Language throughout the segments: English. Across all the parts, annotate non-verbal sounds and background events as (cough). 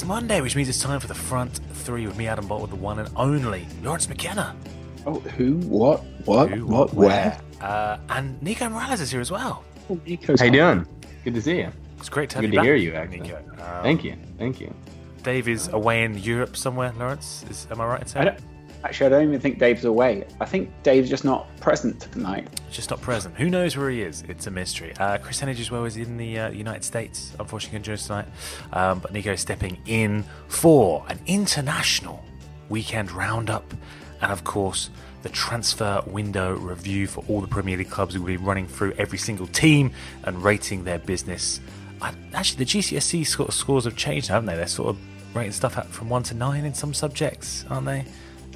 Is Monday, which means it's time for the front three with me, Adam Bolt, with the one and only Laurence McKenna. Oh, who? What? What? Who, what? Where? Uh, and Nico Morales is here as well. Oh, Nico's How you doing? Good to see you. It's great to have Good you to back, hear you, actually. Nico. Um, Thank you. Thank you. Dave is away in Europe somewhere, Laurence. Is, am I right in I saying? Actually, I don't even think Dave's away. I think Dave's just not present tonight. Just not present. Who knows where he is? It's a mystery. Uh, Kris Heneage as well is in the uh, United States. Unfortunately, can join us tonight. Um, but Nico is stepping in for an international weekend roundup, and of course the transfer window review for all the Premier League clubs. We'll be running through every single team and rating their business. I, actually, the GCSE sort of scores have changed, haven't they? They're sort of rating stuff from one to nine in some subjects, aren't they?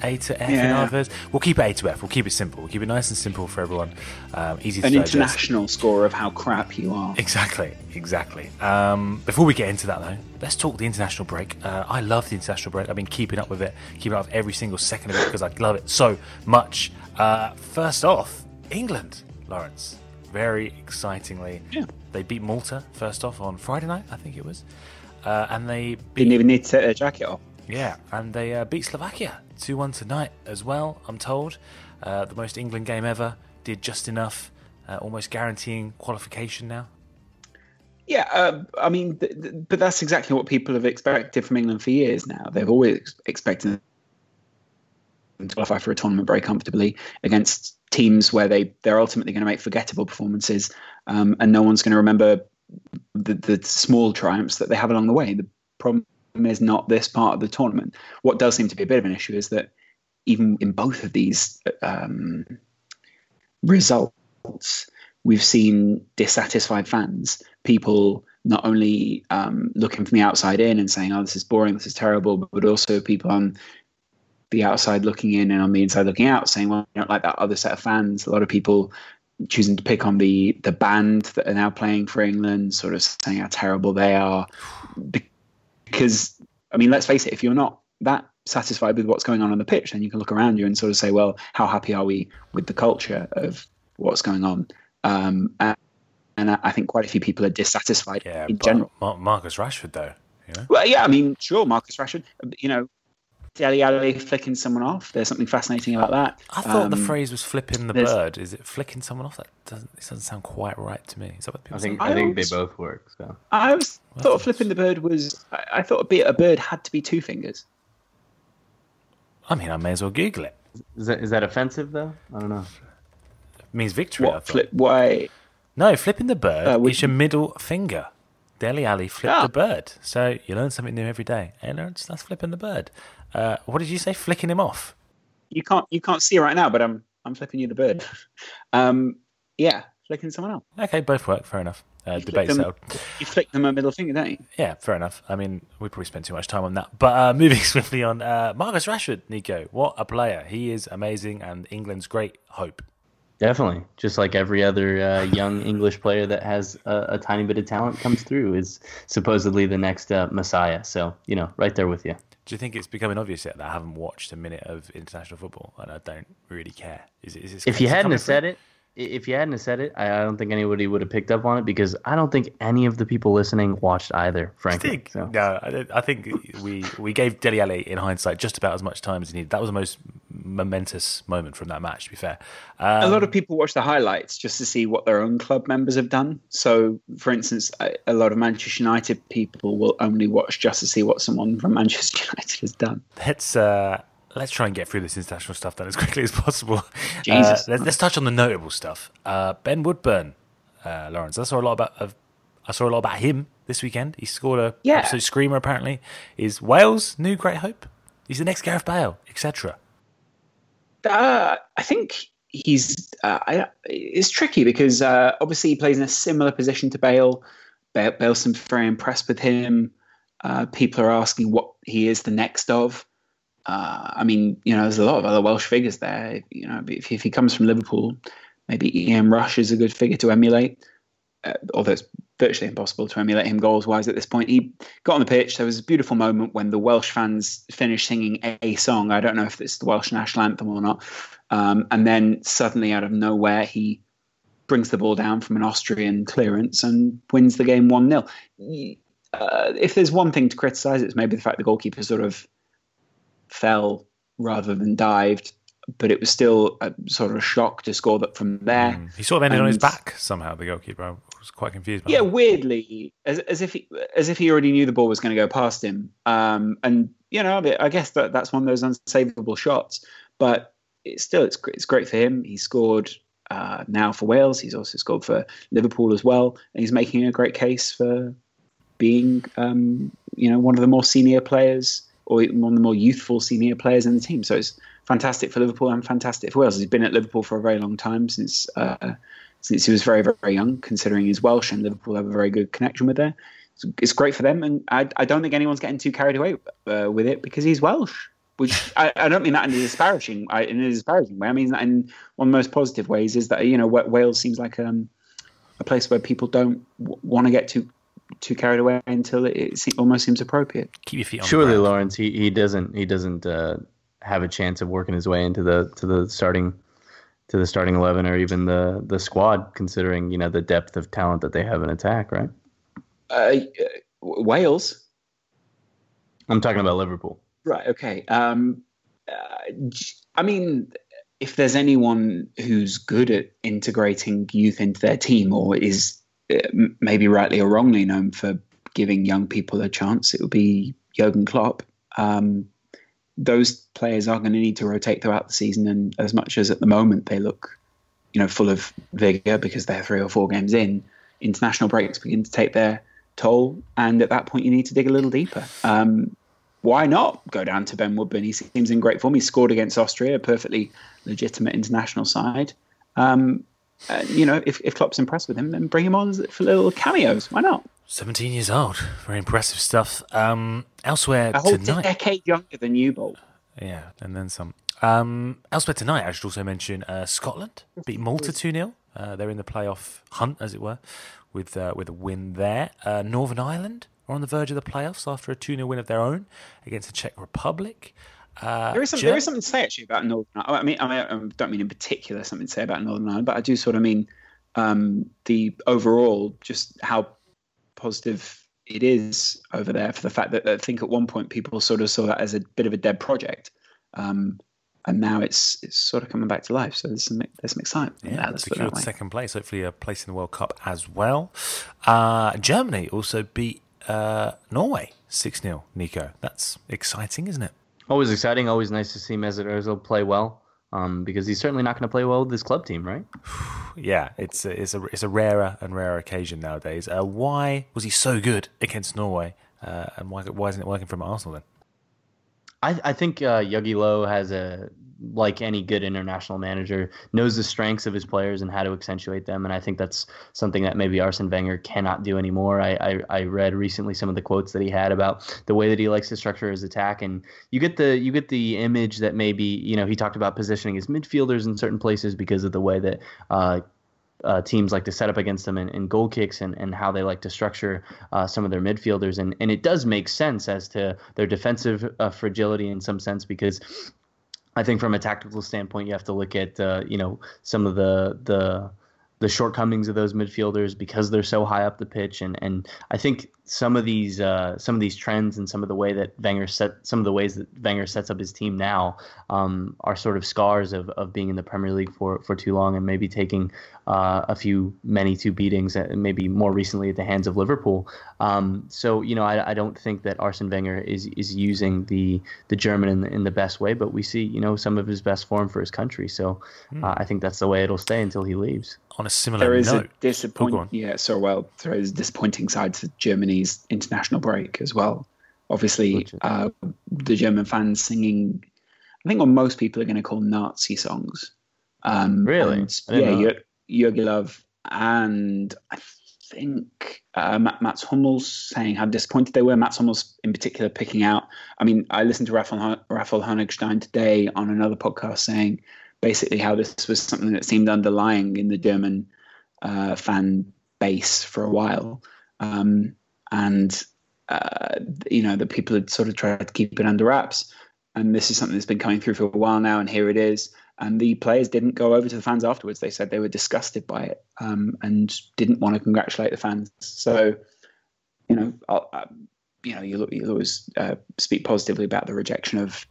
A to F in Yeah. others. We'll keep it A to F. We'll keep it simple. We'll keep it nice and simple for everyone. Um, easy An international score of how crap you are. Exactly, exactly. Um, before we get into that, though, let's talk the international break. Uh, I love the international break. I've been keeping up with it, keeping up with every single second of it because I love it so much. Uh, first off, England, Laurence. Very excitingly, Yeah. they beat Malta first off on Friday night, I think it was, uh, and they beat Didn't even need to take their jacket off. yeah, and they uh, beat Slovakia 2 1 tonight as well, I'm told. Uh, the most England game ever, did just enough, uh, almost guaranteeing qualification now. Yeah, uh, I mean, th- th- but that's exactly what people have expected from England for years now. They've always ex- expected them to qualify for a tournament very comfortably against teams where they they're ultimately going to make forgettable performances, um, and no one's going to remember the, the small triumphs that they have along the way. The problem is not this part of the tournament. What does seem to be a bit of an issue is that even in both of these um, results, we've seen dissatisfied fans, people not only um, looking from the outside in and saying, "Oh, this is boring, this is terrible," but also people on the outside looking in and on the inside looking out, saying, "Well, you don't like that other set of fans." A lot of people choosing to pick on the the band that are now playing for England, sort of saying how terrible they are, because I mean, let's face it, if you're not that satisfied with what's going on on the pitch, then you can look around you and sort of say, well, how happy are we with the culture of what's going on? Um, and, and I think quite a few people are dissatisfied Yeah, in general. Mar- Marcus Rashford, though, you know? Well, yeah, I mean, sure, Marcus Rashford, you know, Dele Alli flicking someone off. There's something fascinating about that. I thought the Um, phrase was flipping the bird. Is it flicking someone off? That doesn't, it doesn't sound quite right to me. Is that what people I think say? I, I think they always- both work. So I always Well, thought flipping the bird was. I, I thought a, bit, a bird had to be two fingers. I mean, I may as well Google it. is that is that offensive though? I don't know. It means victory. What thought. flip? Why? No, flipping the bird Uh, is your middle finger. Dele Alli flipped Ah. the bird. So you learn something new every day. Hey, Laurence, that's flipping the bird. Uh, what did you say? Flicking him off? You can't you can't see right now, but I'm I'm flipping you the bird. (laughs) Um, yeah, flicking someone else. Okay, both work. Fair enough. Uh, flick debate them- settled. You flick them a middle finger, don't you? Yeah, fair enough. I mean, we probably spent too much time on that. But uh, (laughs) moving swiftly on, uh, Marcus Rashford, Nico, what a player. He is amazing and England's great hope. Definitely, just like every other uh, young (laughs) English player that has a, a, tiny bit of talent comes through is supposedly the next uh, messiah. So you know, right there with you. Do you think it's becoming obvious yet that I haven't watched a minute of international football and I don't really care? Is, is if you hadn't said it, if you hadn't said it, I, I don't think anybody would have picked up on it because I don't think any of the people listening watched either. Frankly, think, so. no, I, I, think we we gave Dele Alli in hindsight just about as much time as he needed. That was the most momentous moment from that match. To be fair, um, a lot of people watch the highlights just to see what their own club members have done. So, for instance, a, a lot of Manchester United people will only watch just to see what someone from Manchester (laughs) United has done. Let's. Uh, let's try and get through this international stuff then as (laughs) quickly as possible. Jesus. Uh, let's, let's, touch on the notable stuff. Uh, ben Woodburn, uh, Laurence. I saw a lot about. Of, I saw a lot about him this weekend. He scored a yeah. absolute screamer. Apparently, is Wales' new great hope. He's the next Gareth Bale, etc. Uh, I think he's. Uh, I, it's tricky because uh, obviously he plays in a similar position to Bale. Bale, Bale seems very impressed with him. Uh, people are asking what he is the next of. Uh, I mean, you know, there's a lot of other Welsh figures there. You know, if, if he comes from Liverpool, maybe Ian Rush is a good figure to emulate. Uh, although it's virtually impossible to emulate him goals wise at this point. He got on the pitch. There was a beautiful moment when the Welsh fans finished singing a song. I don't know if it's the Welsh national anthem or not. Um, and then suddenly, out of nowhere, he brings the ball down from an Austrian clearance and wins the game 1 0. Uh, if there's one thing to criticise, it's maybe the fact the goalkeeper sort of fell rather than dived. But it was still a sort of a shock to score that from there. Mm. He sort of ended and, on his back somehow. The goalkeeper I was quite confused. yeah, that. weirdly, as, as if he, as if he already knew the ball was going to go past him. Um, and you know, I guess that that's one of those unsavable shots. But it's still, it's it's great for him. He scored uh, now for Wales. He's also scored for Liverpool as well, and he's making a great case for being, um, you know, one of the more senior players or one of the more youthful senior players in the team. So it's fantastic for Liverpool and fantastic for Wales. He's been at Liverpool for a very long time since uh, since he was very very young, considering he's Welsh and Liverpool have a very good connection with there. It's, it's great for them, and I, I, don't think anyone's getting too carried away uh, with it because he's Welsh. Which I, I, don't mean that in a disparaging in a disparaging way. I mean that in one of the most positive ways is that you know Wales seems like um, a place where people don't w- want to get too too carried away until it, it almost seems appropriate. Keep your feet on. Surely, Laurence, he, he doesn't he doesn't uh, have a chance of working his way into the to the starting to the starting eleven or even the the squad, considering you know the depth of talent that they have in attack, right? Uh, Wales. I'm talking about Liverpool. Right. Okay. Um, uh, I mean, if there's anyone who's good at integrating youth into their team or is maybe rightly or wrongly known for giving young people a chance, it would be Jurgen Klopp. Um, those players are going to need to rotate throughout the season, and as much as at the moment they look, you know, full of vigor because they're three or four games in, international breaks begin to take their toll, and at that point you need to dig a little deeper. Um, why not go down to Ben Woodburn? He seems in great form. He scored against Austria, a perfectly legitimate international side. Um, uh, you know, if, if Klopp's impressed with him, then bring him on for little cameos. Why not? 17 years old. Very impressive stuff. Um, elsewhere tonight, a whole tonight. decade younger than you, Bolt. Yeah, and then some. Um, elsewhere tonight, I should also mention uh, Scotland beat (laughs) Malta 2 0. Uh, they're in the playoff hunt, as it were, with uh, with a win there. Uh, Northern Ireland are on the verge of the playoffs after a 2 0 win of their own against the Czech Republic. Uh, there is some, there is something to say actually about Northern. I mean, I, mean, I don't mean in particular something to say about Northern Ireland, but I do sort of mean um, the overall just how positive it is over there for the fact that I think at one point people sort of saw that as a bit of a dead project, um, and now it's it's sort of coming back to life. So there's some there's some excitement. Yeah, that, secured second place, hopefully a place in the World Cup as well. Uh, Germany also beat uh, Norway six 0 Nico, that's exciting, isn't it? Always exciting. Always nice to see Mesut Ozil play well. Um, because he's certainly not going to play well with this club team, right? (sighs) yeah, it's a, it's a it's a rarer and rarer occasion nowadays. Uh, why was he so good against Norway, uh, and why why isn't it working from Arsenal then? I I think uh, Jogi Löw has a like any good international manager, knows the strengths of his players and how to accentuate them. And I think that's something that maybe Arsene Wenger cannot do anymore. I, I, I read recently some of the quotes that he had about the way that he likes to structure his attack, and you get the you get the image that maybe you know he talked about positioning his midfielders in certain places because of the way that uh, uh, teams like to set up against them in, goal kicks and, and how they like to structure uh, some of their midfielders. And, and it does make sense as to their defensive uh, fragility in some sense because I think from a tactical standpoint, you have to look at uh, you know some of the the the shortcomings of those midfielders because they're so high up the pitch. And and I think some of these uh, some of these trends and some of the way that Wenger set some of the ways that Wenger sets up his team now um, are sort of scars of, of being in the Premier League for for too long and maybe taking uh, a few many two beatings and maybe more recently at the hands of Liverpool. Um, so you know I, I don't think that Arsene Wenger is is using the the German in the, in the best way, but we see you know some of his best form for his country. So mm. uh, I think that's the way it'll stay until he leaves. On a similar note, there is note, a disappointing oh, yeah so well there is a disappointing side to Germany Germany's international break as well. Obviously, uh, the German fans singing, I think what most people are going to call Nazi songs. Um, really? And, yeah, Jogi Löw and I think uh, Mats Hummels saying how disappointed they were. Mats Hummels, in particular, picking out. I mean, I listened to Raphael, Raphael Honigstein today on another podcast saying basically how this was something that seemed underlying in the German uh, fan base for a while. Um, and uh, you know that people had sort of tried to keep it under wraps. And this is something that's been coming through for a while now, and here it is. And the players didn't go over to the fans afterwards. They said they were disgusted by it um, and didn't want to congratulate the fans. So, you know, I, you know, you'll, you'll always uh, speak positively about the rejection of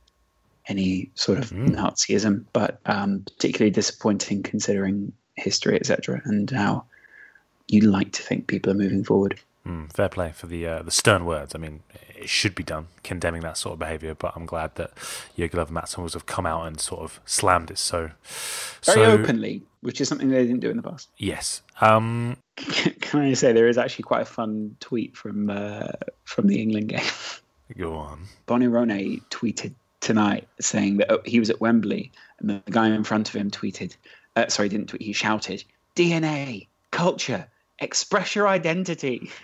any sort of mm-hmm. Nazism, but um, particularly disappointing considering history, etc., and how you like to think people are moving forward. Mm, fair play for the uh, the stern words. I mean, it should be done, condemning that sort of behaviour. But I'm glad that Jogi Löw and Mats Hummels have come out and sort of slammed it so very so, openly, which is something they didn't do in the past. Yes. Um, (laughs) Can I say there is actually quite a fun tweet from uh, from the England game? (laughs) Go on. Barney Ronay tweeted tonight saying that oh, he was at Wembley and the guy in front of him tweeted, uh, sorry, didn't tweet, he shouted, DNA, culture, express your identity. (laughs)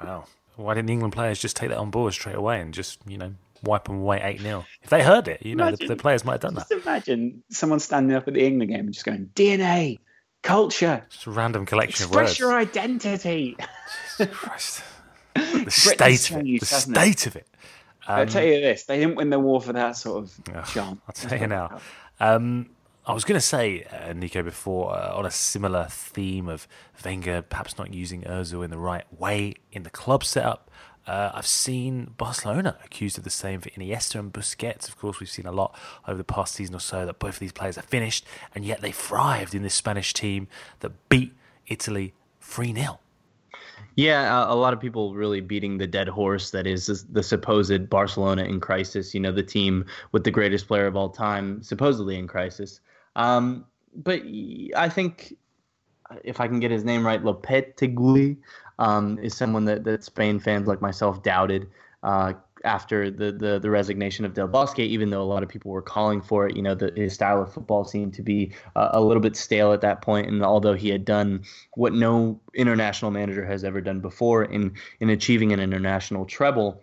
Wow. Why didn't the England players just take that on board straight away and just, you know, wipe them away 8 0? If they heard it, you know, imagine, the, the, players might have done that. Just imagine someone standing up at the England game and just going, DNA, culture. Just a random collection of words. Express your identity. Jesus Christ. (laughs) The state of it. The state of it. Um, I'll tell you this, they didn't win the war for that sort of charm. I'll tell you (laughs) now. Um, I was going to say, uh, Nico, before uh, on a similar theme of Wenger perhaps not using Özil in the right way in the club setup. Uh, I've seen Barcelona accused of the same for Iniesta and Busquets. Of course, we've seen a lot over the past season or so that both of these players are finished, and yet they thrived in this Spanish team that beat Italy 3 0. Yeah, a lot of people really beating the dead horse that is the supposed Barcelona in crisis. You know, the team with the greatest player of all time, supposedly in crisis. Um, but I think if I can get his name right, Lopetegui um, is someone that, that Spain fans like myself doubted uh, after the, the, the resignation of Del Bosque, even though a lot of people were calling for it. You know, the, his style of football seemed to be uh, a little bit stale at that point. and although he had done what no international manager has ever done before in in achieving an international treble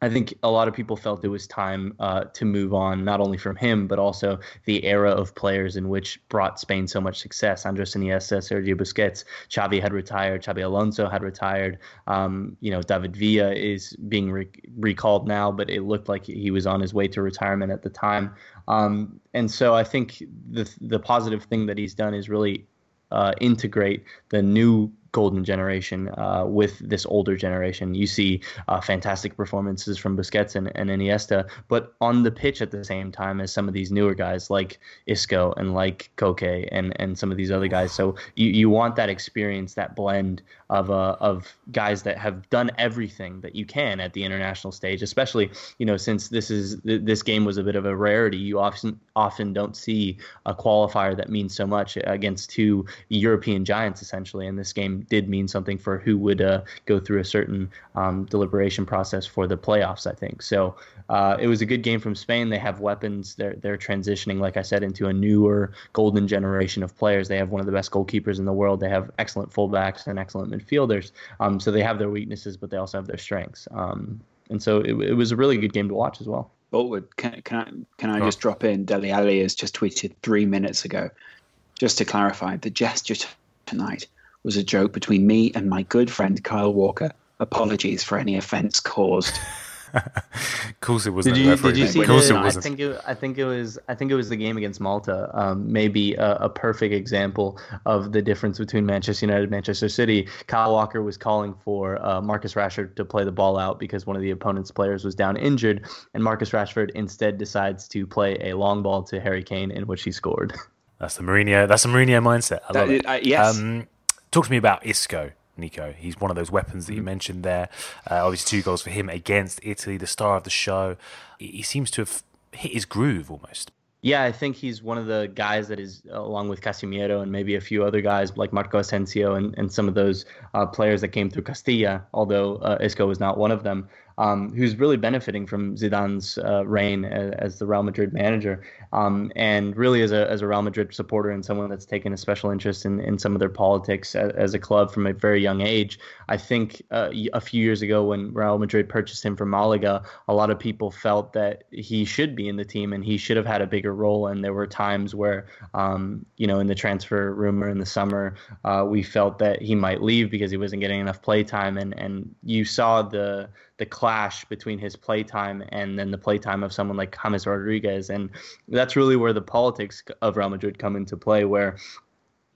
I think a lot of people felt it was time uh, to move on, not only from him, but also the era of players in which brought Spain so much success. Andres Iniesta, Sergio Busquets, Xavi had retired, Xabi Alonso had retired. Um, you know, David Villa is being re- recalled now, but it looked like he was on his way to retirement at the time. Um, and so I think the the positive thing that he's done is really uh, integrate the new golden generation uh, with this older generation. You see uh, fantastic performances from Busquets and, and Iniesta, but on the pitch at the same time as some of these newer guys like Isco and like Koke and, and some of these other guys. So you, you want that experience, that blend of uh, of guys that have done everything that you can at the international stage, especially you know since this is this game was a bit of a rarity. You often often don't see a qualifier that means so much against two European giants, essentially. And this game did mean something for who would uh, go through a certain um, deliberation process for the playoffs, I think. So uh, it was a good game from Spain. They have weapons. They're, they're transitioning, like I said, into a newer golden generation of players. They have one of the best goalkeepers in the world. They have excellent fullbacks and excellent midfielders. Um, so they have their weaknesses, but they also have their strengths. Um, and so it, it was a really good game to watch as well. Boltwood, can, can I can I just drop in? Dele Alli has just tweeted three minutes ago. Just to clarify, the gesture tonight was a joke between me and my good friend Kyle Walker. Apologies for any offence caused. (laughs) of course it wasn't. Did you, did you see? Of course the, it I wasn't. think it. I think it was. I think it was the game against Malta. Um, maybe a, a perfect example of the difference between Manchester United and Manchester City. Kyle Walker was calling for uh, Marcus Rashford to play the ball out because one of the opponent's players was down injured, and Marcus Rashford instead decides to play a long ball to Harry Kane, in which he scored. That's the Mourinho. That's the Mourinho mindset. I love That- it. uh, yes. Um, talk to me about Isco, Nico. He's one of those weapons that you Mm-hmm. mentioned there. Uh, obviously, two goals for him against Italy, the star of the show. He he seems to have hit his groove almost. Yeah, I think he's one of the guys that is, along with Casemiro and maybe a few other guys like Marco Asensio and, and some of those uh, players that came through Castilla, although uh, Isco was not one of them, um, who's really benefiting from Zidane's uh, reign as, as the Real Madrid manager. Um, and really, as a, as a Real Madrid supporter and someone that's taken a special interest in, in some of their politics as, as a club from a very young age, I think uh, a few years ago when Real Madrid purchased him from Malaga, a lot of people felt that he should be in the team and he should have had a bigger role. And there were times where, um, you know, in the transfer rumor in the summer, uh, we felt that he might leave because he wasn't getting enough play time. And, and you saw the the clash between his playtime and then the playtime of someone like James Rodriguez. And that's really where the politics of Real Madrid come into play, where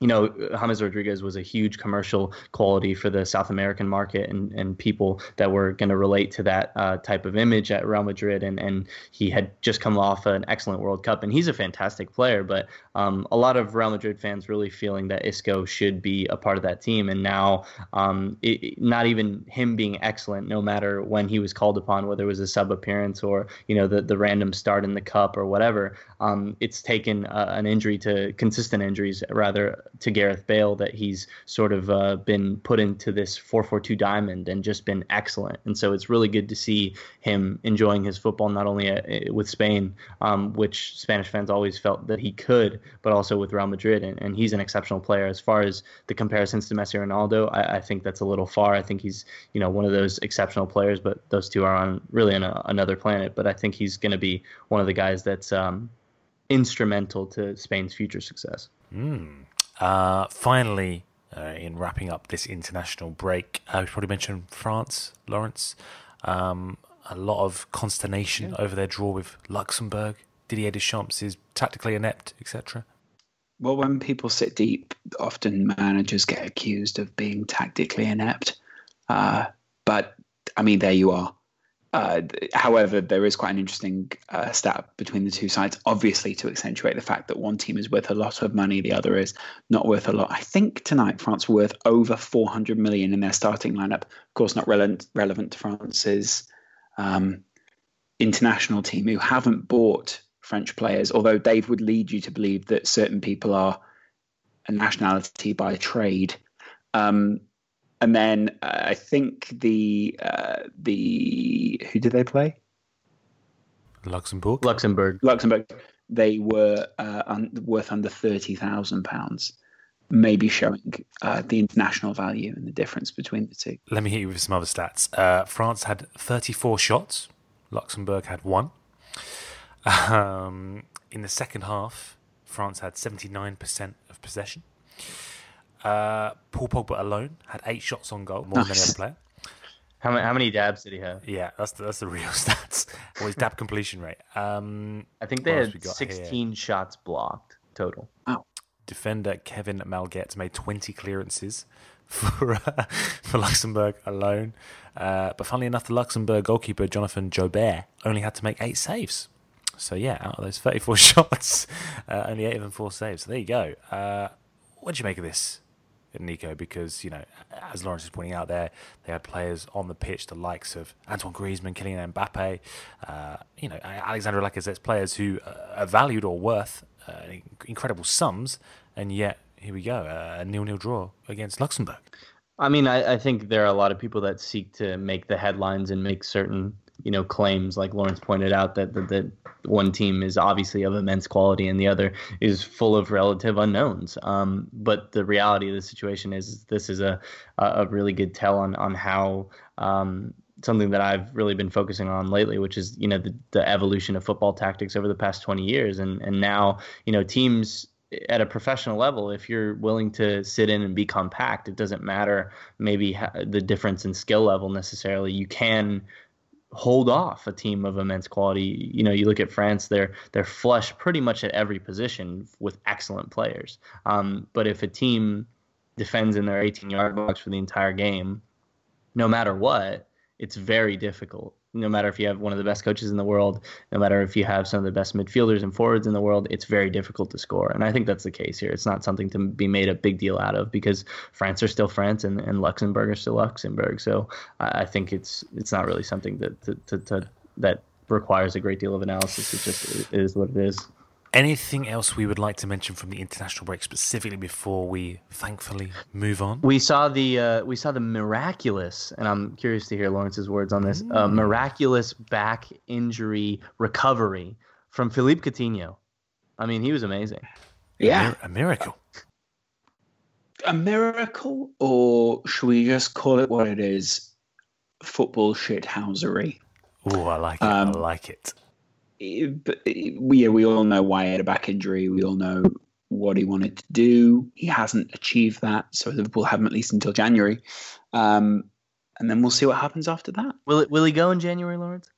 you know, James Rodriguez was a huge commercial quality for the South American market and, and people that were going to relate to that uh, type of image at Real Madrid. And, and he had just come off an excellent World Cup, and he's a fantastic player. But um, a lot of Real Madrid fans really feeling that Isco should be a part of that team. And now, um, it, not even him being excellent, no matter when he was called upon, whether it was a sub appearance or, you know, the, the random start in the cup or whatever, um, it's taken uh, an injury to consistent injuries, rather to Gareth Bale that he's sort of uh, been put into this 4-4-2 diamond and just been excellent. And so it's really good to see him enjoying his football not only at, with Spain, um, which Spanish fans always felt that he could, but also with Real Madrid. And, and he's an exceptional player. As far as the comparisons to Messi Ronaldo, I, I think that's a little far. I think he's you know one of those exceptional players, but those two are on really on a, another planet. But I think he's going to be one of the guys that's um, instrumental to Spain's future success. Mm. Uh, finally, uh, in wrapping up this international break, uh, we probably mentioned France, Laurence. Um, a lot of consternation yeah. over their draw with Luxembourg. Didier Deschamps is tactically inept, etc. Well, when people sit deep, often managers get accused of being tactically inept. Uh, but I mean, there you are. Uh, however, there is quite an interesting uh, stat between the two sides, obviously to accentuate the fact that one team is worth a lot of money, the other is not worth a lot. I think tonight France were worth over 400 million in their starting lineup. Of course, not relevant, relevant to France's um, international team, who haven't bought French players, although Dave would lead you to believe that certain people are a nationality by trade. Um, and then uh, I think the uh, the who did they play? Luxembourg. Luxembourg. Luxembourg. They were uh, un- worth under thirty thousand pounds, maybe showing uh, the international value and the difference between the two. Let me hit you with some other stats. Uh, France had thirty-four shots. Luxembourg had one. Um, in the second half, France had seventy-nine percent of possession. Uh, Paul Pogba alone had eight shots on goal, more nice. than any other player. How many, how many dabs did he have? Yeah, that's the, that's the real (laughs) stats. Or his dab completion rate. Um, I think they had 16 here? shots blocked total. Wow. Defender Kevin Malget made 20 clearances (laughs) for uh, for Luxembourg alone. Uh, but funnily enough, the Luxembourg goalkeeper Jonathan Joubert only had to make eight saves. So yeah, out of those 34 (laughs) shots, uh, only eight of them four saves. So there you go. Uh, what do you make of this? Nico, because you know, as Laurence is pointing out there, they had players on the pitch, the likes of Antoine Griezmann, Kylian Mbappe, uh, you know, Alexandre Lacazette's players who are valued or worth uh, incredible sums, and yet here we go, a nil-nil draw against Luxembourg. I mean, I, I, think there are a lot of people that seek to make the headlines and make certain, you know, claims. Like Laurence pointed out that that, that one team is obviously of immense quality and the other is full of relative unknowns. Um, but the reality of the situation is this is a a really good tell on on how. Um, something that I've really been focusing on lately, which is you know the, the evolution of football tactics over the past 20 years, and and now you know teams at a professional level, if you're willing to sit in and be compact, it doesn't matter maybe the difference in skill level necessarily. You can hold off a team of immense quality. You know, you look at France; they're they're flush pretty much at every position with excellent players. Um, but if a team defends in their 18 yard box for the entire game, no matter what, it's very difficult no matter if you have one of the best coaches in the world, no matter if you have some of the best midfielders and forwards in the world, it's very difficult to score. And I think that's the case here. It's not something to be made a big deal out of because France are still France and, and Luxembourg are still Luxembourg. So I think it's it's not really something that to, to, to, that requires a great deal of analysis. It just is what it is. Anything else we would like to mention from the international break specifically before we thankfully move on? We saw the uh, we saw the miraculous, and I'm curious to hear Laurence's words on this. Uh, miraculous back injury recovery from Philippe Coutinho. I mean, he was amazing. Yeah, a, miracle. A miracle, or should we just call it what it is? Football shithousery. Oh, I like it. Um, I like it but we, we all know why he had a back injury. We all know what he wanted to do. He hasn't achieved that, so Liverpool have him at least until January, um, and then we'll see what happens after that. Will it? Will he go in January, Laurence?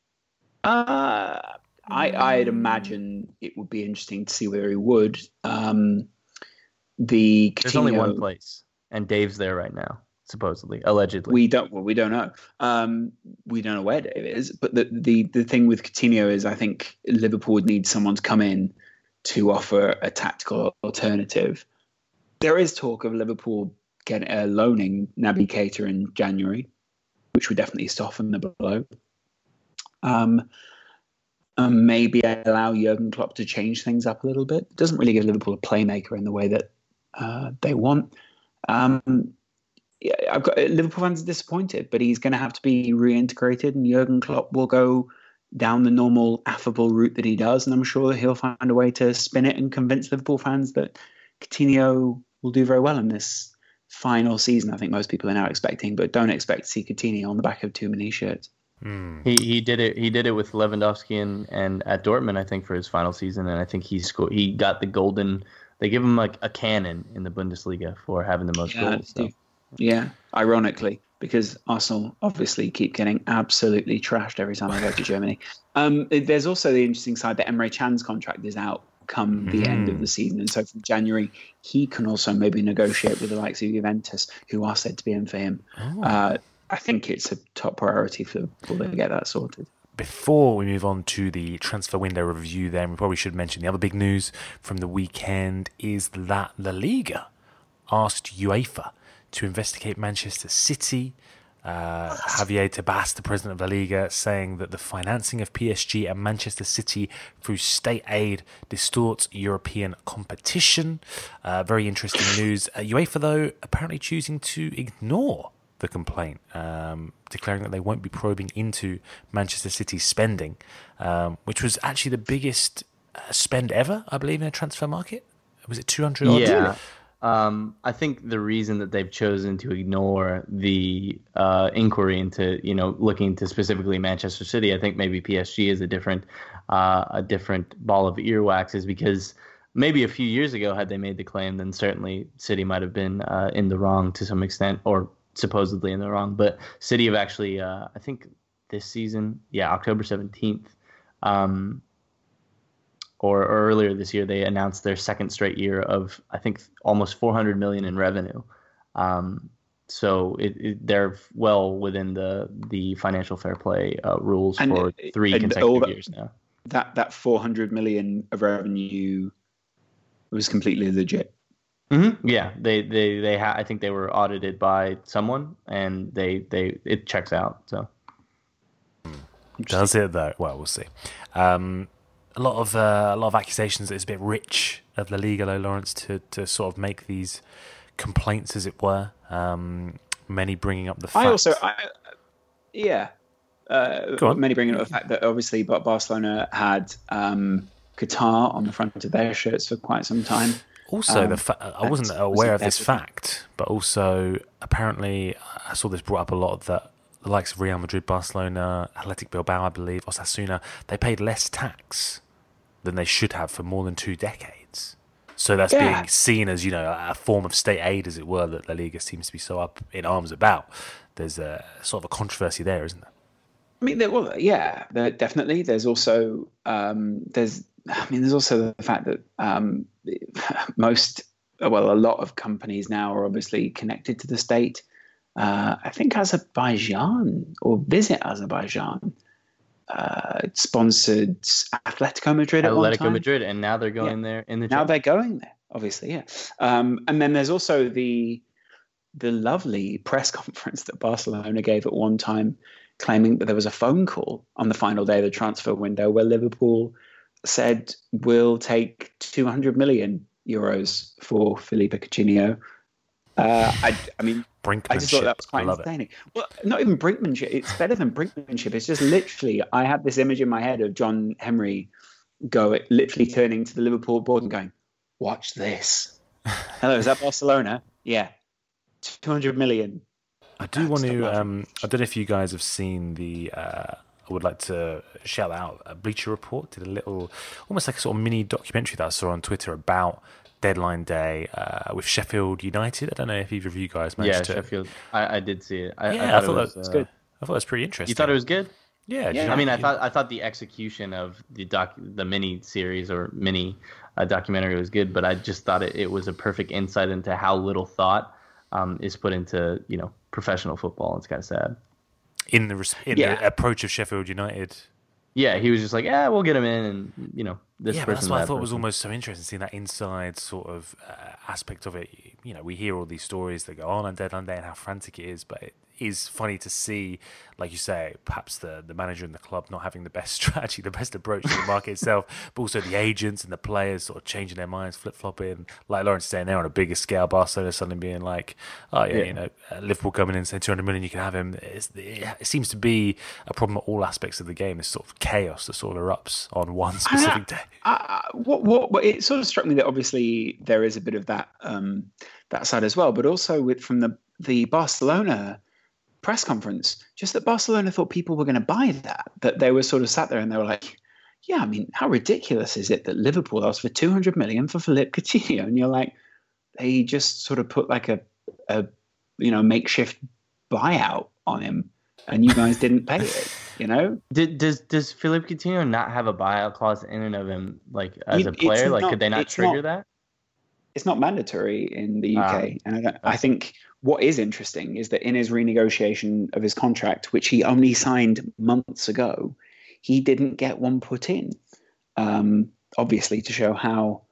Uh, I, I'd imagine it would be interesting to see where he would. Um, the Coutinho, there's only one place, and Dave's there right now supposedly, allegedly. We don't. Well, we don't know. Um, we don't know where Dave is. But the the the thing with Coutinho is, I think Liverpool would need someone to come in to offer a tactical alternative. There is talk of Liverpool getting uh, loaning Naby Keita in January, which would definitely soften the blow. Um, maybe allow Jurgen Klopp to change things up a little bit. It doesn't really give Liverpool a playmaker in the way that uh, they want. Um, I've got Liverpool fans are disappointed, but he's going to have to be reintegrated, and Jurgen Klopp will go down the normal affable route that he does, and I'm sure that he'll find a way to spin it and convince Liverpool fans that Coutinho will do very well in this final season. I think most people are now expecting, but don't expect to see Coutinho on the back of too many shirts. Mm. He he did it he did it with Lewandowski and, and at Dortmund I think for his final season and I think he scored he got the golden they give him like a cannon in the Bundesliga for having the most yeah, goals. So. Yeah, ironically, because Arsenal obviously keep getting absolutely trashed every time I go to (laughs) Germany. Um, there's also the interesting side that Emre Can's contract is out come the mm. end of the season, and so from January he can also maybe negotiate with the likes of Juventus, who are said to be in for him. Oh. Uh, I think it's a top priority for Liverpool to get that sorted before we move on to the transfer window review, then we probably should mention the other big news from the weekend is that La Liga asked UEFA to investigate Manchester City. Uh, Javier Tebas, the president of La Liga, saying that the financing of PSG and Manchester City through state aid distorts European competition. Uh, very interesting news. Uh, UEFA, though, apparently choosing to ignore the complaint, um, declaring that they won't be probing into Manchester City's spending, um, which was actually the biggest uh, spend ever, I believe, in a transfer market. Was it 200 Yeah. Um, I think the reason that they've chosen to ignore the uh, inquiry into, you know, looking to specifically Manchester City, I think maybe PSG is a different, uh, a different ball of earwax, is because maybe a few years ago, had they made the claim, then certainly City might have been uh, in the wrong to some extent, or supposedly in the wrong. But City have actually, uh, I think this season, yeah, October seventeenth. Um, or earlier this year they announced their second straight year of I think almost 400 million in revenue. Um, so it, it, they're well within the the financial fair play uh, rules and for three consecutive that, years now. That that 400 million of revenue was completely legit. Mm-hmm. Yeah, they they they ha- I think they were audited by someone, and they they it checks out. So does it though? Well, we'll see. Um, a lot of uh, a lot of accusations that it's a bit rich of La Liga, though, Laurence, to to sort of make these complaints, as it were. Um, many bringing up the fact. I also, I, yeah, uh, many bringing up the fact that obviously Barcelona had um, Qatar on the front of their shirts for quite some time. Also, um, the fa- I wasn't aware of this fact, but also apparently I saw this brought up a lot that the likes of Real Madrid, Barcelona, Athletic Bilbao, I believe, Osasuna, they paid less tax than they should have for more than two decades. So that's yeah. being seen as you know a form of state aid, as it were, that La Liga seems to be so up in arms about. There's a sort of a controversy there, isn't there? I mean, there, well, yeah, there, definitely. There's also um, there's I mean, there's also the fact that um, (laughs) most, well, a lot of companies now are obviously connected to the state. Uh, I think Azerbaijan or Visit Azerbaijan uh, sponsored Atletico Madrid. Atletico Madrid, and now they're going yeah. there in the. Now they're going there, obviously, yeah. Um, and then there's also the the lovely press (laughs) conference that Barcelona gave at one time, claiming that there was a phone call on the final day of the transfer window where Liverpool said we'll take 200 million euros for Philippe Coutinho. Uh, I, I mean, I just thought that was quite entertaining. It. Well, not even brinkmanship. It's better than brinkmanship. It's just literally, I had this image in my head of John Henry go, literally turning to the Liverpool board and going, "Watch this." (laughs) Hello, is that Barcelona? Yeah, 200 million. I do want to. Um, I don't know if you guys have seen the. Uh, I would like to shout out. A Bleacher Report did a little, almost like a sort of mini documentary that I saw on Twitter about deadline day uh, with Sheffield United. I don't know if either of you guys managed yeah, to. Yeah, Sheffield. I, I, did see it. I, yeah, I thought, I thought it was, uh, good. I thought it was pretty interesting. You thought it was good? Yeah, yeah. I mean, I thought I thought the execution of the doc, the mini series or mini uh, documentary was good, but I just thought it, it was a perfect insight into how little thought um, is put into you know professional football. It's kind of sad in the in yeah. the approach of Sheffield United. Yeah, he was just like, yeah, we'll get him in, and you know, this yeah, that's why I thought person. was almost so interesting seeing that inside sort of uh, aspect of it. You know, we hear all these stories that go on on deadline day and how frantic it is, but it, is funny to see, like you say, perhaps the, the manager and the club not having the best (laughs) strategy, the best approach to the market (laughs) itself, but also the agents and the players sort of changing their minds, flip flopping. Like Laurence saying, they're on a bigger scale. Barcelona suddenly being like, oh, yeah, yeah. you know, uh, Liverpool coming in and saying 200 million, you can have him. It's, it seems to be a problem at all aspects of the game. This sort of chaos that sort of erupts on one specific day. Uh, what, what, what, it sort of struck me that obviously there is a bit of that um, that side as well, but also with from the the Barcelona press conference, just that Barcelona thought people were going to buy that. That they were sort of sat there and they were like, "Yeah, I mean, how ridiculous is it that Liverpool asked for 200 million for Philippe Coutinho?" And you're like, they just sort of put like a, a you know, makeshift buyout on him, and you guys didn't pay it. You know, (laughs) Did, does does Philippe Coutinho not have a buyout clause in and of him, like as a player? Like, could they not trigger not, that? It's not mandatory in the UK, um, ah. and I, I think what is interesting is that in his renegotiation of his contract, which he only signed months ago, he didn't get one put in. Um, obviously, to show how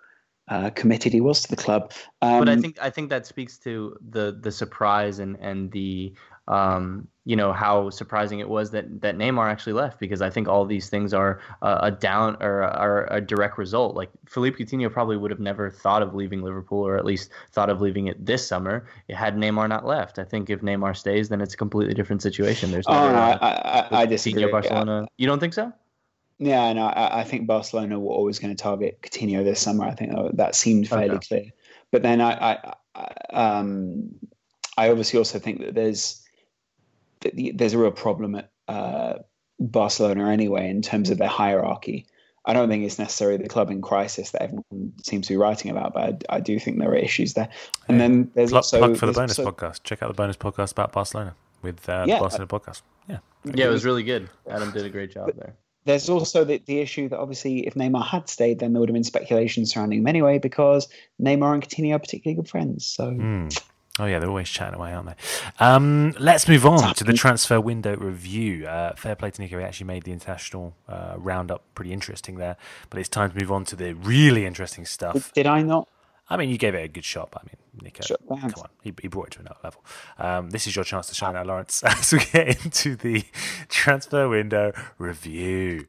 uh, committed he was to the club. Um, but I think I think that speaks to the the surprise and and the um, you know how surprising it was that that Neymar actually left because I think all these things are uh, a down or are a direct result. Like Philippe Coutinho probably would have never thought of leaving Liverpool or at least thought of leaving it this summer. Had Neymar not left. I think if Neymar stays, then it's a completely different situation. There's oh, no, I, I, I disagree. Barcelona. Yeah. You don't think so? Yeah, no, I, I think Barcelona were always going to target Coutinho this summer. I think that seemed fairly okay. clear. But then I, I, I, um, I obviously also think that there's there's a real problem at uh, Barcelona anyway in terms of their hierarchy. I don't think it's necessarily the club in crisis that everyone seems to be writing about, but I, I do think there are issues there. And yeah. then there's plug, also plug for the bonus also, podcast. Check out the bonus podcast about Barcelona with uh, yeah, the Barcelona podcast. Yeah, yeah, it was really good. Adam did a great job there. There's also the, the issue that obviously if Neymar had stayed, then there would have been speculation surrounding him anyway because Neymar and Coutinho are particularly good friends. So. Mm. Oh yeah, they're always chatting away, aren't they? Um, let's move on to the transfer window review. Uh, fair play to Nico; he actually made the international uh, roundup pretty interesting there. But it's time to move on to the really interesting stuff. Did I not? I mean, you gave it a good shot. But I mean, Nico, come on, he, he brought it to another level. Um, this is your chance to shine now, Laurence, (laughs) as we get into the (laughs) transfer window review.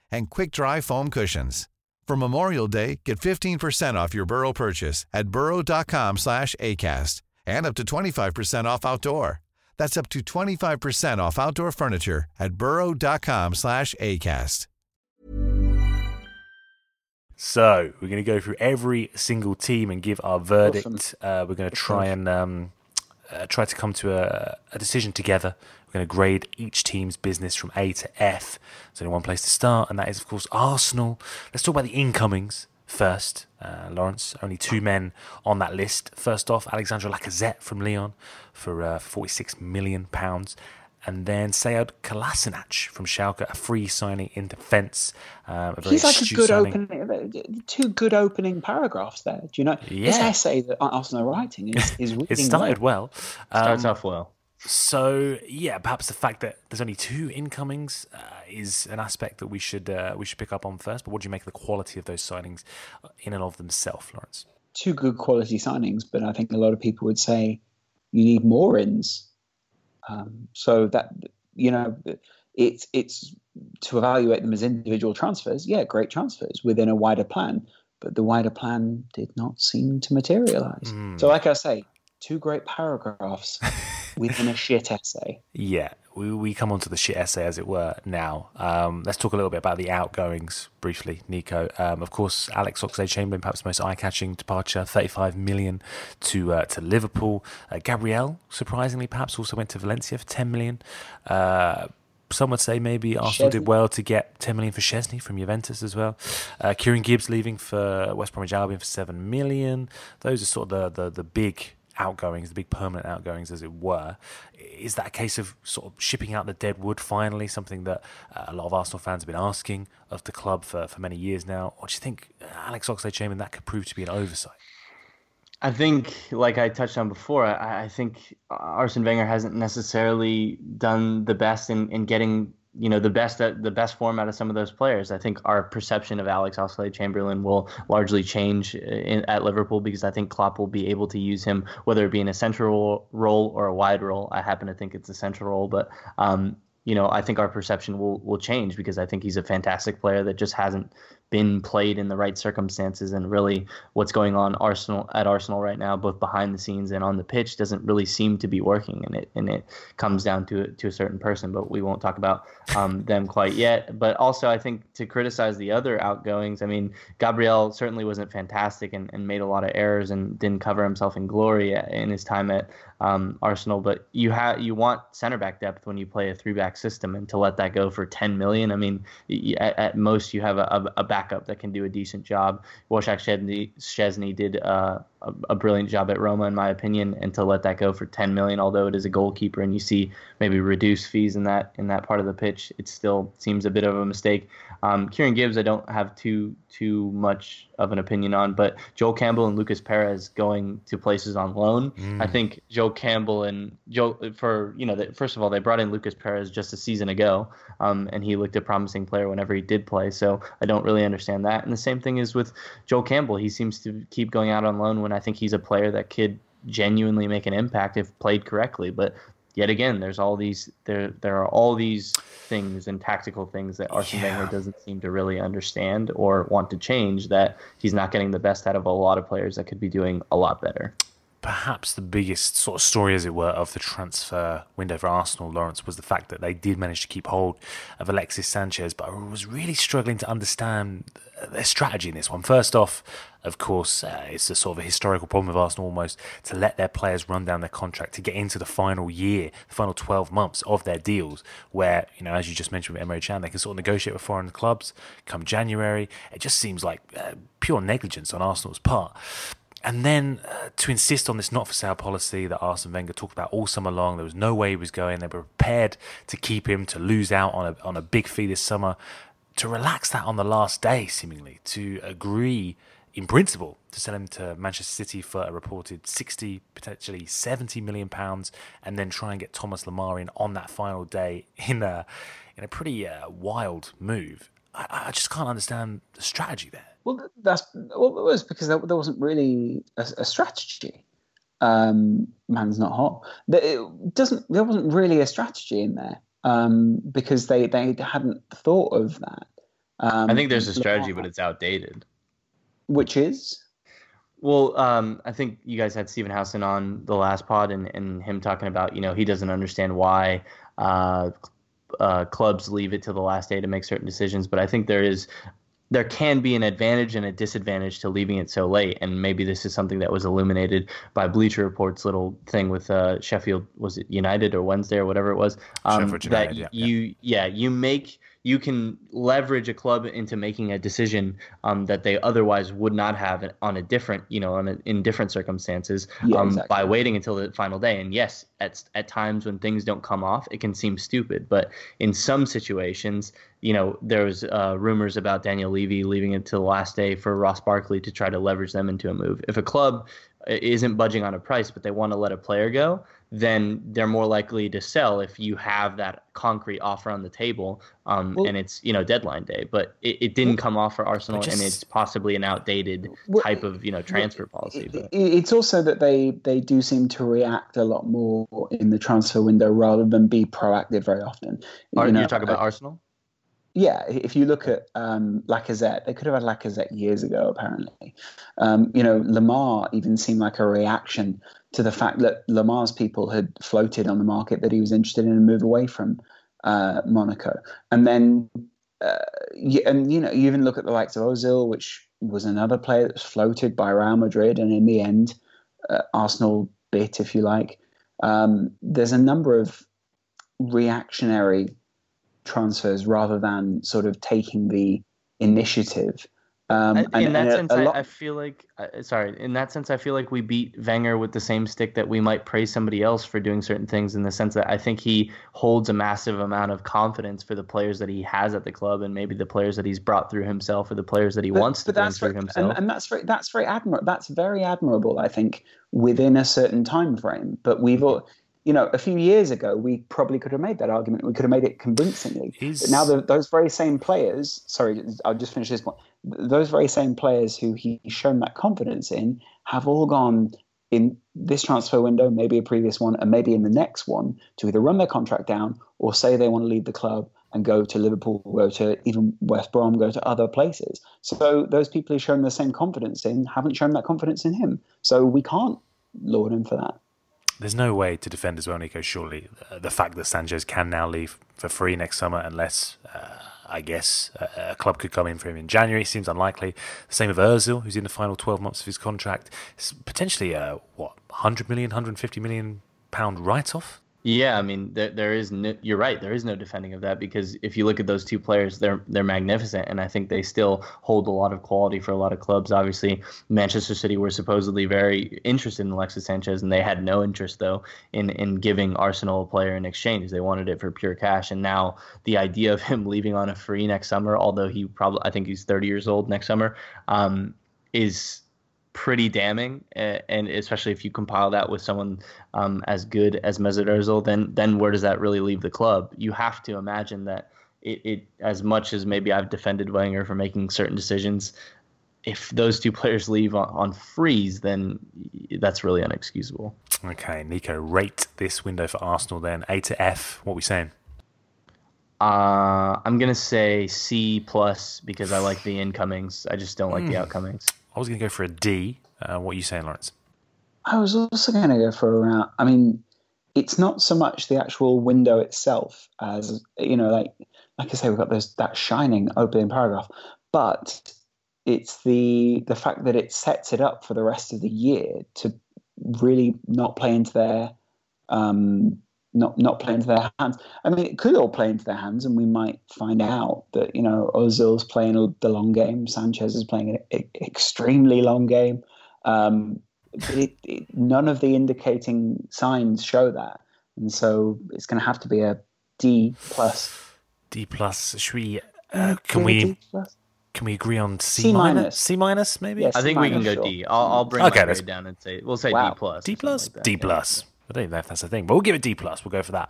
and quick-dry foam cushions. For Memorial Day, get 15% off your Burrow purchase at burrow.com slash ACAST and up to 25% off outdoor. That's up to 25% off outdoor furniture at burrow.com slash ACAST. So we're going to go through every single team and give our verdict. Awesome. Uh, we're going to try and um, uh, try to come to a, a decision together. We're going to grade each team's business from A to F. There's only one place to start, and that is, of course, Arsenal. Let's talk about the incomings first. Uh, Laurence, only two men on that list. First off, Alexandre Lacazette from Lyon for uh, 46 million pounds and then Sead Kolasinac from Schalke, a free signing in defence. Um, He's like a good signing. opening, two good opening paragraphs there. Do you know yeah. this essay that Arsenal are writing is, is (laughs) it started well. well. Um, Starts off well. So yeah, perhaps the fact that there's only two incomings uh, is an aspect that we should uh, we should pick up on first. But what do you make of the quality of those signings in and of themselves, Laurence? Two good quality signings, but I think a lot of people would say you need more ins um, so that you know, it's it's to evaluate them as individual transfers. Yeah, great transfers within a wider plan, but the wider plan did not seem to materialize. Mm. So, like I say, two great paragraphs (laughs) within a shit essay. Yeah, we, we come on to the shit essay, as it were, now. Um, let's talk a little bit about the outgoings briefly, Nico. Um, of course, Alex Oxlade-Chamberlain, perhaps the most eye-catching departure, 35 million to uh, to Liverpool. Uh, Gabriel, surprisingly, perhaps also went to Valencia for 10 million. Uh, some would say maybe Arsenal Szczesny. did well to get 10 million for Szczesny from Juventus as well. Uh, Kieran Gibbs leaving for West Bromwich Albion for 7 million. Those are sort of the, the, the big outgoings, the big permanent outgoings, as it were. Is that a case of sort of shipping out the dead wood finally, something that uh, a lot of Arsenal fans have been asking of the club for, for many years now? Or do you think uh, Alex Oxlade-Chamberlain that could prove to be an oversight? I think, like I touched on before, I, I think Arsene Wenger hasn't necessarily done the best in, in getting you know the best the best form out of some of those players. I think our perception of Alex Oxlade-Chamberlain will largely change in, at Liverpool because I think Klopp will be able to use him whether it be in a central role or a wide role. I happen to think it's a central role, but um, you know I think our perception will will change because I think he's a fantastic player that just hasn't been played in the right circumstances and really what's going on Arsenal at Arsenal right now both behind the scenes and on the pitch doesn't really seem to be working and it and it comes down to to a certain person but we won't talk about um, them quite yet. But also I think to criticize the other outgoings I mean Gabriel certainly wasn't fantastic and, and made a lot of errors and didn't cover himself in glory in his time at um, Arsenal but you have you want center back depth when you play a three back system and to let that go for 10 million I mean at, at most you have a, a, backup that can do a decent job. Wojciech Szczesny did uh, a, a, brilliant job at Roma, in my opinion, and to let that go for 10 million, although it is a goalkeeper, and you see maybe reduced fees in that in that part of the pitch, it still seems a bit of a mistake. Um, Kieran Gibbs, I don't have too too much of an opinion on, but Joel Campbell and Lucas Perez going to places on loan. Mm. I think Joe Campbell and Joe for you know the, first of all they brought in Lucas Perez just a season ago, um, and he looked a promising player whenever he did play. So I don't really understand that. And the same thing is with Joel Campbell. He seems to keep going out on loan when and I think he's a player that could genuinely make an impact if played correctly. But yet again, there's all these there there are all these things and tactical things that Arsene yeah. Wenger doesn't seem to really understand or want to change. That he's not getting the best out of a lot of players that could be doing a lot better. Perhaps the biggest sort of story, as it were, of the transfer window for Arsenal, Laurence, was the fact that they did manage to keep hold of Alexis Sanchez, but I was really struggling to understand their strategy in this one. First off, of course, uh, it's a sort of a historical problem of Arsenal almost to let their players run down their contract to get into the final year, the final 12 months of their deals, where, you know, as you just mentioned with Emre Can, they can sort of negotiate with foreign clubs come January. It just seems like uh, pure negligence on Arsenal's part. And then uh, to insist on this not for sale policy that Arsene Wenger talked about all summer long, there was no way he was going. They were prepared to keep him, to lose out on a, on a big fee this summer, to relax that on the last day, seemingly, to agree in principle to sell him to Manchester City for a reported 60, potentially 70 million pounds, and then try and get Thomas Lemar in on that final day in a, in a pretty uh, wild move. I, I just can't understand the strategy there. Well, that's well, it was because there, there wasn't really a, a strategy. Um, man's not hot. It doesn't. There wasn't really a strategy in there um, because they they hadn't thought of that. Um, I think there's a strategy, but it's outdated. Which is? Well, um, I think you guys had Stephen Howson on the last pod, and, and him talking about you know he doesn't understand why uh, uh, clubs leave it to the last day to make certain decisions. But I think there is there can be an advantage and a disadvantage to leaving it so late. And maybe this is something that was illuminated by Bleacher Report's little thing with uh, Sheffield, was it United or Wednesday or whatever it was? Um, United, that yeah, you, yeah. yeah, you make you can leverage a club into making a decision um, that they otherwise would not have on a different, you know, a, in different circumstances yeah, um, exactly. by waiting until the final day. And yes, at at times when things don't come off, it can seem stupid. But in some situations, you know, there was uh, rumors about Daniel Levy leaving it to the last day for Ross Barkley to try to leverage them into a move. If a club uh, isn't budging on a price, but they want to let a player go, then they're more likely to sell if you have that concrete offer on the table um, well, and it's you know deadline day. But it, it didn't come off for arsenal just, and it's possibly an outdated well, type of you know transfer well, policy it, it's also that they they do seem to react a lot more in the transfer window rather than be proactive very often. Are, you know, you're talking about arsenal yeah, if you look at um, Lacazette, they could have had Lacazette years ago, apparently. Um, you know, Lemar even seemed like a reaction to the fact that Lemar's people had floated on the market that he was interested in a move away from uh, Monaco. And then, uh, and you know, you even look at the likes of Ozil, which was another player that was floated by Real Madrid, and in the end, uh, Arsenal bit, if you like. Um, there's a number of reactionary transfers rather than sort of taking the initiative. Um, in and, that and sense, a, a I, lot, I feel like uh, sorry. In that sense, I feel like we beat Wenger with the same stick that we might praise somebody else for doing certain things. In the sense that I think he holds a massive amount of confidence for the players that he has at the club, and maybe the players that he's brought through himself, or the players that he but, wants to bring through himself. And, and that's very that's very admirable. That's very admirable. I think within a certain time frame. But we've all you know, a few years ago, we probably could have made that argument. We could have made it convincingly. Is- But now, the, those very same players, sorry, I'll just finish this point. Those very same players who he's shown that confidence in have all gone in this transfer window, maybe a previous one, and maybe in the next one, to either run their contract down or say they want to leave the club and go to Liverpool, go to even West Brom, go to other places. So those people who've shown the same confidence in haven't shown that confidence in him. So we can't laud him for that. There's no way to defend as well, Nico. Surely uh, the fact that Sanchez can now leave for free next summer, unless uh, I guess a, a club could come in for him in January, seems unlikely. The same with Özil, who's in the final 12 months of his contract. It's potentially a what 100 million, 150 million pound write-off. Yeah, I mean, there, there is no, you're right. There is no defending of that because if you look at those two players, they're they're magnificent, and I think they still hold a lot of quality for a lot of clubs. Obviously, Manchester City were supposedly very interested in Alexis Sanchez, and they had no interest though in in giving Arsenal a player in exchange. They wanted it for pure cash, and now the idea of him (laughs) leaving on a free next summer, although he probably I think he's 30 years old next summer, um, is pretty damning, and especially if you compile that with someone um, as good as Mesut Ozil, then then where does that really leave the club? You have to imagine that it, it as much as maybe I've defended Wenger for making certain decisions, if those two (laughs) players leave on, on freeze, then that's really unexcusable. Okay, Nico, rate this window for Arsenal then A to F. What are we saying? Uh, I'm gonna say C plus because I like the incomings. I just don't like Hmm. the outcomings. I was going to go for a D. Uh, what are you saying, Laurence? I was also going to go for around. I mean, it's not so much the actual window itself as you know, like like I say, we've got those that shining opening paragraph, but it's the the fact that it sets it up for the rest of the year to really not play into their um, not not play into their hands. I mean, it could all play into their hands, and we might find out that you know Ozil's playing the long game, Sanchez is playing an extremely long game. Um, it, it, none of the indicating signs show that, and so it's going to have to be a D plus. D plus. Should we? Uh, can we? Can we agree on C, C minus? minus? C minus, maybe. Yeah, I think we can go sure. D. I'll, I'll bring okay, my grade down and say we'll say wow. D plus. D plus. Like D plus. I don't even know if that's a thing, but we'll give it D plus. We'll go for that.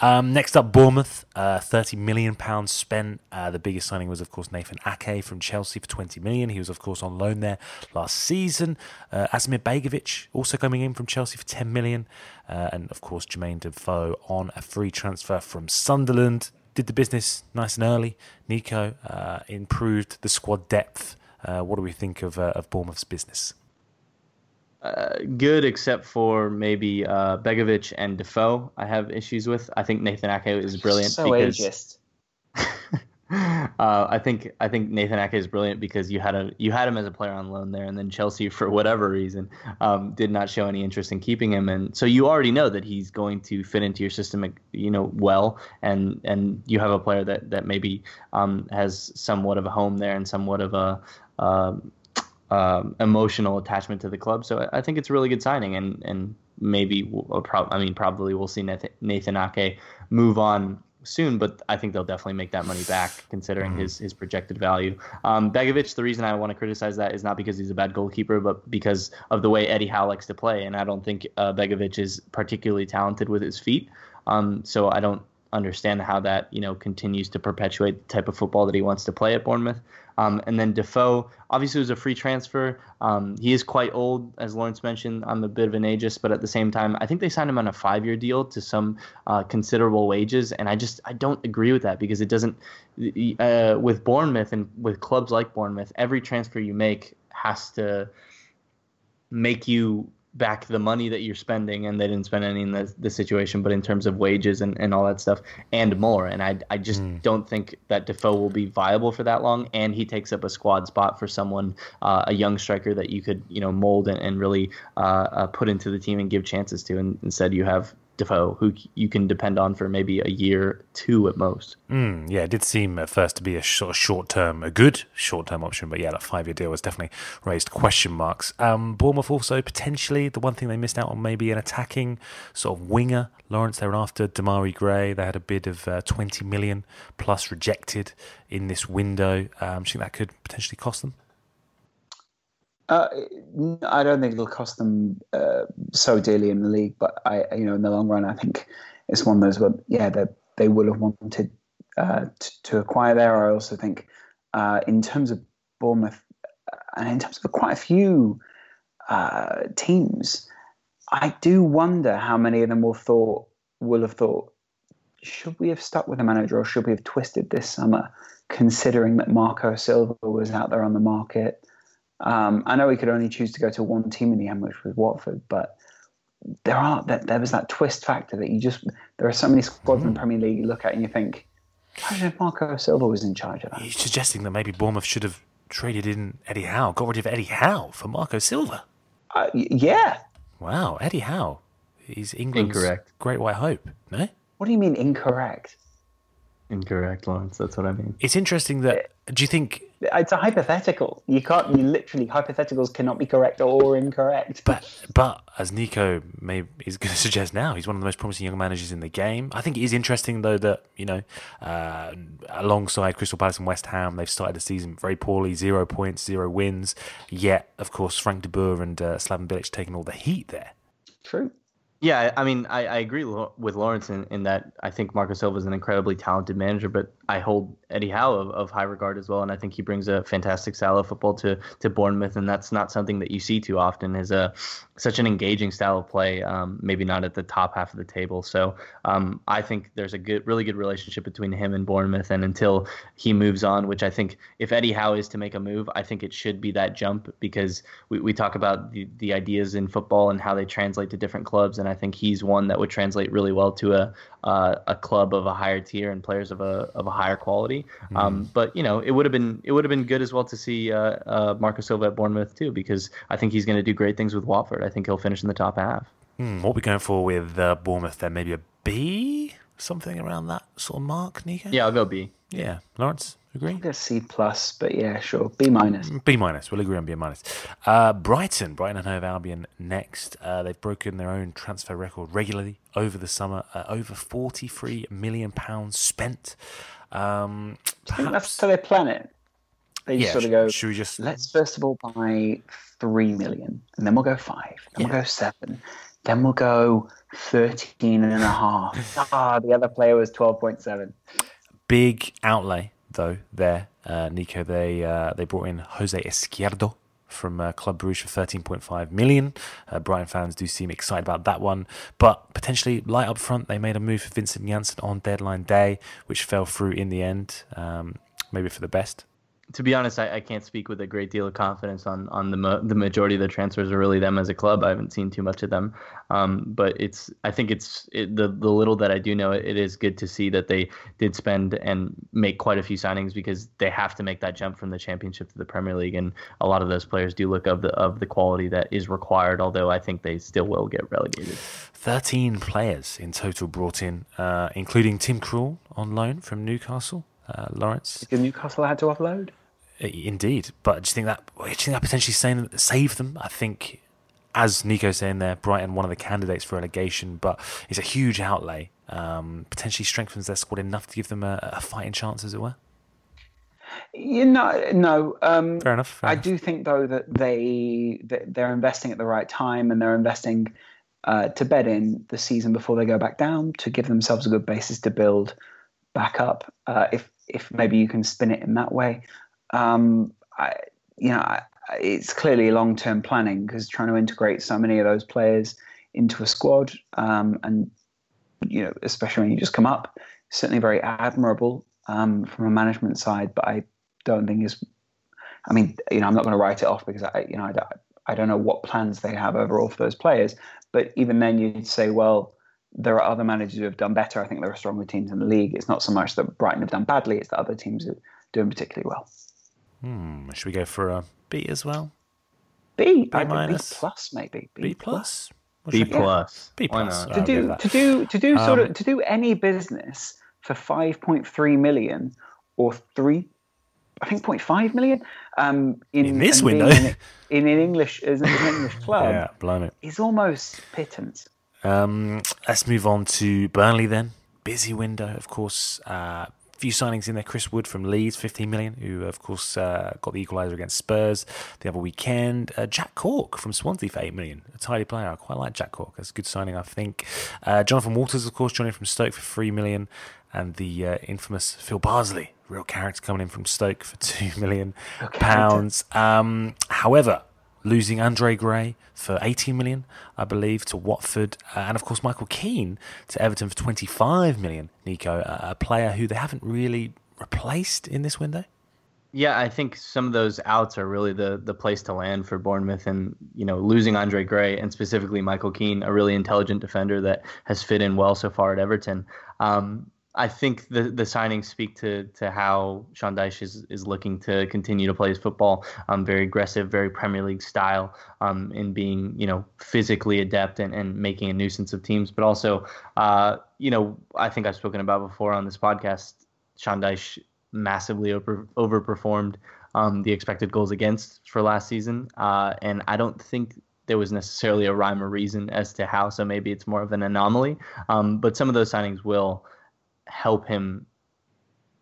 Um, next up, Bournemouth, uh, thirty million pounds spent. Uh, the biggest signing was, of course, Nathan Ake from Chelsea for twenty million. He was, of course, on loan there last season. Uh, Asmir Begovic also coming in from Chelsea for ten million, uh, and of course, Jermaine Defoe on a free transfer from Sunderland. Did the business nice and early. Nico uh, improved the squad depth. Uh, what do we think of of Bournemouth's business? Uh, good, except for maybe uh, Begovic and Defoe. I have issues with. I think Nathan Ake is brilliant. So because, ageist. (laughs) uh, I think I think Nathan Ake is brilliant because you had a you had him as a player on loan there, and then Chelsea, for whatever reason, um, did not show any interest in keeping him, and so you already know that he's going to fit into your system, you know, well, and and you have a player that that maybe um, has somewhat of a home there and somewhat of a um, um, emotional attachment to the club. So I think it's a really good signing, and and maybe we'll, pro- I mean probably we'll see Nathan Ake move on soon, but I think they'll definitely make that money back considering mm-hmm. his his projected value. Um, Begovic, the reason I want to criticize that is not because he's a bad goalkeeper, but because of the way Eddie Howe likes to play, and I don't think uh, Begovic is particularly talented with his feet. Um, so I don't understand how that you know continues to perpetuate the type of football that he wants to play at Bournemouth. Um, and then Defoe, obviously, was a free transfer. Um, he is quite old, as Laurence mentioned. I'm a bit of an ageist, but at the same time, I think they signed him on a five-year deal to some uh, considerable wages, and I just I don't agree with that because it doesn't. Uh, with Bournemouth and with clubs like Bournemouth, every transfer you make has to make you back the money that you're spending and they didn't spend any in the, the situation but in terms of wages and, and all that stuff and more and i, I just mm. don't think that defoe will be viable for that long and he takes up a squad spot for someone uh, a young striker that you could you know mold and, and really uh, uh, put into the team and give chances to and instead you have Defoe, who you can depend on for maybe a year, two at most. Mm, yeah, it did seem at first to be a of short term, a good short term option, but yeah, that five year deal was definitely raised question marks. Um, Bournemouth also potentially the one thing they missed out on maybe an attacking sort of winger. Laurence, they were after Demarai Gray. They had a bid of uh, 20 million plus rejected in this window. Um, do you think that could potentially cost them? Uh, I don't think it'll cost them uh, so dearly in the league, but I, you know, in the long run, I think it's one of those where, yeah, they they will have wanted uh, to, to, acquire there. I also think, uh, in terms of Bournemouth, uh, and in terms of quite a few uh, teams, I do wonder how many of them will thought will have thought, should we have stuck with the manager or should we have twisted this summer, considering that Marco Silva was out there on the market. Um, I know he could only choose to go to one team in the end, which was Watford, but there are that there was that twist factor that you just there are so many squads mm. in the Premier League you look at and you think, imagine if Marco Silva was in charge of that. He's suggesting that maybe Bournemouth should have traded in Eddie Howe, got rid of Eddie Howe for Marco Silva. Uh, yeah. Wow, Eddie Howe. He's England's Incorrect. great white hope. No. What do you mean incorrect? Incorrect, Laurence. That's what I mean. It's interesting that. Do you think it's a hypothetical? You can't. You literally hypotheticals cannot be correct or incorrect. But but as Nico may is going (laughs) to suggest now, he's one of the most promising young managers in the game. I think it is interesting though that you know, uh, alongside Crystal Palace and West Ham, they've started the season very poorly, zero points, zero wins. Yet, of course, Frank de Boer and uh, Slaven Bilic taking all the heat there. True. Yeah, I mean, I, I agree with Laurence in, in that I think Marco Silva is an incredibly talented manager, but I hold Eddie Howe of, of high regard as well, and I think he brings a fantastic style of football to to Bournemouth, and that's not something that you see too often. Is a such an engaging style of play, um, maybe not at the top half of the table. So um, I think there's a good, really good relationship between him and Bournemouth, and until he moves on, which I think if Eddie Howe is to make a move, I think it should be that jump because we, we talk about the, the ideas in football and how they translate to different clubs, and think he's one that would translate really well to a uh, a club of a higher tier and players of a of a higher quality. Mm. Um, but you know, it would have been it would have been good as well to see uh, uh, Marco Silva at Bournemouth too, because I think he's going to do great things with Watford. I think he'll finish in the top half. Mm, what are we going for with uh, Bournemouth? Then maybe a B, something around that sort of mark, Nico. Yeah, I'll go B. Yeah, Laurence. Agree? I C plus, but yeah, sure. B minus. B minus. We'll agree on B minus. Uh, Brighton, Brighton and Hove Albion next. Uh, they've broken their own transfer record regularly over the summer. Uh, over forty-three million pounds spent. Um, perhaps, that's how they plan it. They yeah, sort of go. Should we just let's first of all buy three million, and then we'll go five, then yeah. we'll go seven, then we'll go 13 and a half. ah, the other player was twelve point seven. Big outlay though there, uh, Nico. They uh, they brought in Jose Izquierdo from uh, Club Bruges for 13.5 million. Uh, Brighton fans do seem excited about that one, but potentially light up front. They made a move for Vincent Janssen on deadline day, which fell through in the end. Um, maybe for the best to be honest, I, I, can't speak with a great deal of confidence on on the ma- the majority of the transfers are really them as a club. I haven't seen too much of them, um, but it's I think it's it, the the little that I do know, it, it is good to see that they did spend and make quite a few signings because they have to make that jump from the Championship to the Premier League, and a lot of those players do look of the of the quality that is required. Although I think they still will get relegated. Thirteen players in total brought in, uh, including Tim Krul on loan from Newcastle. Uh, Laurence, because Newcastle had to offload. Indeed, but I just think that I just think that potentially saying save them. I think, as Nico's saying there, Brighton one of the candidates for relegation, but it's a huge outlay. Um, potentially strengthens their squad enough to give them a, a fighting chance, as it were. You know, no. Um, fair enough. Fair I enough. do think though that they they're investing at the right time and they're investing uh, to bed in the season before they go back down to give themselves a good basis to build back up. Uh, if if maybe you can spin it in that way, um, I, you know, I, it's clearly long term planning because trying to integrate so many of those players into a squad, um, and you know, especially when you just come up, certainly very admirable um, from a management side. But I don't think is, I mean, you know, I'm not going to write it off because I, you know, I, I don't know what plans they have overall for those players. But even then, you'd say, well, there are other managers who have done better. I think there are stronger teams in the league. It's not so much that Brighton have done badly; it's that other teams are doing particularly well. Hmm. Should we go for a B as well? B, B minus, B plus maybe. B, B plus. B plus. B plus. To do to do to do sort um, of to do any business for five point three million or three, I think 0.5 million. Um, in, in this window, in, in, an English as an English (laughs) club, yeah, blimey, is almost pittance. Um, let's move on to Burnley then. Busy window, of course. Uh, few signings in there. Chris Wood from Leeds, 15 million, who of course uh, got the equaliser against Spurs the other weekend. Uh, Jack Cork from Swansea for 8 million, a tidy player. I quite like Jack Cork. That's a good signing, I think. Uh, Jonathan Walters, of course, joining from Stoke for 3 million. And the uh, infamous Phil Bardsley, real character coming in from Stoke for 2 (laughs) million pounds. Um, however, losing Andre Gray for 18 million, I believe, to Watford, uh, and of course Michael Keane to Everton for 25 million. Nico, a player who they haven't really replaced in this window. Yeah, I think some of those outs are really the the place to land for Bournemouth, and you know losing Andre Gray and specifically Michael Keane, a really intelligent defender that has fit in well so far at Everton. Um, I think the the signings speak to to how Sean Dyche is, is looking to continue to play his football. Um, very aggressive, very Premier League style, um, in being you know physically adept and, and making a nuisance of teams. But also, uh, you know, I think I've spoken about before on this podcast. Sean Dyche massively over overperformed um, the expected goals against for last season, uh, and I don't think there was necessarily a rhyme or reason as to how. So maybe it's more of an anomaly. Um, but some of those signings will help him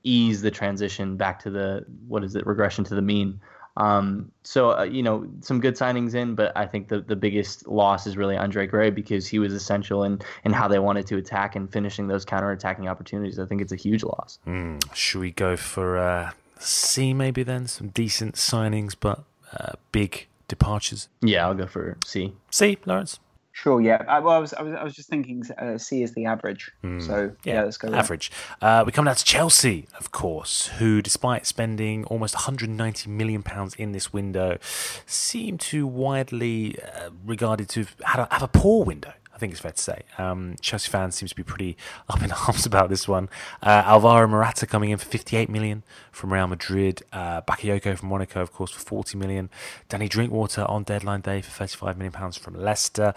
ease the transition back to the what is it regression to the mean Um, so uh, you know, some good signings in, but I think the the biggest loss is really Andre Gray because he was essential in in how they wanted to attack and finishing those counter attacking opportunities. I think it's a huge loss. Mm, should we go for uh, C maybe then? Some decent signings, but uh, big departures. Yeah, I'll go for C. C, Laurence. Sure. Yeah. I, well, I was, I was, I was just thinking uh, C is the average. Mm. So yeah, yeah, let's go. Average. Uh, we come down to Chelsea, of course, who, despite spending almost 190 million pounds in this window, seem to widely uh, regarded to have a, have a poor window think it's fair to say. Um, Chelsea fans seems to be pretty (laughs) up in arms about this one. Uh, Alvaro Morata coming in for 58 million from Real Madrid. Uh, Bakayoko from Monaco, of course, for 40 million. Danny Drinkwater on deadline day for 35 million pounds from Leicester.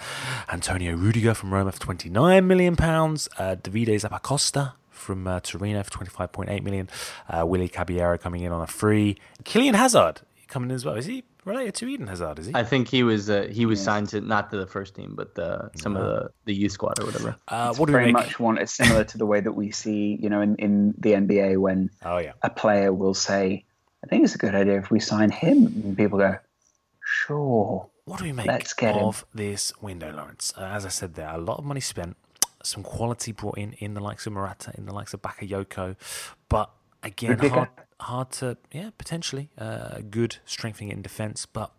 Antonio Rudiger from Roma for 29 million pounds. Uh, Davide Zappacosta from uh, Torino for 25.8 million. Uh, Willy Caballero coming in on a free. Kylian Hazard coming in as well. Is he related to Eden Hazard? Is he? I think he was uh, he was yeah. signed to not to the first team, but the, some no. of the, the youth squad or whatever. Uh, what do very much want it similar to the way that we see, you know, in, in the NBA when (laughs) oh, yeah. a player will say, "I think it's a good idea if we sign him," and people go, "Sure." What do we make Let's get of him. this window, Laurence? Uh, as I said, there a lot of money spent, some quality brought in in the likes of Morata, in the likes of Bakayoko, but again, hard, hard to, yeah, potentially uh, good strengthening in defence, but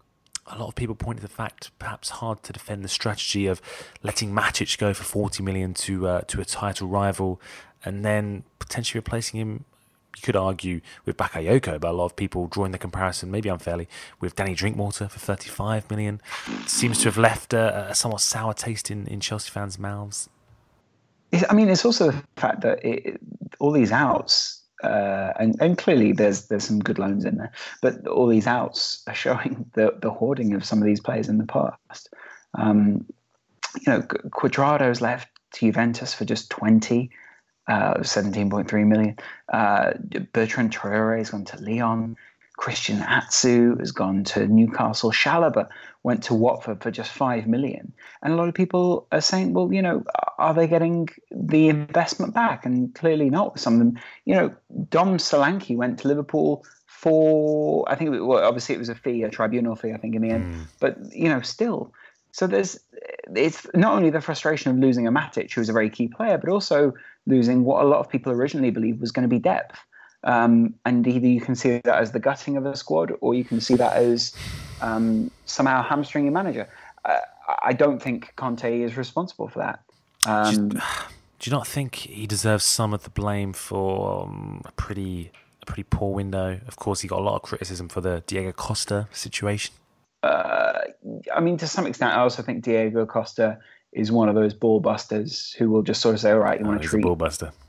a lot of people point to the fact perhaps hard to defend the strategy of letting Matic go for 40 million to uh, to a title rival and then potentially replacing him you could argue with Bakayoko, but a lot of people drawing the comparison, maybe unfairly, with Danny Drinkwater for 35 million. Seems to have left a, a somewhat sour taste in, in Chelsea fans' mouths. I mean, it's also the fact that it, all these outs uh, and, and clearly there's there's some good loans in there, but all these outs are showing (laughs) the the hoarding of some of these players in the past. Um, you know, Cuadrado's left to Juventus for just 20, uh, 17.3 million. Uh, Bertrand Traore has gone to Lyon. Christian Atsu has gone to Newcastle. Chalobah went to Watford for just five million. And a lot of people are saying, well, you know, are they getting the investment back? And clearly not. Some of them, you know, Dom Solanke went to Liverpool for, I think, well, obviously it was a fee, a tribunal fee, I think, in the end. Mm. But you know, still. So there's, it's not only the frustration of losing a Matic, who was a very key player, but also losing what a lot of people originally believed was going to be depth. Um, and either you can see that as the gutting of a squad, or you can see that as um, somehow hamstringing your manager. Uh, I don't think Conte is responsible for that. Um, do, you, not think he deserves some of the blame for um, a pretty a pretty poor window? Of course, he got a lot of criticism for the Diego Costa situation. Uh, I mean, to some extent, I also think Diego Costa is one of those ball busters who will just sort of say, "All right, you oh, want to treat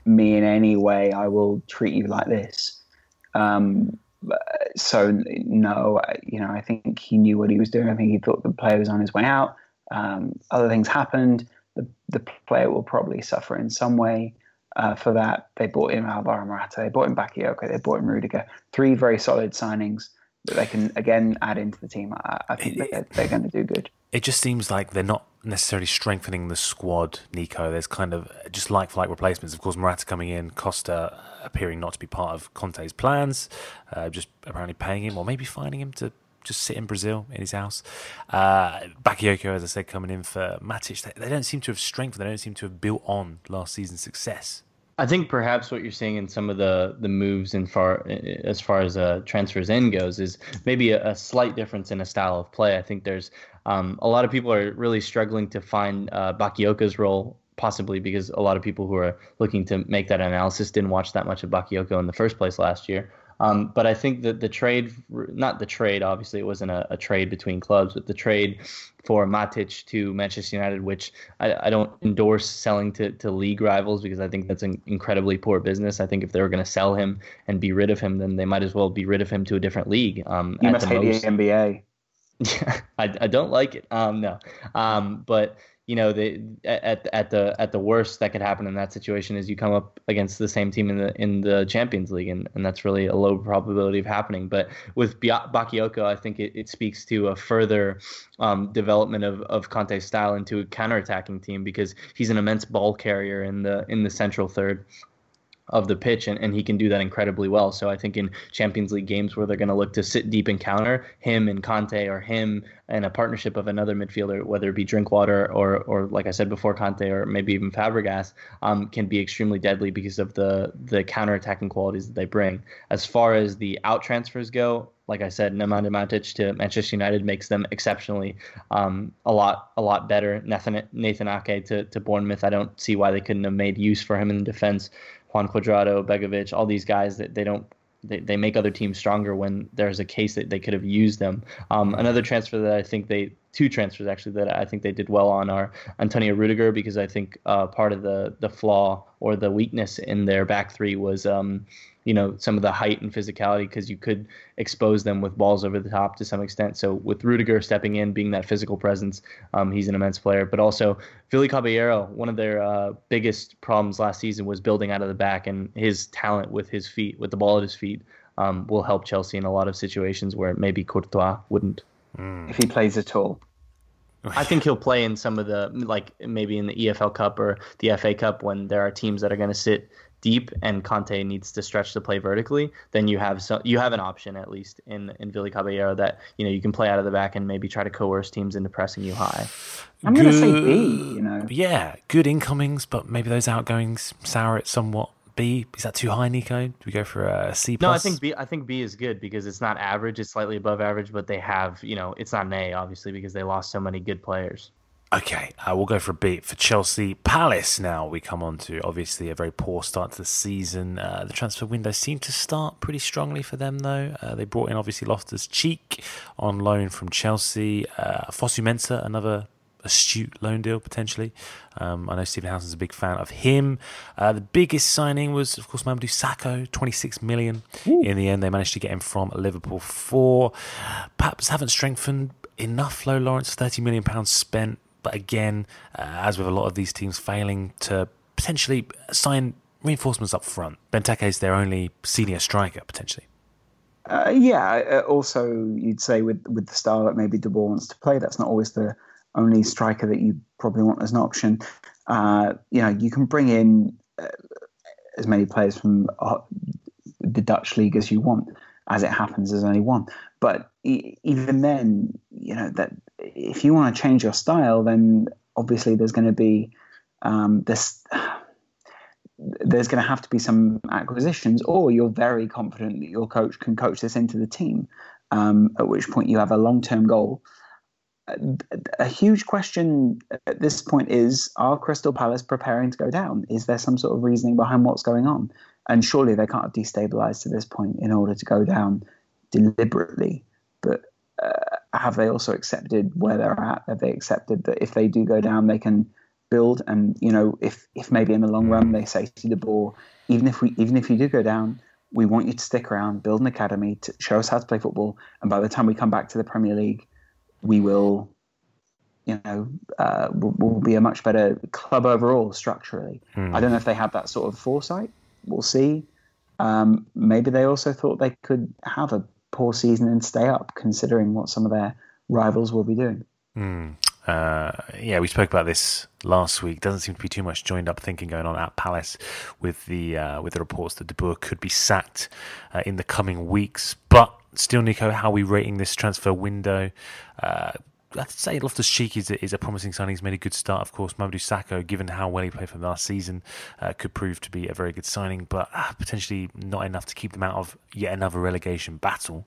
me in any way, I will treat you like this." Um, so no, you know, I think he knew what he was doing. I think he thought the player was on his way out. Um, other things happened. The the player will probably suffer in some way. Uh, for that, they bought in Alvaro Morata, they bought in Bakayoko, they bought in Rudiger. Three very solid signings that they can again add into the team. I, I think they're, they're going to do good. It just seems like they're not necessarily strengthening the squad, Nico. There's kind of just like for like replacements. Of course, Morata coming in, Costa appearing not to be part of Conte's plans, uh, just apparently paying him or maybe finding him to just sit in Brazil in his house. Uh, Bakayoko, as I said, coming in for Matic. They, they don't seem to have strengthened. They don't seem to have built on last season's success. I think perhaps what you're seeing in some of the the moves in far as far as uh, transfers in goes is maybe a, a, slight difference in a style of play. I think there's um, a lot of people are really struggling to find uh, role, possibly because a lot of people who are looking to make that analysis didn't watch that much of Bakayoko in the first place last year. Um, but I think that the trade, not the trade, obviously it wasn't a, a, trade between clubs, but the trade for Matic to Manchester United, which I, I don't endorse selling to, to league rivals because I think that's an incredibly poor business. I think if they were going to sell him and be rid of him, then they might as well be rid of him to a different league. Um, you must hate most. the NBA. Yeah, (laughs) I, I don't like it. Um, no, um, but you know, the at at the at the worst that could happen in that situation is you come up against the same team in the in the Champions League, and, and that's really a low probability of happening. But with Bakayoko, I think it, it speaks to a further um, development of, of Conte's style into a counterattacking team because he's an immense ball carrier in the in the central third. Of the pitch, and, and he can do that incredibly well. So I think in Champions League games where they're going to look to sit deep and counter, him and Kanté or him and a partnership of another midfielder, whether it be Drinkwater or, or like I said before, Kanté or maybe even Fabregas, um, can be extremely deadly because of the the counter attacking qualities that they bring. As far as the out transfers go, like I said, Nemanja Matic to Manchester United makes them exceptionally um, a lot a lot better. Nathan Nathan Ake to, to Bournemouth, I don't see why they couldn't have made use for him in defense. Juan Cuadrado, Begovic, all these guys that they don't they, they make other teams stronger when there's a case that they could have used them. Um, another transfer that I think they two transfers actually that I think they did well on are Antonio Rudiger because I think uh, part of the the flaw or the weakness in their back three was um, you know some of the height and physicality because you could expose them with balls over the top to some extent. So with Rudiger stepping in, being that physical presence, um, he's an immense player. But also Willy Caballero, one of their uh, biggest problems last season was building out of the back, and his talent with his feet, with the ball at his feet, um, will help Chelsea in a lot of situations where maybe Courtois wouldn't. Mm. If he plays at all. I think he'll play in some of the like maybe in the EFL Cup or the FA Cup when there are teams that are going to sit deep and Conte needs to stretch the play vertically, then you have so you have an option at least in in Willy Caballero that you know you can play out of the back and maybe try to coerce teams into pressing you high. I'm going to say B. You know, yeah, good incomings, but maybe those outgoings sour it somewhat. B is that too high, Nico? Do we go for a C? No, I think B. I think B is good because it's not average; it's slightly above average, but they have you know it's not an A obviously because they lost so many good players. Okay, uh, we'll go for a beat for Chelsea Palace. Now we come on to obviously a very poor start to the season. Uh, the transfer window seemed to start pretty strongly for them, though. Uh, they brought in obviously Loftus Cheek on loan from Chelsea. Uh, Fosu Mensah, another astute loan deal potentially. Um, I know Stephen Howson's a big fan of him. Uh, the biggest signing was, of course, Mamadou Sakho, 26 million. Ooh. In the end, they managed to get him from Liverpool for. Perhaps haven't strengthened enough, Low Laurence, 30 million pounds spent but again, uh, as with a lot of these teams failing to potentially sign reinforcements up front, Benteke is their only senior striker potentially. Uh, yeah. Uh, also, you'd say with with the style that maybe De Boer wants to play, that's not always the only striker that you probably want as an option. Uh, you know, you can bring in uh, as many players from uh, the Dutch league as you want. As it happens, there's only one. But even then, you know that if you want to change your style, then obviously there's going to be um, this. There's going to have to be some acquisitions, or you're very confident that your coach can coach this into the team. Um, at which point you have a long-term goal. A, huge question at this point is: Are Crystal Palace preparing to go down? Is there some sort of reasoning behind what's going on? And surely they can't have destabilized to this point in order to go down deliberately. Have they also accepted where they're at? Have they accepted that if they do go down, they can build? And you know, if if maybe in the long run they say to De Boer, even if we even if you do go down, we want you to stick around, build an academy, to show us how to play football, and by the time we come back to the Premier League, we will, you know, uh, will, will be a much better club overall structurally. Mm. I don't know if they have that sort of foresight. We'll see. Um, maybe they also thought they could have a poor season and stay up, considering what some of their rivals will be doing. Mm. Uh, yeah, we spoke about this last week. Doesn't seem to be too much joined up thinking going on at Palace with the uh, with the reports that De Boer could be sacked uh, in the coming weeks. But still, Nico, how are we rating this transfer window? I'd say Loftus Cheek is a, is a promising signing. He's made a good start, of course. Mamadou Sakho, given how well he played for last season, uh, could prove to be a very good signing, but uh, potentially not enough to keep them out of yet another relegation battle.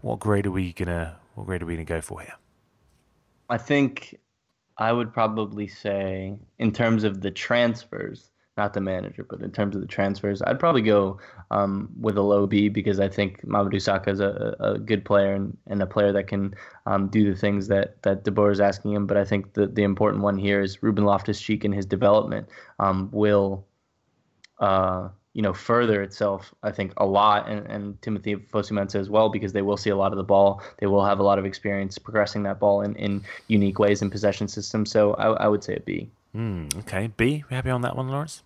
What grade are we gonna What grade are we gonna go for here? I think I would probably say, in terms of the transfers, not the manager, but in terms of the transfers, I'd probably go um, with a low B because I think Mamadou Sakho is a, a good player and, and a player that can um, do the things that, that De Boer is asking him. But I think the, the important one here is Ruben Loftus Cheek and his development um, will. Uh, you know, further itself, I think, a lot, and, and Timothy Fosu Mensah as well, because they will see a lot of the ball. They will have a lot of experience progressing that ball in, in unique ways in possession systems. So I, I would say a B. Mm, okay, B. We happy on that one, Laurence?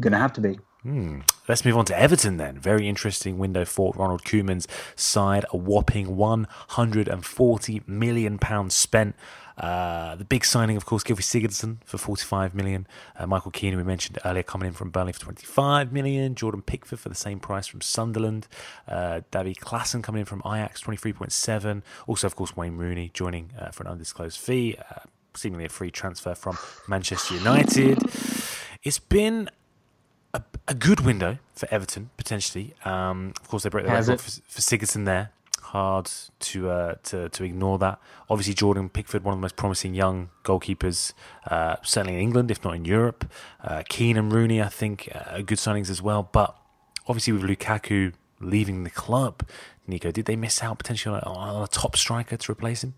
Going to have to be. Hmm. Let's move on to Everton then. Very interesting window for Ronald Koeman's side. A whopping £140 million spent. Uh, the big signing, of course, Gylfi Sigurdsson for 45 million. Uh, Michael Keane, we mentioned earlier, coming in from Burnley for 25 million. Jordan Pickford for the same price from Sunderland. Uh, Davy Klaassen coming in from Ajax, 23.7. Also, of course, Wayne Rooney joining uh, for an undisclosed fee. Seemingly a free transfer from Manchester United. It's been a, a good window for Everton potentially. Um, of course, they broke the record for, for Sigurdsson there. Hard to uh, to to ignore that. Obviously, Jordan Pickford, one of the most promising young goalkeepers, uh, certainly in England, if not in Europe. Uh, Keane and Rooney, I think, uh, are good signings as well. But obviously, with Lukaku leaving the club, Nico, did they miss out potentially on on a top striker to replace him?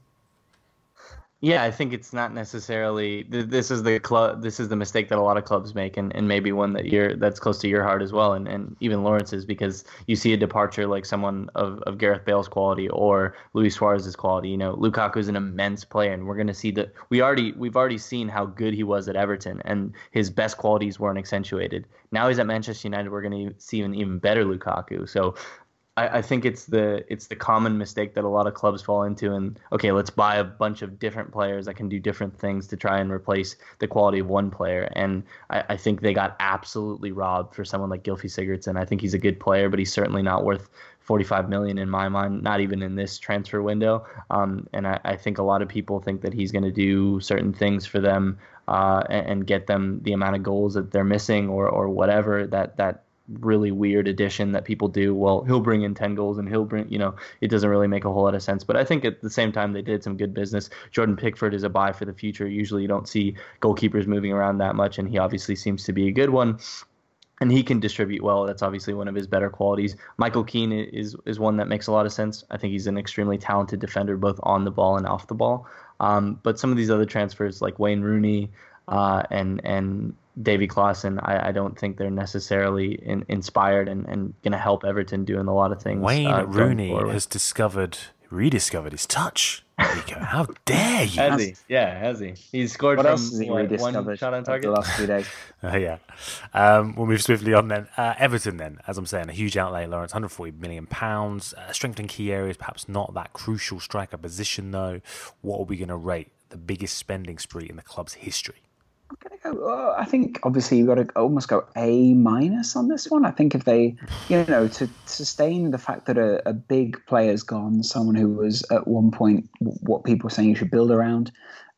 Yeah, I think it's not necessarily. th- This is the club. This is the mistake that a lot of clubs make, and, and maybe one that you're that's close to your heart as well, and, and even Laurence's, because you see a departure like someone of, of Gareth Bale's quality or Luis Suarez's quality. You know, Lukaku's an immense player, and we're going to see that we already we've already seen how good he was at Everton, and his best qualities weren't accentuated. Now he's at Manchester United. We're going to see an even better Lukaku. So I, I think it's the it's the common mistake that a lot of clubs fall into. And okay, let's buy a bunch of different players that can do different things to try and replace the quality of one player. And I, I think they got absolutely robbed for someone like Gylfi Sigurdsson. I think he's a good player, but he's certainly not worth 45 million in my mind, not even in this transfer window. Um, and I, I think a lot of people think that he's going to do certain things for them uh, and, and get them the amount of goals that they're missing or or whatever that that really weird addition that people do. Well, he'll bring in 10 goals and he'll bring, you know, it doesn't really make a whole lot of sense. But I think at the same time, they did some good business. Jordan Pickford is a buy for the future. Usually you don't see goalkeepers moving around that much, and he obviously seems to be a good one. And he can distribute well. That's obviously one of his better qualities. Michael Keane is is one that makes a lot of sense. I think he's an extremely talented defender, both on the ball and off the ball. Um, but some of these other transfers, like Wayne Rooney uh, and and Davy Klaassen, I, I don't think they're necessarily in, inspired and, and going to help Everton doing a lot of things. Wayne uh, Rooney forward. has discovered, rediscovered his touch. Nico, how (laughs) dare you? Has he? Yeah, has he? He's scored What from else has he what, rediscovered one shot on target. the last few days? Uh, (laughs) (laughs) yeah. Um, we'll move swiftly on then. Uh, Everton, then, as I'm saying, a huge outlay, Laurence, 140 million pounds. Uh, strength in key areas, perhaps not that crucial striker position, though. What are we going to rate the biggest spending spree in the club's history? I think obviously you've got to almost go A minus on this one. I think if they, you know, to sustain the fact that a, a big player's gone, someone who was at one point what people were saying you should build around,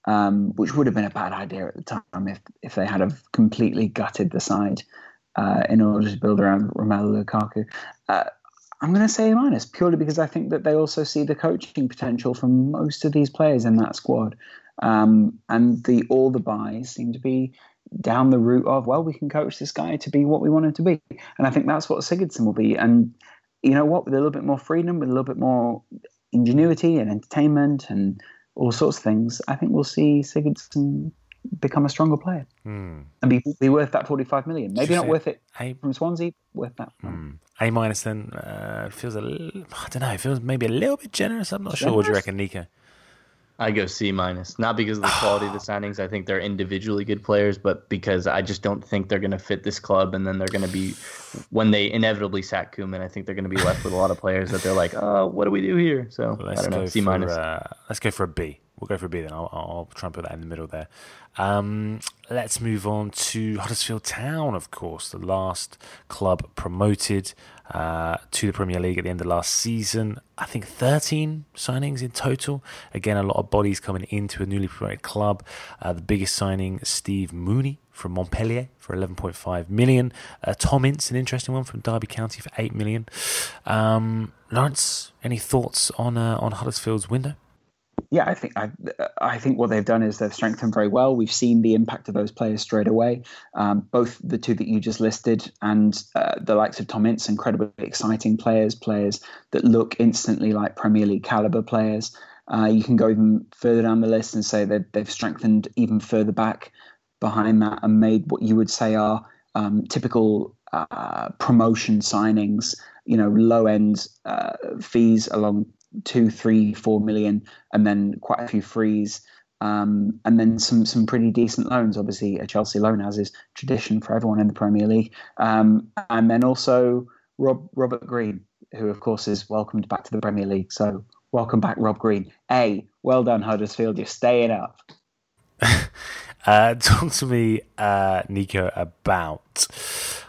um, which would have been a bad idea at the time if if they had have completely gutted the side uh, in order to build around Romelu Lukaku. Uh, I'm going to say A minus purely because I think that they also see the coaching potential from most of these players in that squad. Um, and the all the buys seem to be down the route of well, we can coach this guy to be what we want him to be, and I think that's what Sigurdsson will be. And you know what, with a little bit more freedom, with a little bit more ingenuity and entertainment and all sorts of things, I think we'll see Sigurdsson become a stronger player Hmm. and be, be worth that 45 million. Maybe not worth it A- from Swansea, worth that. Hmm. A minus then uh, feels a little, I don't know, it feels maybe a little bit generous. I'm not sure. What do you reckon, Nico? I go C minus, not because of the quality of the (sighs) signings. I think they're individually good players, but because I just don't think they're going to fit this club, and then they're going to be when they inevitably sack Koeman. I think they're going to be left with a lot of players that they're like, oh, what do we do here? So I Let's don't know, C minus. uh, let's go for a B. We'll go for a B then. I'll, I'll try and put that in the middle there. Um, let's move on to Huddersfield Town, of course, the last club promoted uh, to the Premier League at the end of last season. I think 13 signings in total. Again, a lot of bodies coming into a newly promoted club. Uh, the biggest signing, Steve Mounié from Montpellier for 11.5 million. Uh, Tom Ince, an interesting one from Derby County for 8 million. Um, Laurence, any thoughts on uh, on Huddersfield's window? Yeah, I think I, I think what they've done is they've strengthened very well. We've seen the impact of those players straight away. Um, both the two that you just listed and uh, the likes of Tom Ince, incredibly exciting players, players that look instantly like Premier League caliber players. Uh, you can go even further down the list and say that they've strengthened even further back behind that and made what you would say are um, typical uh, promotion signings. You know, low end uh, fees along two, three, four million, and then quite a few frees, um, and then some some pretty decent loans. Obviously, a Chelsea loan as is tradition for everyone in the Premier League, um, and then also Rob Robert Green, who of course is welcomed back to the Premier League. So welcome back, Rob Green. A well done, Huddersfield. You're staying up. (laughs) uh, talk to me, uh, Nico, about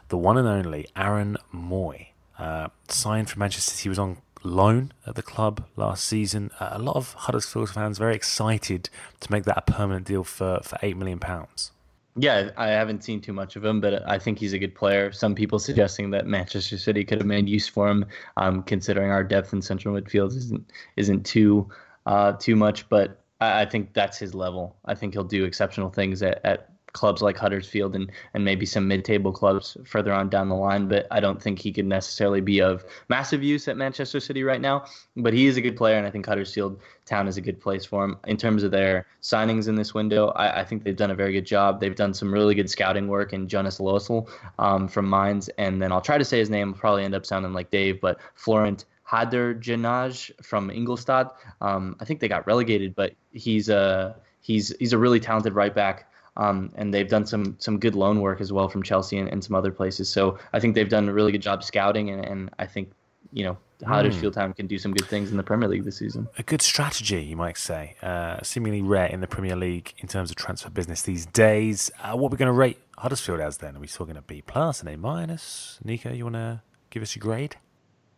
the one and only Aaron Mooy. Uh, signed for Manchester City. He was on loan at the club last season. Uh, a lot of Huddersfield fans very excited to make that a permanent deal for, for eight million pounds. Yeah, I haven't seen too much of him, but I think he's a good player. Some people suggesting that Manchester City could have made use for him, um, considering our depth in central midfield isn't isn't too uh, too much. But I, I, think that's his level. I think he'll do exceptional things at, at clubs like Huddersfield and, and maybe some mid-table clubs further on down the line. But I don't think he could necessarily be of massive use at Manchester City right now. But he is a good player, and I think Huddersfield Town is a good place for him. In terms of their signings in this window, I, I think they've done a very good job. They've done some really good scouting work in Jonas Lössl um, from Mainz, and then I'll try to say his name. Probably end up sounding like Dave, but Florent Hadergjonaj from Ingolstadt. Um, I think they got relegated, but he's a he's he's a really talented right back. Um, and they've done some some good loan work as well from Chelsea and, and, some other places. So I think they've done a really good job scouting, and, and I think you know Huddersfield mm. Town can do some good things in the Premier League this season. A good strategy, you might say. Uh, seemingly rare in the Premier League in terms of transfer business these days. Uh, what are we going to rate Huddersfield as then? Are we still going to B plus and A minus? Nico, you want to give us your grade?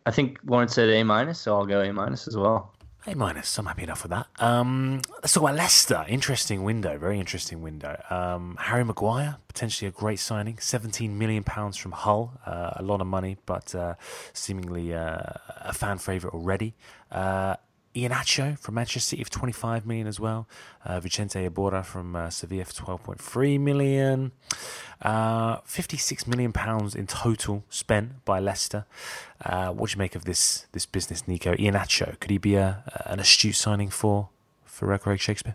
I think Laurence said A minus, so I'll go A minus as well. A minus. I'm happy enough with that. Um, let's talk about Leicester. Interesting window. Very interesting window. Um, Harry Maguire, potentially a great signing. 17 million pounds from Hull. Uh, a lot of money, but uh, seemingly uh, a fan favourite already. Iheanacho from Manchester City for 25 million as well. Uh, Vicente Iborra from uh, Sevilla for 12.3 million. Uh, 56 million pounds in total spent by Leicester. Uh, what do you make of this this business, Nico? Iheanacho, could he be a, an astute signing for for Craig Shakespeare?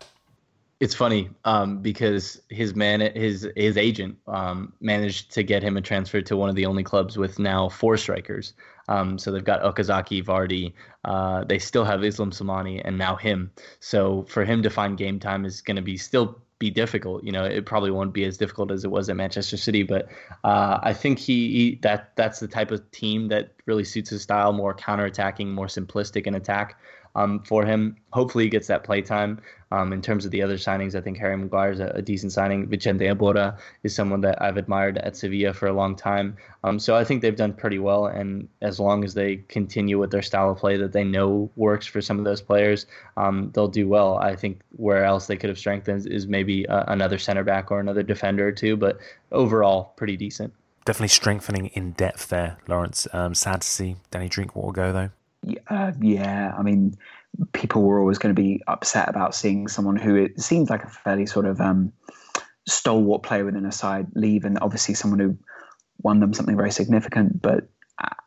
It's funny um, because his man, his his agent, um, managed to get him a transfer to one of the only clubs with now four strikers. Um, so they've got Okazaki, Vardy. Uh, they still have Islam Slimani and now him. So for him to find game time is going to be still be difficult. You know, it probably won't be as difficult as it was at Manchester City, but uh, I think he, he, that that's the type of team that really suits his style, more counter-attacking, more simplistic in attack um, for him. Hopefully, he gets that play time. Um, in terms of the other signings, I think Harry Maguire is a, a, decent signing. Vicente Iborra is someone that I've admired at Sevilla for a long time. Um, so I think they've done pretty well. And as long as they continue with their style of play that they know works for some of those players, um, they'll do well. I think where else they could have strengthened is maybe uh, another center back or another defender or two. But overall, pretty decent. Definitely strengthening in depth there, Laurence. Um, sad to see Danny Drinkwater go though. Uh, yeah, I mean, people were always going to be upset about seeing someone who it seems like a fairly sort of um, stalwart player within a side leave, and obviously someone who won them something very significant. But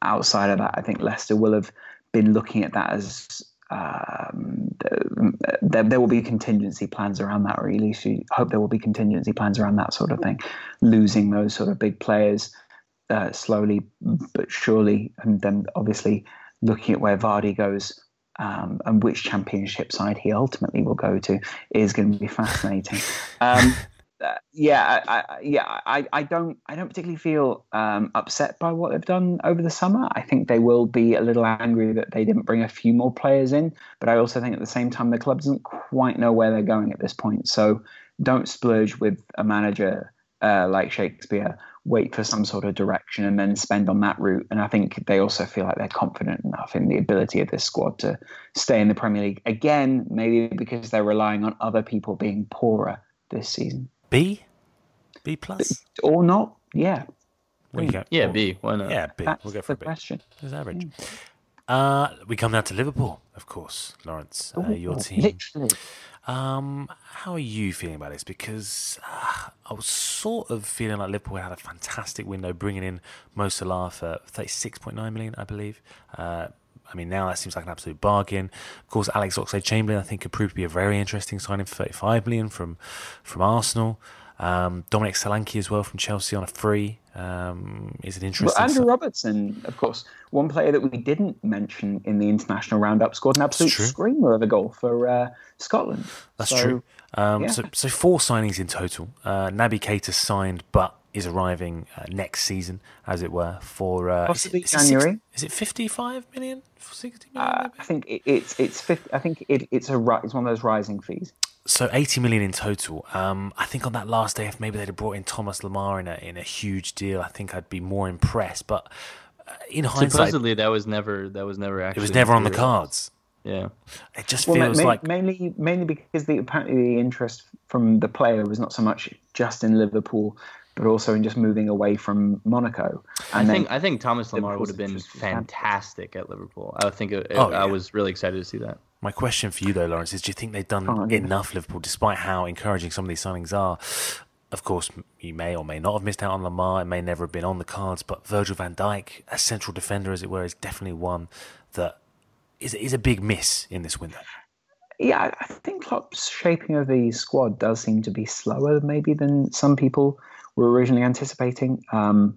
outside of that, I think Leicester will have been looking at that as um, there, there will be contingency plans around that, or at least you hope there will be contingency plans around that sort of thing. Losing those sort of big players uh, slowly but surely, and then obviously looking at where Vardy goes um, and which championship side he ultimately will go to is going to be fascinating. Um, (laughs) uh, yeah, I, I, yeah, I, I don't, I don't particularly feel um, upset by what they've done over the summer. I think they will be a little angry that they didn't bring a few more players in, but I also think at the same time the club doesn't quite know where they're going at this point. So don't splurge with a manager uh, like Shakespeare wait for some sort of direction and then spend on that route. And I think they also feel like they're confident enough in the ability of this squad to stay in the Premier League again. Maybe because they're relying on other people being poorer this season. B, B plus, or not? Yeah. Yeah, B. Why not? Yeah, B. That's we'll go for the B. question. It's average. Uh, we come now to Liverpool, of course, Laurence. Uh, your team. Literally. Um, how are you feeling about this? Because uh, I was sort of feeling like Liverpool had a fantastic window, bringing in Mo Salah for thirty-six point nine million, I believe. Uh, I mean, now that seems like an absolute bargain. Of course, Alex Oxlade-Chamberlain, I think, could prove to be a very interesting signing for thirty-five million from from Arsenal. Um, Dominic Solanke as well from Chelsea on a free. Um, is it interesting? Well, Andrew Robertson, of course, one player that we didn't mention in the international roundup, scored an absolute screamer of a goal for uh, Scotland. That's so, true. Um, yeah. so, so four signings in total. Uh, Naby Keita signed, but is arriving uh, next season, as it were, for uh, Possibly is it, is January. It, six, is it 55 million? 60 million? Uh. I think it, it's it's 50, I think it, it's a it's one of those rising fees. So 80 million in total. Um, I think on that last day, if maybe they'd have brought in Thomas Lemar in a in a huge deal, I think I'd be more impressed. But uh, in hindsight, Supposedly that was never that was never actually it was never on the cards. Yeah. It just Well, feels ma- like mainly mainly because the apparently the interest from the player was not so much just in Liverpool, but also in just moving away from Monaco. I And then think I think Thomas Lemar would have been fantastic at Liverpool. I think it, Oh, I was really excited to see that. My question for you, though, Laurence, is do you think they've done Oh, enough Liverpool, despite how encouraging some of these signings are? Of course, you may or may not have missed out on Lemar. It may never have been on the cards, but Virgil van Dijk, a central defender, as it were, is definitely one that is, is a big miss in this window. yeah, I- I think Klopp's shaping of the squad does seem to be slower, maybe than some people were originally anticipating. Um,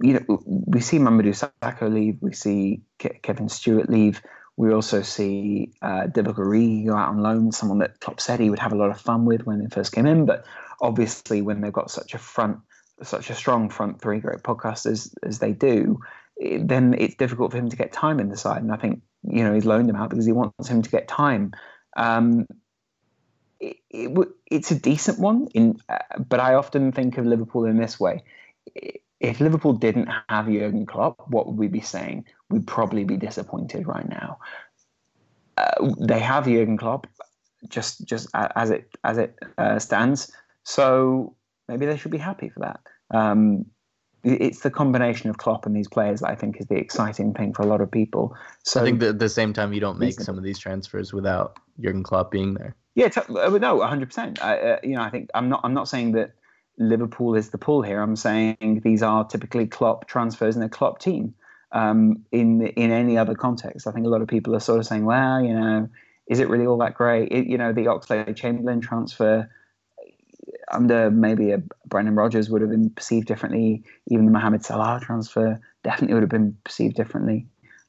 you know, we see Mamadou Sakho leave, we see Ke- Kevin Stewart leave, we also see uh, Divock go out on loan, someone that Klopp said he would have a lot of fun with when they first came in, but obviously when they've got such a front, such a strong front three great podcasters as they do, it- then it's difficult for him to get time in the side. And I think you know he's loaned him out because he wants him to get time. Um, it, it, it's a decent one, in, uh, but I often think of Liverpool in this way. If Liverpool didn't have Jurgen Klopp, what would we be saying? We'd probably be disappointed right now. Uh, they have Jurgen Klopp, just just as it as it uh, stands. So maybe they should be happy for that. Um, it's the combination of Klopp and these players that I think is the exciting thing for a lot of people. So I think that at the same time you don't make some of these transfers without Jurgen Klopp being there. Yeah, t- uh, no, hundred percent. Uh, you know, I think I'm not. I'm not saying that Liverpool is the pull here. I'm saying these are typically Klopp transfers in a Klopp team. Um, in in any other context, I think a lot of people are sort of saying, "Well, you know, is it really all that great?" It, you know, the Oxlade Chamberlain transfer under maybe a Brendan Rodgers would have been perceived differently. Even the Mohamed Salah transfer definitely would have been perceived differently.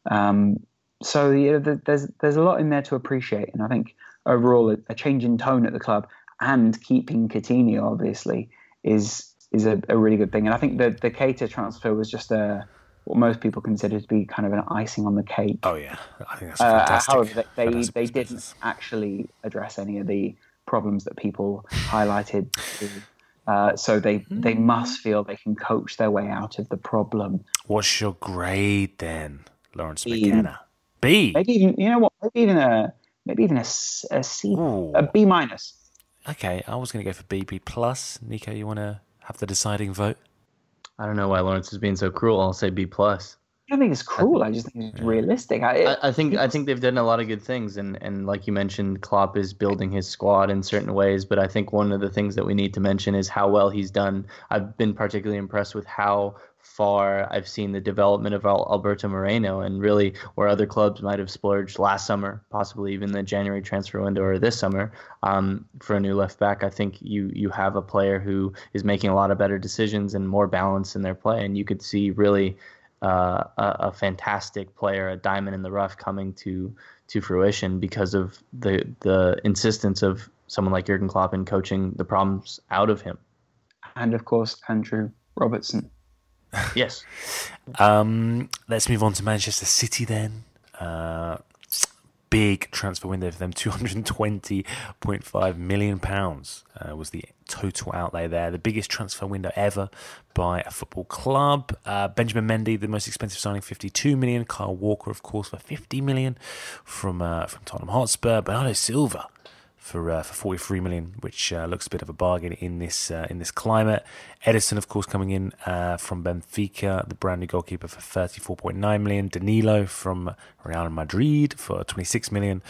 Um, so you know, th- there's there's a lot in there to appreciate, and I think overall a, a change in tone at the club and keeping Coutinho obviously is is a, a really good thing. And I think the the Keita transfer was just a what most people consider to be kind of an icing on the cake. Oh, yeah. I think that's Uh, fantastic. however, they they, Fantastic they didn't actually address any of the problems that people highlighted. Uh, so they they Hmm. must feel they can coach their way out of the problem. What's your grade then, Laurence B. McKenna? B. Maybe even you know what? Maybe even a maybe even a, S- a C, Ooh. a B minus. Okay, I was going to go for BB plus. Nico, you want to have the deciding vote? I don't know why Laurence is being so cruel. I'll say B plus. I don't think it's cruel. I just think it's realistic. I, I, I think I think they've done a lot of good things, and, and like you mentioned, Klopp is building his squad in certain ways. But I think one of the things that we need to mention is how well he's done. I've been particularly impressed with how far I've seen the development of Alberto Moreno, and really where other clubs might have splurged last summer, possibly even the January transfer window or this summer um, for a new left back. I think you you have a player who is making a lot of better decisions and more balance in their play, and you could see really uh, a, a fantastic player, a diamond in the rough, coming to to fruition because of the the insistence of someone like Jurgen Klopp in coaching the problems out of him. and of course Andrew Robertson. Yes, (laughs) Um, let's move on to Manchester City then. Uh, big transfer window for them. Two hundred and twenty point five million pounds uh, was the total outlay there. The biggest transfer window ever by a football club. Uh, Benjamin Mendy, the most expensive signing, fifty two million. Kyle Walker, of course, for fifty million from uh, from Tottenham Hotspur. Bernardo Silva for uh, for 43 million, which uh, looks a bit of a bargain in this uh, in this climate. Ederson, of course, coming in uh, from Benfica, the brand new goalkeeper for 34.9 million. Danilo from Real Madrid for 26 million.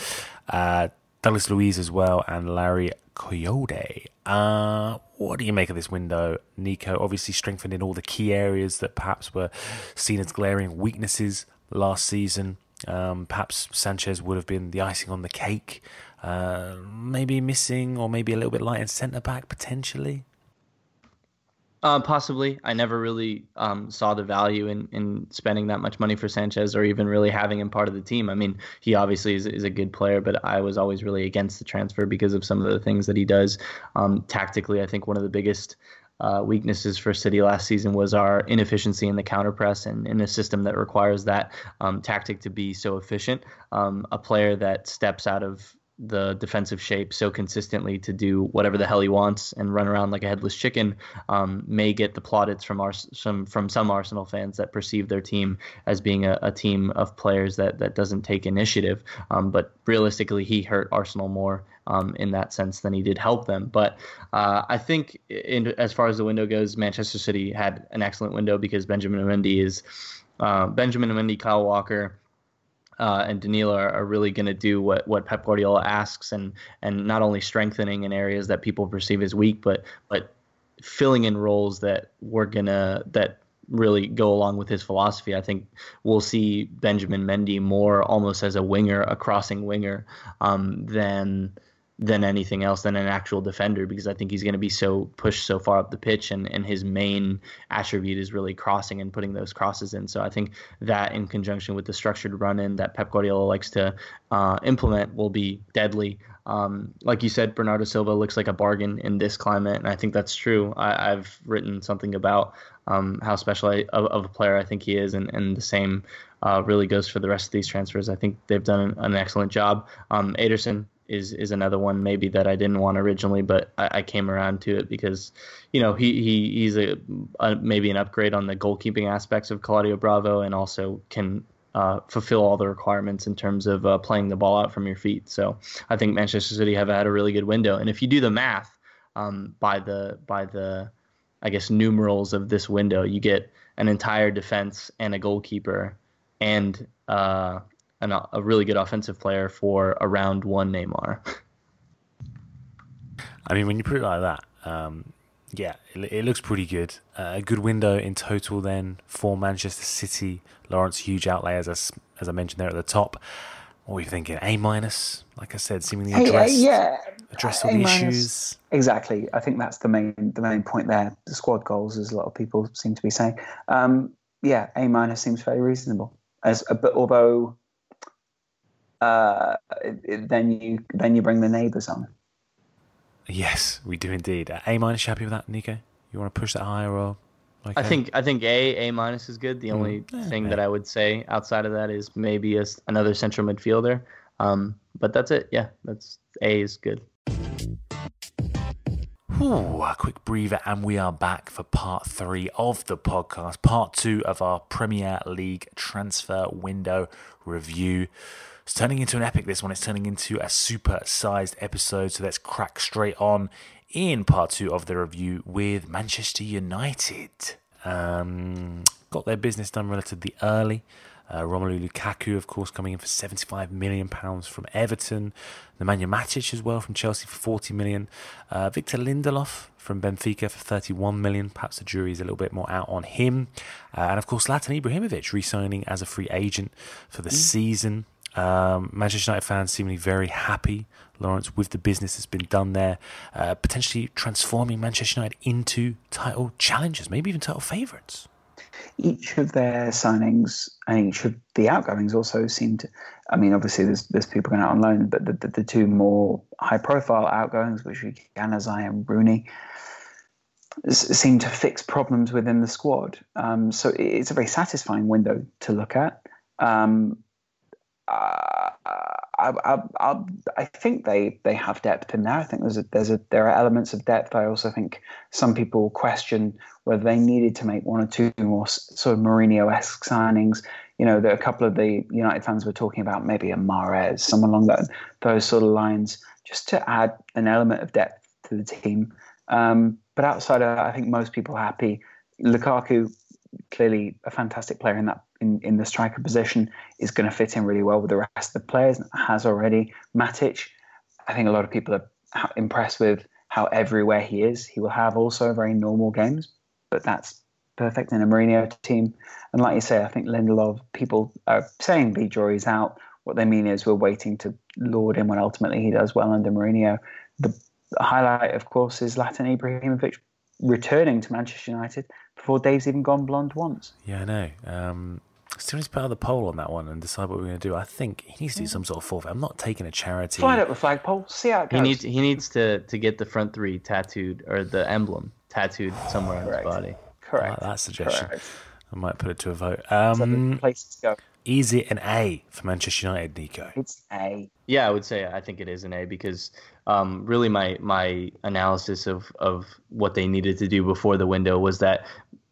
Uh, Douglas Luiz as well, and Larry Coyote. Uh, what do you make of this window, Nico? Obviously, strengthened in all the key areas that perhaps were seen as glaring weaknesses last season. Um, perhaps Sanchez would have been the icing on the cake. Uh, maybe missing, or maybe a little bit light in centre back potentially. uh, possibly. I never really um, saw the value in, in spending that much money for Sanchez, or even really having him part of the team. I mean, he obviously is, is a good player, but I was always really against the transfer because of some of the things that he does um, tactically. I think one of the biggest uh, weaknesses for City last season was our inefficiency in the counter press and in a system that requires that um, tactic to be so efficient. Um, a player that steps out of the defensive shape so consistently to do whatever the hell he wants and run around like a headless chicken um, may get the plaudits from our some from some Arsenal fans that perceive their team as being a, a team of players that that doesn't take initiative. Um, but realistically, he hurt Arsenal more um, in that sense than he did help them. But uh, I think in, as far as the window goes, Manchester City had an excellent window because Benjamin Mendy is uh, Benjamin Mendy, Kyle Walker uh, and Danilo are, are really going to do what, what Pep Guardiola asks, and and not only strengthening in areas that people perceive as weak, but but filling in roles that we're gonna that really go along with his philosophy. I think we'll see Benjamin Mendy more almost as a winger, a crossing winger, um, than than anything else than an actual defender because I think he's going to be so pushed so far up the pitch and, and his main attribute is really crossing and putting those crosses in. So I think that in conjunction with the structured run in that Pep Guardiola likes to uh, implement will be deadly. Um, like you said, Bernardo Silva looks like a bargain in this climate, and I think that's true. I, have written something about um, how special I, of, of, a player I think he is, and, and the same uh, really goes for the rest of these transfers. I think they've done an, an excellent job. Um, Ederson is is another one maybe that I didn't want originally, but I, I came around to it because, you know, he, he he's a, a, maybe an upgrade on the goalkeeping aspects of Claudio Bravo, and also can uh, fulfill all the requirements in terms of uh, playing the ball out from your feet. So I think Manchester City have had a really good window, and if you do the math um, by the by the I guess numerals of this window, you get an entire defense and a goalkeeper and uh, an, a really good offensive player for around one Neymar. (laughs) I mean, when you put it like that, um, yeah, it, it, looks pretty good. Uh, a good window in total then for Manchester City. Laurence, huge outlay as I, as I mentioned there at the top. What were you thinking? A minus, like I said, seemingly addressed. Hey, uh, yeah, addressed all the issues. Exactly. I think that's the main the main point there. The squad goals, as a lot of people seem to be saying. Um, yeah, A minus seems very reasonable. As but although uh, then you then you bring the neighbours on. Yes, we do indeed. Uh, a minus, happy with that, Nico? You want to push that higher or? I think I think A A minus is good. The mm. only yeah, thing yeah. that I would say outside of that is maybe a, another central midfielder. Um, but that's it. Yeah, that's A is good. Ooh, a quick breather, and we are back for part three of the podcast, part two of our Premier League transfer window review. It's turning into an epic, this one. It's turning into a super sized episode. So let's crack straight on in part two of the review with Manchester United. Um, got their business done relatively early. Uh, Romelu Lukaku, of course, coming in for 75 million pounds from Everton. Nemanja Matic as well from Chelsea for 40 million. Uh, Victor Lindelof from Benfica for £31 million. Perhaps the jury is a little bit more out on him. Uh, and of course, Zlatan Ibrahimovic re-signing as a free agent for the mm. season. Um, Manchester United fans seemingly very happy, Laurence, with the business that's been done there, uh, potentially transforming Manchester United into title challengers, maybe even title favourites. Each of their signings and each of the outgoings also seem to. I mean, obviously, there's there's people going out on loan, but the, the, the two more high-profile outgoings, which are Januzaj and Rooney, seem to fix problems within the squad. Um, so it's a very satisfying window to look at. Um, I, I, I, I, think they, they have depth in there. I think there's a, there's a, there are elements of depth. I also think some people question whether they needed to make one or two more sort of Mourinho-esque signings. You know, a couple of the United fans were talking about maybe a Mahrez, someone along that, those sort of lines, just to add an element of depth to the team. Um, but outside of I think most people are happy. Lukaku, clearly a fantastic player in that in, in the striker position is going to fit in really well with the rest of the players. Has already Matic. I think a lot of people are impressed with how everywhere he is. He will have also very normal games, but that's perfect in a Mourinho team. And like you say, I think Lindelof. People are saying the jury's out. What they mean is we're waiting to lord him when ultimately he does well under Mourinho. The highlight, of course, is Zlatan Ibrahimovic returning to Manchester United before Dave's even gone blonde once. Yeah, I know. Um, still needs to put out the poll on that one and decide what we're going to do. I think he needs to do some sort of forfeit. I'm not taking a charity. Find out the flagpole. See how it goes. He needs he needs to to get the front three tattooed or the emblem tattooed somewhere on his body. I Correct. like that suggestion. Correct. I might put it to a vote. So Um, the places to go. is it an A for Manchester United, Nico? It's A. Yeah, I would say I think it is an A because um, really my my analysis of of what they needed to do before the window was that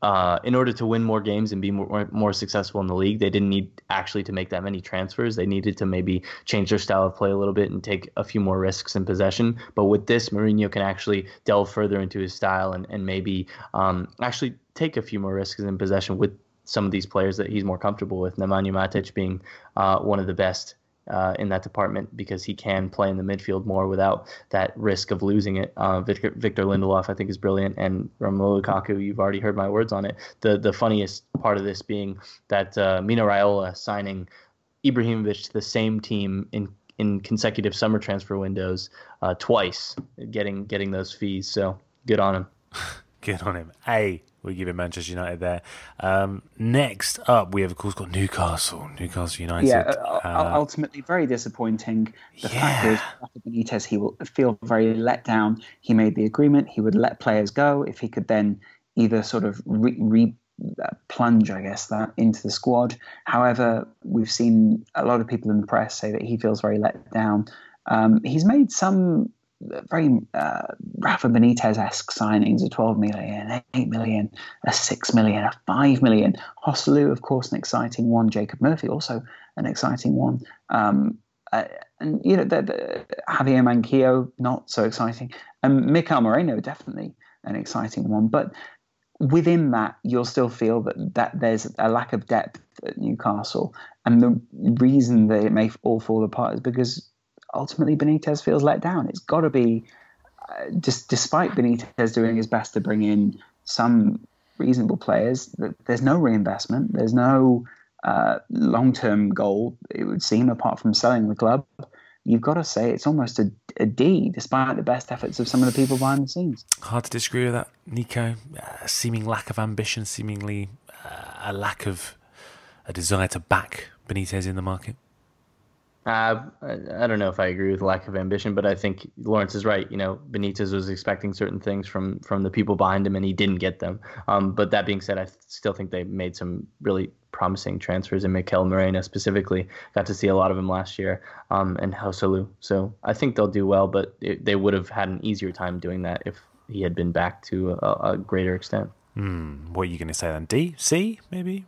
uh, in order to win more games and be more more successful in the league, they didn't need actually to make that many transfers. They needed to maybe change their style of play a little bit and take a few more risks in possession. But with this, Mourinho can actually delve further into his style and and maybe um, actually take a few more risks in possession with some of these players that he's more comfortable with. Nemanja Matic being uh, one of the best uh, in that department because he can play in the midfield more without that risk of losing it. Uh, Victor, Victor Lindelof, I think, is brilliant, and Romelu Lukaku. You've already heard my words on it. The the funniest part of this being that uh, Mino Raiola signing Ibrahimovic to the same team in in consecutive summer transfer windows uh, twice, getting getting those fees. So good on him. (laughs) Good on him. A, we're giving Manchester United there. Um, next up, we have, of course, got Newcastle. Newcastle United. Yeah, uh, Uh, ultimately very disappointing. The yeah. fact is, Rafa Benitez, he will feel very let down. He made the agreement; he would let players go if he could then either sort of re, re uh, plunge, I guess, that into the squad. However, we've seen a lot of people in the press say that he feels very let down. Um, he's made some very uh, Rafa Benitez esque signings a 12 million, an 8 million, a 6 million, a 5 million. Joselu, of course, an exciting one. Jacob Murphy, also an exciting one. Um, uh, and, you know, the, the, Javier Manquillo, not so exciting. And Mikel Merino, definitely an exciting one. But within that, you'll still feel that, that there's a lack of depth at Newcastle. And the reason that it may all fall apart is because ultimately Benitez feels let down. It's got to be, uh, just despite Benitez doing his best to bring in some reasonable players, th- there's no reinvestment. There's no uh, long-term goal. It would seem, apart from selling the club. You've got to say it's almost a, a D, despite the best efforts of some of the people behind the scenes. Hard to disagree with that, Nico. Uh, seeming lack of ambition, seemingly uh, a lack of a desire to back Benitez in the market. Uh, I I don't know if I agree with lack of ambition, but I think Laurence is right. You know, Benitez was expecting certain things from from the people behind him, and he didn't get them. Um, but that being said, I still think they made some really promising transfers, and Mikel Merino specifically got to see a lot of him last year, um, and Joselu. So I think they'll do well, but it, they would have had an easier time doing that if he had been back to a, a greater extent. Hmm, what are you going to say then? D, C, maybe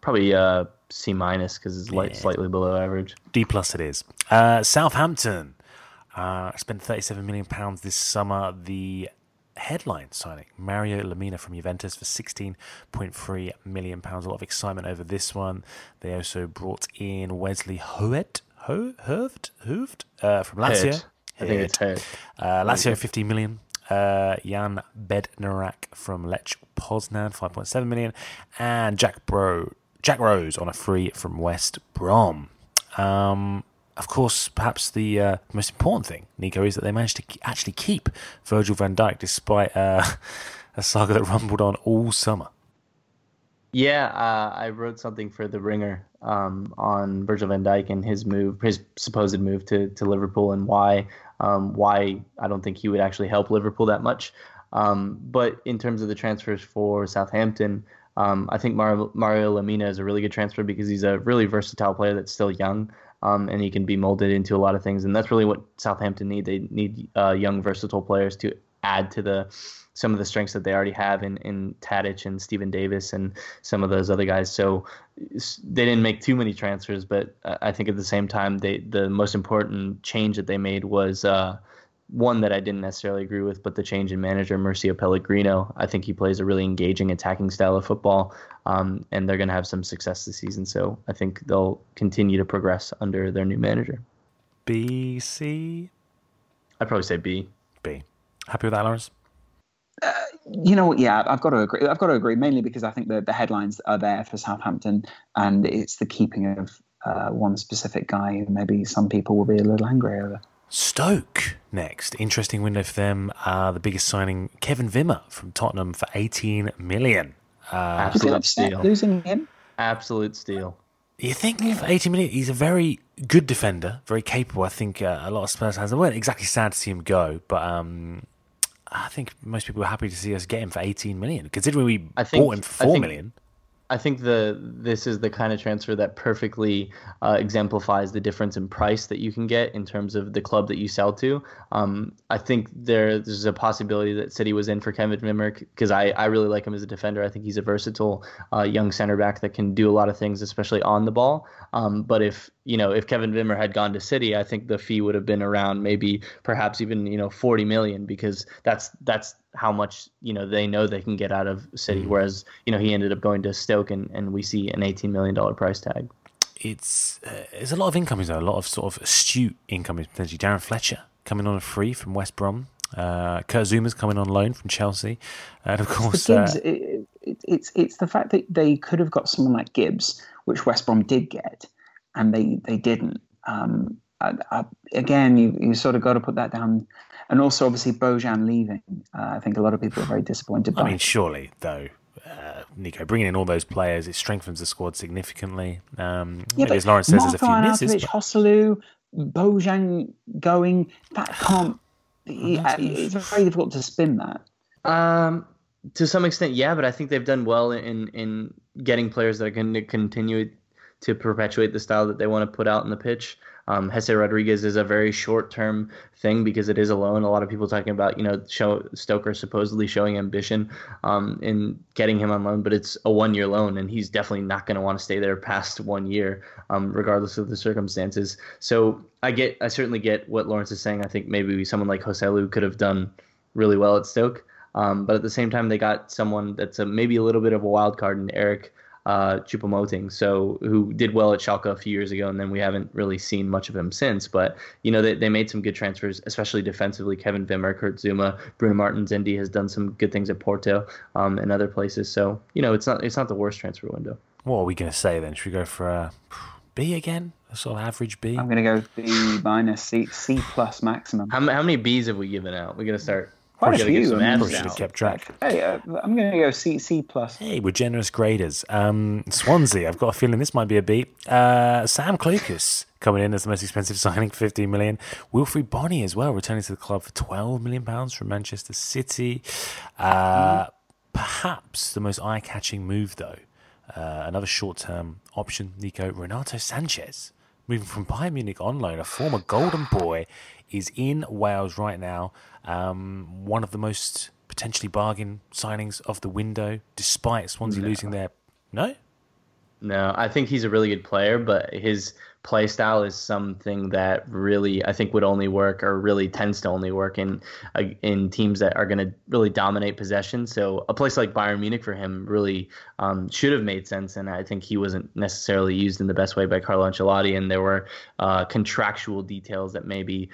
Probably uh, C minus because it's light, Yeah. slightly below average. D plus. It is. Uh, Southampton uh, spent 37 million pounds this summer. The headline signing Mario Lemina from Juventus for 16.3 million pounds. A lot of excitement over this one. They also brought in Wesley Hoet, Ho, Hooved, Hooved uh, from Lazio. Hurt. I think it's. Uh, Lazio 15 million. Uh, Jan Bednarek from Lech Poznan 5.7 million, and Jack Bro Jack Rose on a free from West Brom. Um, of course, perhaps the uh, most important thing, Nico, is that they managed to actually keep Virgil van Dijk despite uh, (laughs) a saga that rumbled on all summer. Yeah, uh, I wrote something for the Ringer um, on Virgil van Dijk and his move, his supposed move to, to Liverpool, and why um, why I don't think he would actually help Liverpool that much. Um, but in terms of the transfers for Southampton, um, I think Mario, Mario Lemina is a really good transfer because he's a really versatile player that's still young. Um, and he can be molded into a lot of things, and that's really what Southampton need. They need uh, young, versatile players to add to the some of the strengths that they already have in in Tadic and Stephen Davis and some of those other guys. So they didn't make too many transfers, but uh, I think at the same time, they the most important change that they made was uh, one that I didn't necessarily agree with, but the change in manager Mauricio Pellegrino. I think he plays a really engaging, attacking style of football, um, and they're going to have some success this season. So I think they'll continue to progress under their new manager. B, C, I'd probably say B. B. Happy with that, Laurence? You know what? Yeah, I've got to agree. I've got to agree mainly because I think the the headlines are there for Southampton, and it's the keeping of uh, one specific guy who maybe some people will be a little angry over. Stoke next. Interesting window for them. Uh, the biggest signing, Kevin Wimmer from Tottenham for 18 million. Uh, Absolute upset steal. losing him. Absolute steal. you think for 18 million, he's a very good defender, very capable. I think uh, a lot of Spurs fans weren't exactly sad to see him go, but um, I think most people are happy to see us get him for 18 million, considering we I think- bought him for I four think- million. I think the this is the kind of transfer that perfectly uh, exemplifies the difference in price that you can get in terms of the club that you sell to. Um, I think there there's a possibility that City was in for Kevin Wimmer because I, I really like him as a defender. I think he's a versatile uh, young center back that can do a lot of things, especially on the ball. Um, but if you know if Kevin Wimmer had gone to City, I think the fee would have been around maybe perhaps even you know 40 million because that's that's how much you know they know they can get out of City. Whereas you know he ended up going to Stoke and, and we see an 18 million dollar price tag. It's uh, there's a lot of incomings though, a lot of sort of astute incomings potentially. Darren Fletcher coming on a free from West Brom. Uh, Kurt Zouma's coming on loan from Chelsea, and of course, Gibbs, uh, it, it, it's it's the fact that they could have got someone like Gibbs, which West Brom did get, and they they didn't. Um, I, I, again, you you sort of got to put that down, and also obviously Bojan leaving. Uh, I think a lot of people are very disappointed by. I mean, surely though, uh, Nico bringing in all those players, it strengthens the squad significantly. Um, yeah, maybe as Laurence says, there's a few Marko misses. Arnautovic, but- Joselu, Bojan going. That can't. (sighs) It's very difficult to spin that. Um, to some extent, yeah, but I think they've done well in in getting players that are going to continue to perpetuate the style that they want to put out in the pitch. Um, Jesse Rodriguez is a very short term thing because it is a loan. A lot of people talking about you know show Stoker supposedly showing ambition um, in getting him on loan, but it's a one year loan, and he's definitely not going to want to stay there past one year, um, regardless of the circumstances. So I get, I certainly get what Laurence is saying. I think maybe someone like Joselu could have done really well at Stoke. Um, but at the same time, they got someone that's a, maybe a little bit of a wild card in Eric uh, Choupo-Moting, so who did well at Schalke a few years ago, and then we haven't really seen much of him since. But you know, they, they made some good transfers, especially defensively. Kevin Wimmer, Kurt Zouma, Bruno Martins, Indi has done some good things at Porto um, and other places. So you know, it's not it's not the worst transfer window. What are we going to say then? Should we go for a B again? A sort of average B? I'm going to go B minus, C, C plus maximum. How, how many B's have we given out? We're gonna start. Quite we a few. some I Probably should have kept track. Hey, uh, I'm going to go C, C plus. Hey, we're generous graders. Um, Swansea, I've got a feeling this might be a B. Uh, Sam Clucas coming in as the most expensive (laughs) signing, 15 million. Wilfried Bony as well, returning to the club for 12 million pounds from Manchester City. Uh, perhaps the most eye-catching move, though, uh, another short-term option, Nico Renato Sanches, moving from Bayern Munich on loan, a former Golden Boy, is in Wales right now. Um, one of the most potentially bargain signings of the window, despite Swansea losing their no. No, I think he's a really good player, but his play style is something that really I think would only work or really tends to only work in uh, in teams that are going to really dominate possession. So a place like Bayern Munich for him really um, should have made sense, and I think he wasn't necessarily used in the best way by Carlo Ancelotti, and there were uh, contractual details that maybe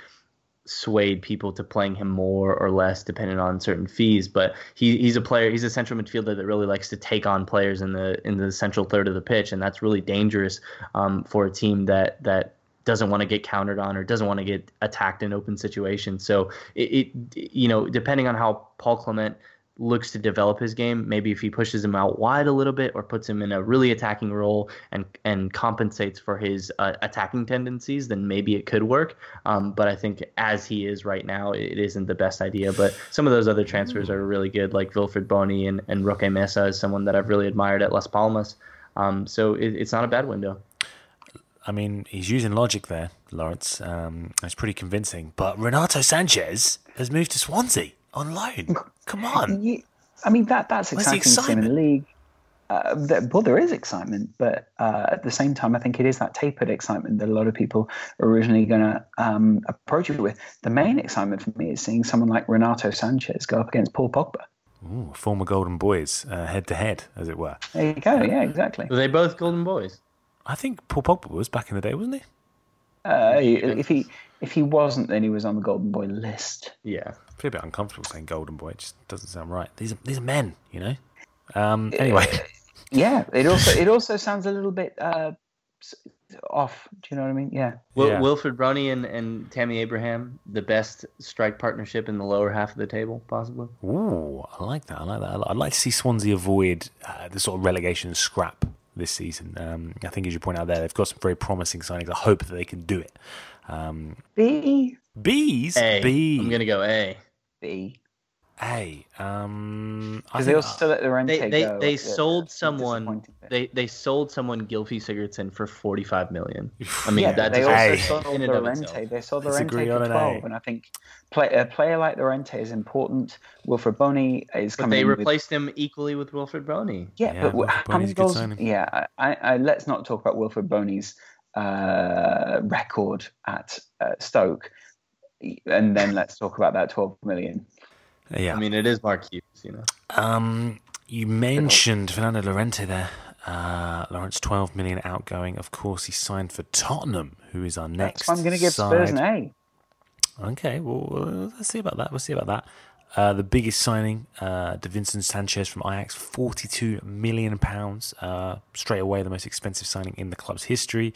swayed people to playing him more or less depending on certain fees. But he, he's a player. He's a central midfielder that really likes to take on players in the in the central third of the pitch, and that's really dangerous um, for a team that that doesn't want to get countered on or doesn't want to get attacked in open situations. So it, it you know depending on how Paul Clement looks to develop his game. Maybe if he pushes him out wide a little bit or puts him in a really attacking role and and compensates for his uh, attacking tendencies, then maybe it could work. Um, but I think as he is right now, it isn't the best idea. But some of those other transfers are really good, like Wilfred Bony and, and Roque Mesa is someone that I've really admired at Las Palmas. Um, so it, it's not a bad window. I mean, he's using logic there, Laurence. Um, it's pretty convincing. But Renato Sanches has moved to Swansea on loan. Come on. Yeah, I mean that that's Where's the exciting to see in the league. Uh, that, well, there is excitement, but uh, at the same time, I think it is that tapered excitement that a lot of people are originally going to um, approach it with. The main excitement for me is seeing someone like Renato Sanches go up against Paul Pogba. Ooh, former Golden Boys, uh, head to head, as it were. There you go. Yeah, exactly. Were they both Golden Boys? I think Paul Pogba was back in the day, wasn't he? Uh, if he if he wasn't, then he was on the Golden Boy list. Yeah. I feel a bit uncomfortable saying Golden Boy. It just doesn't sound right. These are these are men, you know. Um, anyway, (laughs) Yeah, it (laughs) also it also sounds a little bit uh, off. Do you know what I mean? Yeah. Wil- Yeah. Wilfred Bony and, and Tammy Abraham, the best strike partnership in the lower half of the table, possibly. ooh, I like that. I like that. I'd like to see Swansea avoid uh, the sort of relegation scrap this season. Um, I think, as you point out there, they've got some very promising signings. I hope that they can do it. Um, B B's, A. B. I'm gonna go A. B. A. Um, I Because they think- also let Llorente They they, go. they Yeah, sold that's someone. They they sold someone Gylfi Sigurdsson for forty five million. (laughs) I mean yeah, that they just also Hey. sold in and of Llorente. itself. They sold Let's Llorente for an twelve, and I think play, a player like Llorente is important. Wilfred Bony is But coming. they in with- replaced him equally with Wilfred Bony. Yeah, Yeah, but Wilfred how Bony's many a goals? signing. Yeah, I, I, let's not talk about Wilfred Bony's uh, record at uh, Stoke, and then let's talk about that 12 million. yeah. I mean it is Mark Hughes, you know. Um, you mentioned Fernando Llorente there. Uh, Laurence, 12 million outgoing. Of course, he signed for Tottenham, who is our next. That's why I'm going to give Spurs an. A. Okay, well, uh, let's see about that. We'll see about that. Uh, the biggest signing, uh, Davinson Sanchez from Ajax, forty-two million pounds. Uh, straight away, the most expensive signing in the club's history.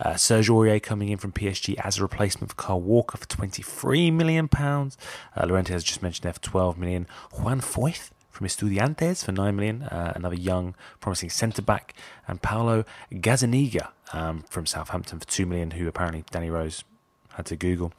Uh, Serge Aurier coming in from PSG as a replacement for Carl Walker for twenty-three million pounds. Uh, Llorente has just mentioned there for twelve million. Juan Foyth from Estudiantes for 9 million, uh, another young, promising centre back, and Paulo Gazzaniga um, from Southampton for 2 million, who apparently Danny Rose had to Google.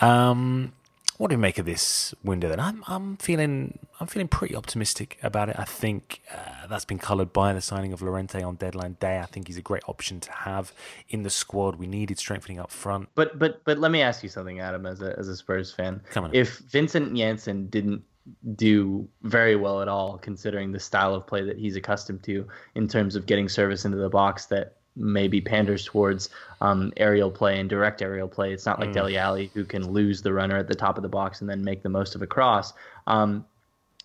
Um, what do you make of this window then? I'm, I'm feeling I'm feeling pretty optimistic about it. I think uh, that's been coloured by the signing of Llorente on deadline day. I think he's a great option to have in the squad. We needed strengthening up front. But but but let me ask you something, Adam, as a as a Spurs fan. Come on. If Vincent Janssen didn't do very well at all, considering the style of play that he's accustomed to in terms of getting service into the box that maybe panders towards um, aerial play and direct aerial play. It's not like Dele Alli who can lose the runner at the top of the box and then make the most of a cross. Um,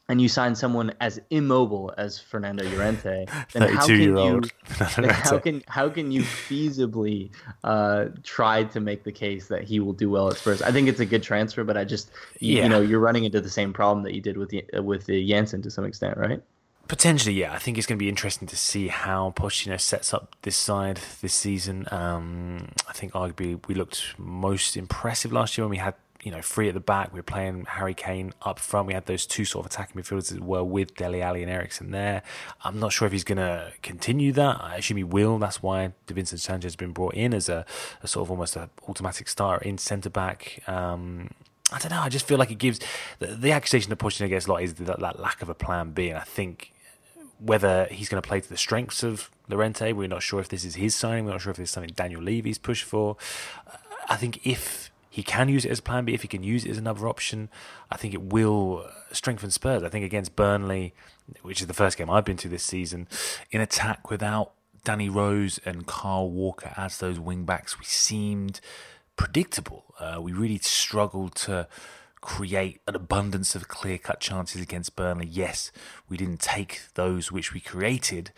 and you sign someone as immobile as Fernando Llorente, (laughs) then how can you (laughs) how can how can you feasibly uh, try to make the case that he will do well at Spurs? I think it's a good transfer, but I just you, Yeah. you know you're running into the same problem that you did with the with the Janssen to some extent, right? Potentially, yeah. I think it's going to be interesting to see how Pochettino sets up this side this season. Um, I think arguably we looked most impressive last year when we had you know three at the back. We were playing Harry Kane up front. We had those two sort of attacking midfielders as well with Dele Alli and Eriksen there. I'm not sure if he's going to continue that. I assume he will. That's why Davinson Sanchez has been brought in as a, a sort of almost a automatic starter in centre back. Um, I don't know. I just feel like it gives the, the accusation that Pochettino gets a lot is that, that lack of a plan B, and I think whether he's going to play to the strengths of Llorente, we're not sure if this is his signing. We're not sure if this is something Daniel Levy's pushed for. I think if he can use it as a plan B, if he can use it as another option, I think it will strengthen Spurs. I think against Burnley, which is the first game I've been to this season, in attack without Danny Rose and Carl Walker as those wing backs, we seemed predictable. Uh, we really struggled to create an abundance of clear cut chances against Burnley. Yes, we didn't take those which we created,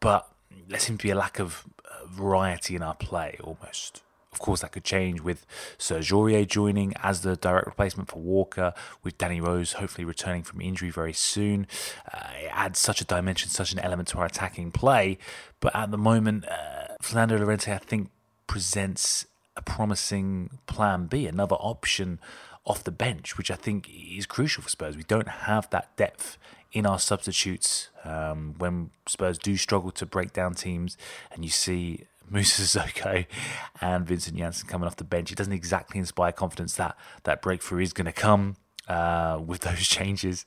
but there seemed to be a lack of uh, variety in our play almost. Of course, that could change with Serge Aurier joining as the direct replacement for Walker, with Danny Rose hopefully returning from injury very soon. Uh, it adds such a dimension, such an element to our attacking play. But at the moment, uh, Fernando Llorente, I think, presents a promising plan B, another option off the bench, which I think is crucial for Spurs. We don't have that depth in our substitutes um, when Spurs do struggle to break down teams, and you see (laughs) Moussa Sissoko and Vincent Janssen coming off the bench. It doesn't exactly inspire confidence that that breakthrough is going to come uh, with (laughs) those changes.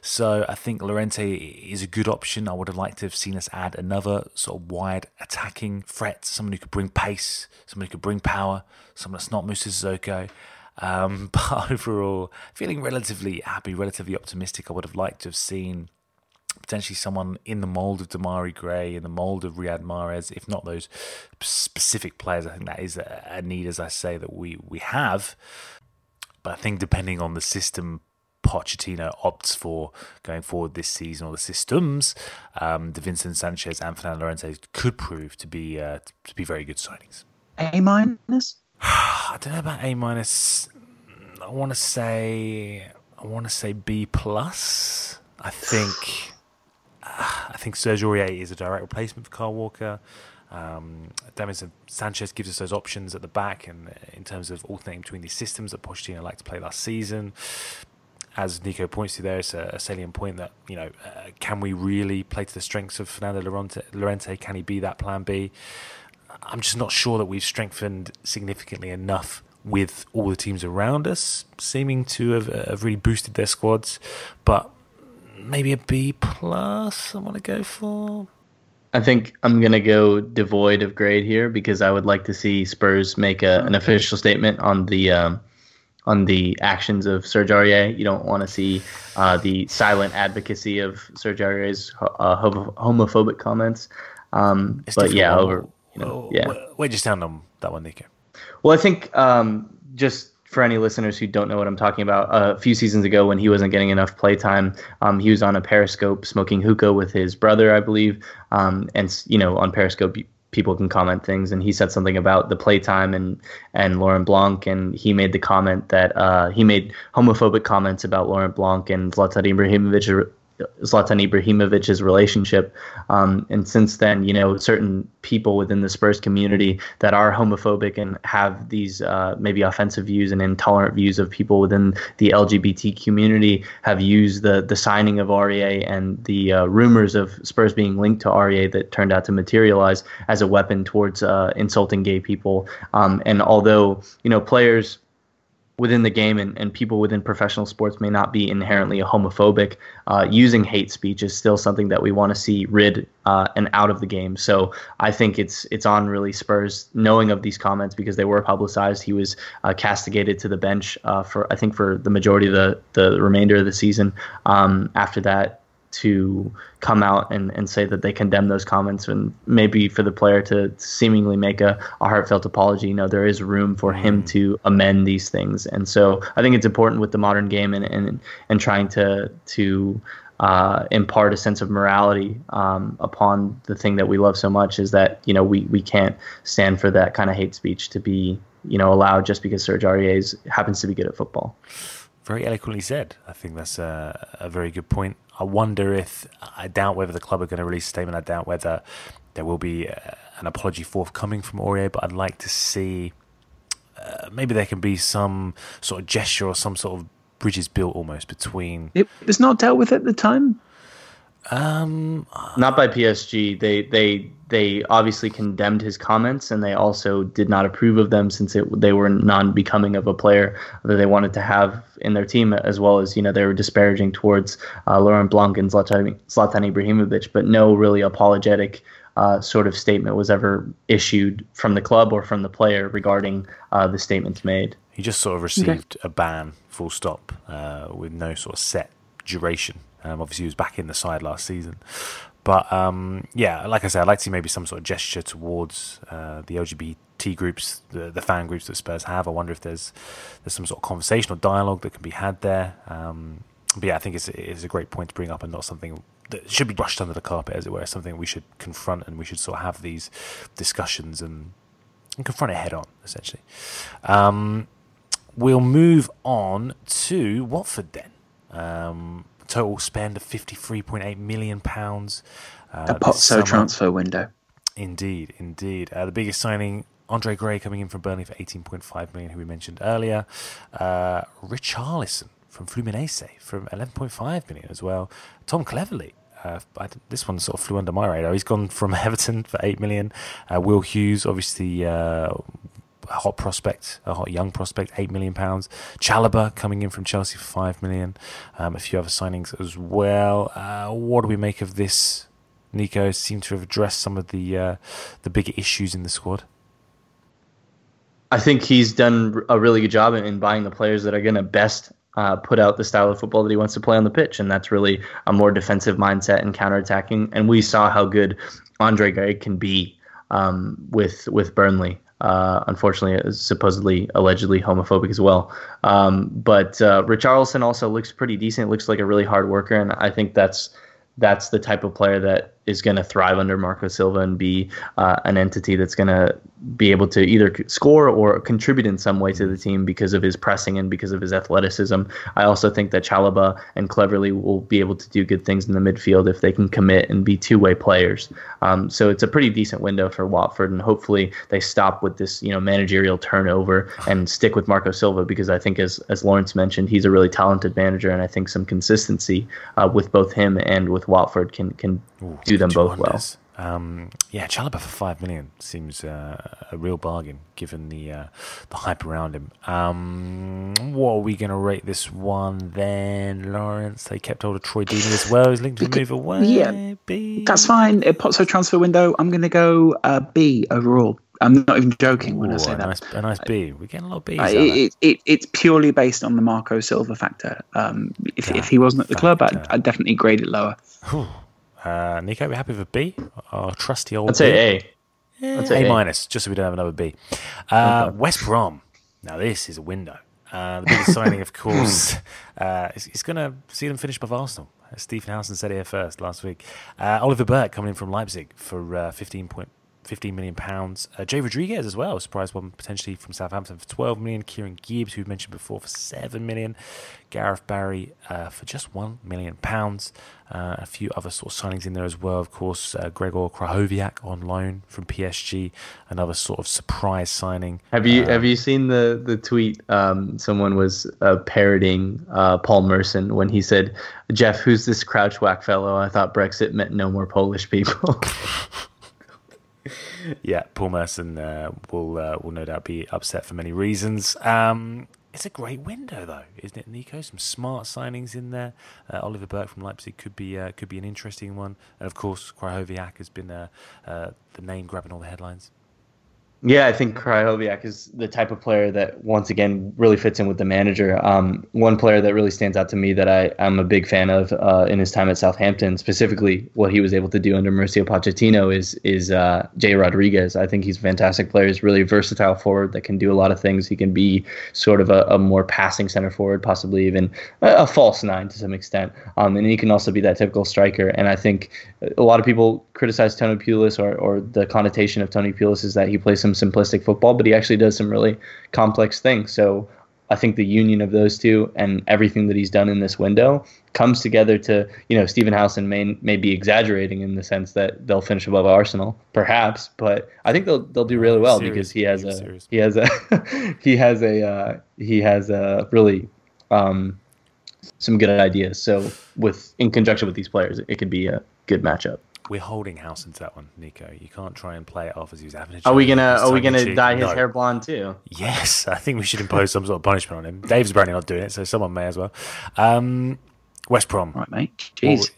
So I think Llorente is a good option. I would have liked to have seen us add another sort of wide attacking threat, someone who could bring pace, someone who could bring power, someone that's not Moussa Sissoko. Um, (laughs) but overall, feeling relatively happy, relatively optimistic. I would have liked to have seen potentially someone in the mould of Demarai Gray, in the mould of Riyad Mahrez, if not those specific players. I think that is a, need, as I say, that we, we have. But I think depending on the system Pochettino opts for going forward this season, or the systems, um, Davinson Sanchez and Fernando Llorente could prove to be uh, to be very good signings. A minus? (sighs) I don't know about A minus. I want to say I want to say B plus. I think (sighs) I think Serge Aurier is a direct replacement for Carl Walker. Um, Sanchez gives us those options at the back, and in terms of alternating between these systems that Pochettino liked to play last season. As Nico points to, there it's a, a salient point that you know, uh, can we really play to the strengths of Fernando Llorente? Llorente? Can he be that plan B? I'm just not sure that we've strengthened significantly enough with all the teams around us seeming to have, have really boosted their squads, but maybe a B plus. I want to go for. I think I'm gonna go devoid of grade here because I would like to see Spurs make a, an official statement on the um, on the actions of Serge Aurier. You don't want to see uh, the silent advocacy of Serge Aurier's uh, homophobic comments. Um, but yeah, over you know, yeah. Where you stand on that one, Nico? Well, I think um, just for any listeners who don't know what I'm talking about, a few seasons ago when he wasn't getting enough playtime, um, he was on a Periscope smoking hookah with his brother, I believe. Um, and you know, on Periscope, people can comment things, and he said something about the playtime and and Laurent Blanc, and he made the comment that uh, he made homophobic comments about Laurent Blanc and Zlatan Ibrahimovic Zlatan Ibrahimovic's relationship. Um, and since then, you know, certain people within the Spurs community that are homophobic and have these uh, maybe offensive views and intolerant views of people within the LGBT community have used the the signing of Aurier and the uh, rumors of Spurs being linked to Aurier that turned out to materialize as a weapon towards uh, insulting gay people. Um, and although you know players within the game and, and people within professional sports may not be inherently homophobic, uh, using hate speech is still something that we want to see rid uh, and out of the game. So I think it's it's on really Spurs knowing of these comments because they were publicized. He was uh, castigated to the bench uh, for I think for the majority of the the remainder of the season. Um, after that, to come out and, and say that they condemn those comments and maybe for the player to seemingly make a, a heartfelt apology you know there is room for him mm. to amend these things and so i think it's important with the modern game and and, and trying to to uh, impart a sense of morality um, upon the thing that we love so much is that you know we, we can't stand for that kind of hate speech to be you know allowed just because Serge Aurier happens to be good at football. Very eloquently said. I think that's a, a very good point. I wonder if I doubt whether the club are going to release a statement. I doubt whether there will be uh, an apology forthcoming from Aurier, but I'd like to see uh, maybe there can be some sort of gesture or some sort of bridges built almost between. It was not dealt with at the time. Um, not by PSG. They they they obviously condemned his comments, and they also did not approve of them since it, they were non-becoming of a player that they wanted to have in their team, as well as you know they were disparaging towards uh, Laurent Blanc and Zlatan, Zlatan Ibrahimovic, but no really apologetic. Uh, sort of statement was ever issued from the club or from the player regarding uh, the statements made. He just sort of received okay. a ban, full stop, uh, with no sort of set duration. Um, obviously, he was back in the side last season. But um, yeah, like I said, I'd like to see maybe some sort of gesture towards uh, the LGBT groups, the, the fan groups that Spurs have. I wonder if there's there's some sort of conversational dialogue that can be had there. Um, but yeah, I think it's, it's a great point to bring up and not something that should be brushed under the carpet, as it were. Something we should confront and we should sort of have these discussions and, and confront it head on, essentially. Um, we'll move on to Watford then. Um, total spend of £53.8 million. Uh, the Pozzo transfer window. Indeed, indeed. Uh, the biggest signing, Andre Gray coming in from Burnley for 18.5 million, who we mentioned earlier. Uh, Richarlison from Fluminense from 11.5 million as well. Tom Cleverley. Uh, this one sort of flew under my radar. He's gone from (laughs) Everton for 8 million. Uh, Will Hughes, obviously uh, a hot prospect, a hot young prospect, eight million pounds. Chalobah coming in from Chelsea for five million. Um, a few other signings as well. Uh, what do we make of this? Nico seemed to have addressed some of the uh, the bigger issues in the squad. I think he's done a really good job in, in buying the players that are going to best uh, put out the style of football that he wants to play on the pitch, and that's really a more defensive mindset and counterattacking. And we saw how good Andre Gray can be um, with with Burnley. Uh, unfortunately, is supposedly allegedly homophobic as well. Um, but uh, Richarlison also looks pretty decent. Looks like a really hard worker, and I think that's that's the type of player that is going to thrive under Marco Silva and be uh, an entity that's going to be able to either score or contribute in some way to the team because of his pressing and because of his athleticism. I also think that Chalobah and Cleverley will be able to do good things in the midfield if they can commit and be two-way players. Um, so it's a pretty decent window for Watford, and hopefully they stop with this you know managerial turnover and stick with Marco Silva because I think as as Laurence mentioned, he's a really talented manager, and I think some consistency uh, with both him and with Watford can can Ooh, do them both wonders. well. Um, yeah, Chalobah for five million seems uh, a real bargain given the uh, the hype around him. Um, what are we going to rate this one then, Laurence? They kept hold of Troy Deeney as well. He's linked to move away. Yeah, B. That's fine. It A Pozzo transfer window. I'm going to go uh, B overall. I'm not even joking when I say a that. nice, a nice B. We're getting a lot of Bs. Uh, it, it, it, it's purely based on the Marco Silva factor. Um, if, if he wasn't at the club, I'd. I'd definitely grade it lower. Whew. Uh, Nico, we're happy with a B? Our trusty old I'd say B? A. Eh, I'd say A minus, just so we don't have another B. Uh, West Brom. Now this is a window. Uh, the biggest signing, of (laughs) course, uh, is, going to see them finish above Arsenal. As Stephen Housen said here first last week. Uh, Oliver Burke coming in from Leipzig for uh, 15 point. 15 million pounds. Uh, Jay Rodriguez as well, surprise one potentially from Southampton for 12 million. Kieran Gibbs, who we mentioned before, for 7 million. Gareth Barry uh, for just 1 million pounds. Uh, a few other sort of signings in there as well, of course. Uh, Gregor Krychowiak on loan from PSG, another sort of surprise signing. Have you Uh, have you seen the the tweet? Um, someone was uh, parroting uh, Paul Merson when he said, "Jeff, who's this crouch whack fellow? I thought Brexit meant no more Polish people." (laughs) (laughs) yeah, Paul Merson uh, will uh, will no doubt be upset for many reasons. Um, it's a great window, though, isn't it, Nico? Some smart signings in there. Uh, Oliver Burke from Leipzig could be uh, could be an interesting one, and of course, Krychowiak has been uh, uh, the name grabbing all the headlines. Yeah, I think Krychowiak is the type of player that once again really fits in with the manager. Um, one player that really stands out to me that I, I'm a big fan of uh, in his time at Southampton, specifically what he was able to do under Mauricio Pochettino, is is uh, Jay Rodriguez. I think he's a fantastic player. He's really versatile forward that can do a lot of things. He can be sort of a, a more passing center forward, possibly even a, a false nine to some extent. Um, and he can also be that typical striker. And I think a lot of people criticize Tony Pulis or, or the connotation of Tony Pulis is that he plays some simplistic football, but he actually does some really complex things. So I think the union of those two and everything that he's done in this window comes together to, you know, Stephen Housen may may be exaggerating in the sense that they'll finish above Arsenal, perhaps, but I think they'll they'll do really well Serious. because he has a serious. he has a (laughs) he has a uh, he has a really um, some good ideas. So with in conjunction with these players, it could be a good matchup. We're holding House into that one, Nico. You can't try and play it off as he was having a Are we gonna are we gonna tongue-in-cheek. dye his No. hair blonde too? Yes, I think we should impose some sort of punishment on him. Dave's apparently not doing it, so someone may as well. Um, West Brom. Right, mate. Well, Jeez.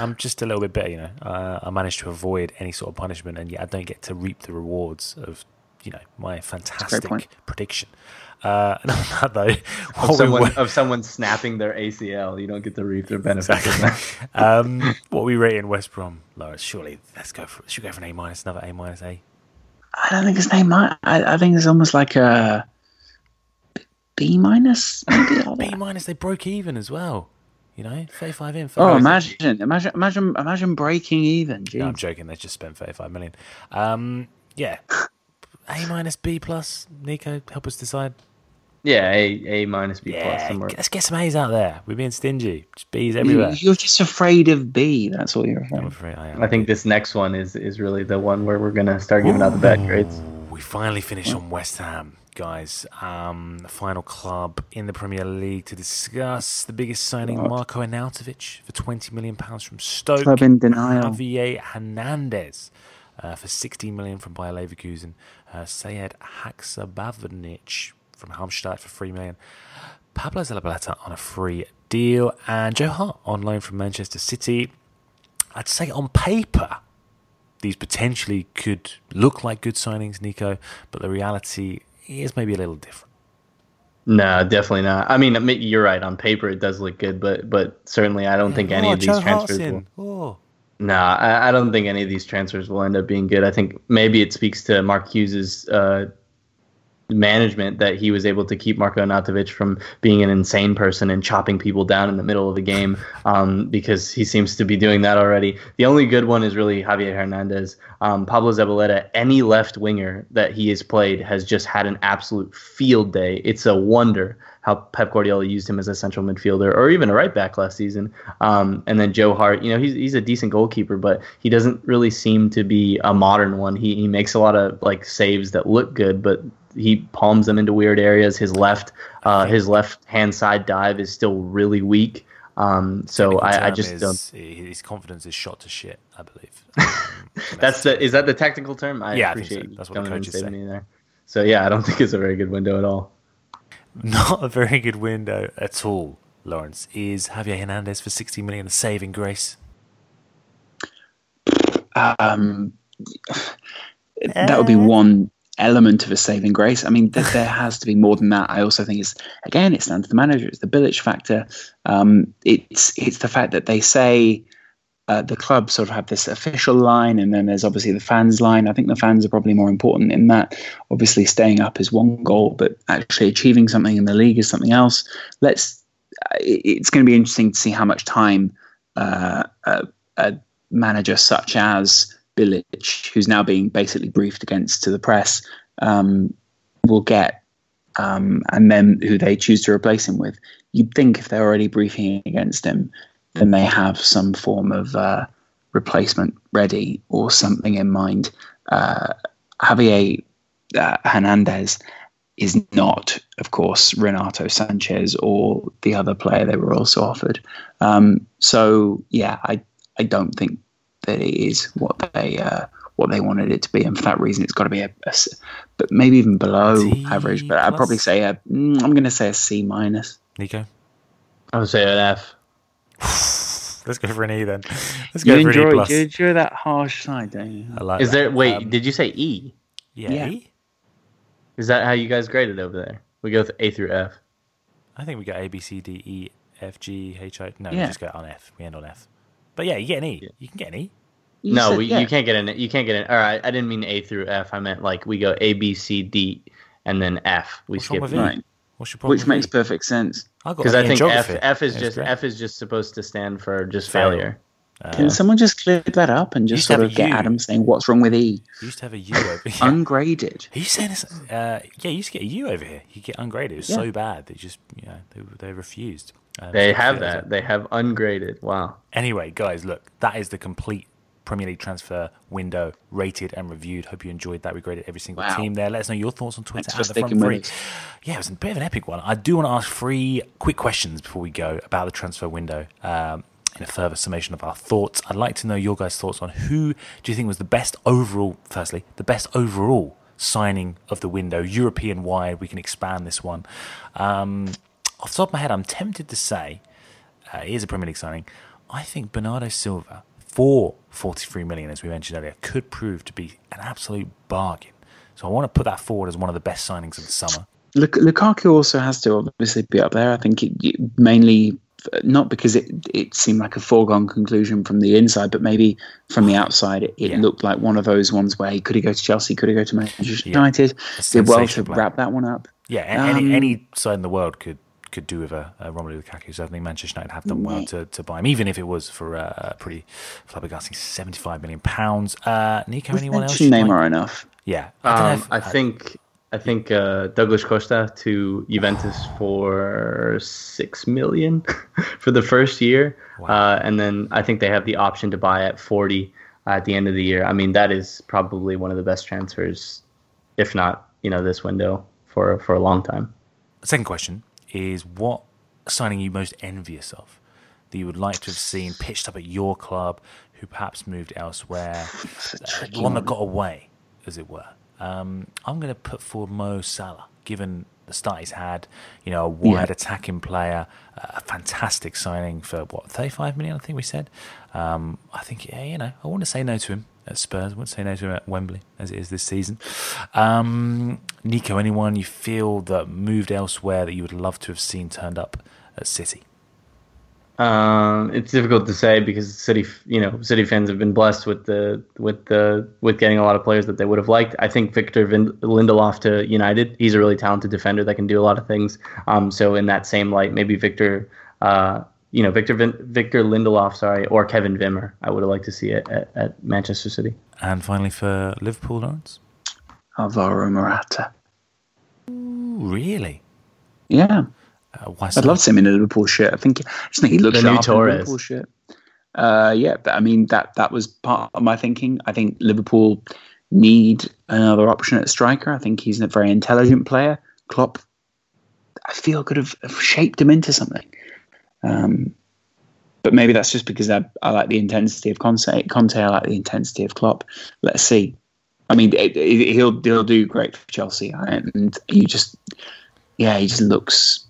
I'm just a little bit better, you know. Uh, I managed to avoid any sort of punishment, and yet I don't get to reap the rewards of, you know, my fantastic point. prediction. Uh, (laughs) and on though, Of what we someone of someone snapping their ACL, you don't get to reap their benefits. of that. (laughs) um, what we rate in West Brom, Laurence? Surely, let's go for should we go for an A minus, another A minus A. I don't think his name might. I, I think it's almost like a B minus. Maybe. (laughs) B minus, they broke even as well. You know, 35 in. Oh, imagine, imagine, imagine, imagine breaking even. No, I'm joking. They just spent 35 million. Um, yeah, A minus, B plus. Nico, help us decide. Yeah, A A minus B plus somewhere. let's get some A's out there. We're being stingy. Just B's everywhere. you're just afraid of B. That's all you're afraid. I'm afraid I am. I think this next one is is really the one where we're gonna start giving out the bad grades. We finally finished on West Ham, guys. Um, the final club in the Premier League to discuss the biggest signing, Marko Arnautovic for 20 million pounds from Stoke. Club in denial. Javier Hernandez uh, for 16 million from Bayer Leverkusen. Uh, Sead Haksabanovic from Halmstad for 3 million. Pablo Zabaleta on a free deal. And Joe Hart on loan from Manchester City. I'd say on paper, these potentially could look like good signings, Nico, but the reality is maybe a little different. No, definitely not. I mean, you're right. On paper, it does look good, but but certainly, I don't think any oh, of these Joe transfers. Will. Oh. nah, I, I don't think any of these transfers will end up being good. I think maybe it speaks to Mark Hughes's uh, management that he was able to keep Marko Arnautovic from being an insane person and chopping people down in the middle of the game um, because he seems to be doing that already. The only good one is really Javier Hernandez. Um, Pablo Zabaleta, any left winger that he has played has just had an absolute field day. It's a wonder how Pep Guardiola used him as a central midfielder or even a right back last season. Um, and then Joe Hart, you know, he's, he's a decent goalkeeper, but he doesn't really seem to be a modern one. He, he makes a lot of like saves that look good, but he palms them into weird areas. His left, uh, his left hand side dive is still really weak. Um, so I, I just is- don't. His confidence is shot to shit. I believe. (laughs) Um, (laughs) That's the is that the technical term? I Yeah, I think so. appreciate That's what the coaches saving say. me there. So yeah, I don't (laughs) think it's a very good window at all. (laughs) not a very good window at all. Laurence is Javier Hernandez for 60 million, a saving grace. Um, that would be one element of a saving grace. I mean, th- there (laughs) has to be more than that. I also think it's again, it's down to the manager. It's the Bilic factor. Um, it's it's the fact that they say uh, the club sort of have this official line, and then there's obviously the fans line. I think the fans are probably more important in that. Obviously, staying up is one goal, but actually achieving something in the league is something else. Let's. uh, it- It's going to be interesting to see how much time uh, a, a manager such as Bilic, who's now being basically briefed against to the press, um, will get, um, and then who they choose to replace him with. You'd think if they're already briefing against him, then they have some form of uh, replacement ready or something in mind. Uh, Javier uh, Hernandez is not, of course, Renato Sanches or the other player they were also offered. Um, so yeah, I I don't think that it is what they uh, what they wanted it to be, and for that reason, it's got to be a, a s- but maybe even below D average. But I'd probably say a mm, I'm going to say a C minus. Nico, I would say an F. (sighs) let's go for an E then. Let's You go for an E enjoy, plus. you enjoy that harsh side, don't you? I like Is that. there? Wait, Um, did you say E? yeah, Yeah. E? Is that how you guys graded over there? We go with A through F. I think we got A, B, C, D, E, F, G, H, I. No, we just go on F. We end on F. But yeah, you get an E. You can get an E. You no, said- we, yeah. you can't get an. You can't get an. All right, I didn't mean A through F. I meant like we go A, B, C, D, and then F. We What's skip with E. E? What's your problem? which with makes E? perfect sense. I because an I in think F. F is It's just great. F is just supposed to stand for just Fail. failure. Can someone just clear that up and just sort of get U. Adam saying what's wrong with E? You used to have a U over (laughs) here. Ungraded. Are you saying this? Uh, yeah, you used to get a U over here. You get ungraded. It was Yeah. so bad they just, you know, they, they refused. Um, They so have fails that. They have ungraded. Wow. Anyway, guys, look, that is the complete Premier League transfer window rated and reviewed. Hope you enjoyed that. We graded every single Wow. team there. Let us know your thoughts on Twitter Thanks at the front three. Yeah, it was a bit of an epic one. I do want to ask three quick questions before we go about the transfer window. Um, in a further summation of our thoughts, I'd like to know your guys' thoughts on who do you think was the best overall. Firstly, the best overall signing of the window, European wide. We can expand this one. Um, off the top of my head, I'm tempted to say uh, he is a Premier League signing. I think Bernardo Silva for 43 million, as we mentioned earlier, could prove to be an absolute bargain. So I want to put that forward as one of the best signings of the summer. Luk- Lukaku also has to obviously be up there. I think it, it mainly not because it it seemed like a foregone conclusion from the inside, but maybe from the outside, it, it Yeah. looked like one of those ones where he could he go to Chelsea, could he go to Manchester United? A Did well to wrap that one up. Yeah, a- any Um, any side in the world could could do with a, a Romelu Lukaku. So I think Manchester United have done well to, to buy him, even if it was for a pretty flabbergasting seventy-five million pounds. Uh, Nico, Was anyone else? mentioned you'd like- Neymar enough? Yeah, I, Um, if- I think I think uh, Douglas Costa to Juventus for six million (laughs) for the first year, uh, and then I think they have the option to buy at forty at the end of the year. I mean, that is probably one of the best transfers, if not you know this window for for a long time. Second question is what signing are you most envious of that you would like to have seen pitched up at your club, who perhaps moved elsewhere, (laughs) uh, the one that got away, as it were. Um, I'm going to put forward Mo Salah, given the start he's had. You know, a wide Yeah. attacking player, a fantastic signing for what 35 million, I think we said. Um, I think, yeah, you know, I want to say no to him at Spurs. I wouldn't say no to him at Wembley as it is this season. Um, Nico, anyone you feel that moved elsewhere that you would love to have seen turned up at City? Um, it's difficult to say because City, you know, City fans have been blessed with the with the with getting a lot of players that they would have liked. I think Victor Lindelof to United, he's a really talented defender that can do a lot of things. Um, so in that same light, maybe Victor, uh, you know, Victor Vin- Victor Lindelof, sorry, or Kevin Wimmer, I would have liked to see it at, at Manchester City. And finally for Liverpool, Laurence? Alvaro Morata. Ooh, really? Yeah, Uh, why I'd so? love to see him in a Liverpool shirt. I think I just think he looks The new sharp in a Torres. Liverpool shirt. Uh, yeah, but I mean that that was part of my thinking. I think Liverpool need another option at striker. I think he's a very intelligent player. Klopp, I feel could have have shaped him into something. Um, but maybe that's just because I, I like the intensity of Conte. Conte, I like the intensity of Klopp. Let's see. I mean, it, it, he'll he'll do great for Chelsea, and you just, yeah, he just looks.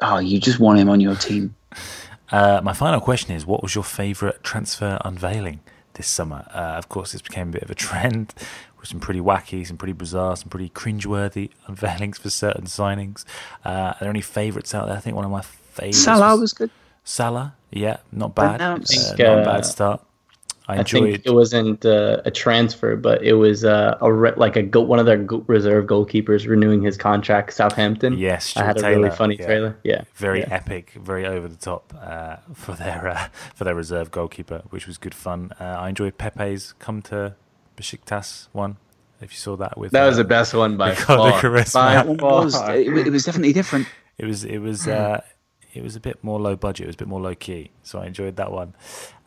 Oh, you just want him on your team. Uh, my final question is: What was your favourite transfer unveiling this summer? Uh, of course, this became a bit of a trend (laughs) with some pretty wacky, some pretty bizarre, some pretty cringeworthy (laughs) unveilings for certain signings. Uh, are there any favourites out there? I think one of my favourites. Salah was, was good. Salah, yeah, not bad. Uh, think, not a bad start. I, I think it wasn't uh, a transfer, but it was uh, a re- like a go- one of their go- reserve goalkeepers renewing his contract. Southampton. Yes, I had a really funny yeah. trailer. Yeah, very yeah. epic, very over the top uh, for their uh, for their reserve goalkeeper, which was good fun. Uh, I enjoyed Pepe's come to Besiktas one. If you saw that with that was uh, the best one by the far. charisma. By It was, far. it, it was definitely different. It was it was (clears throat) uh, it was a bit more low budget. It was a bit more low key, so I enjoyed that one.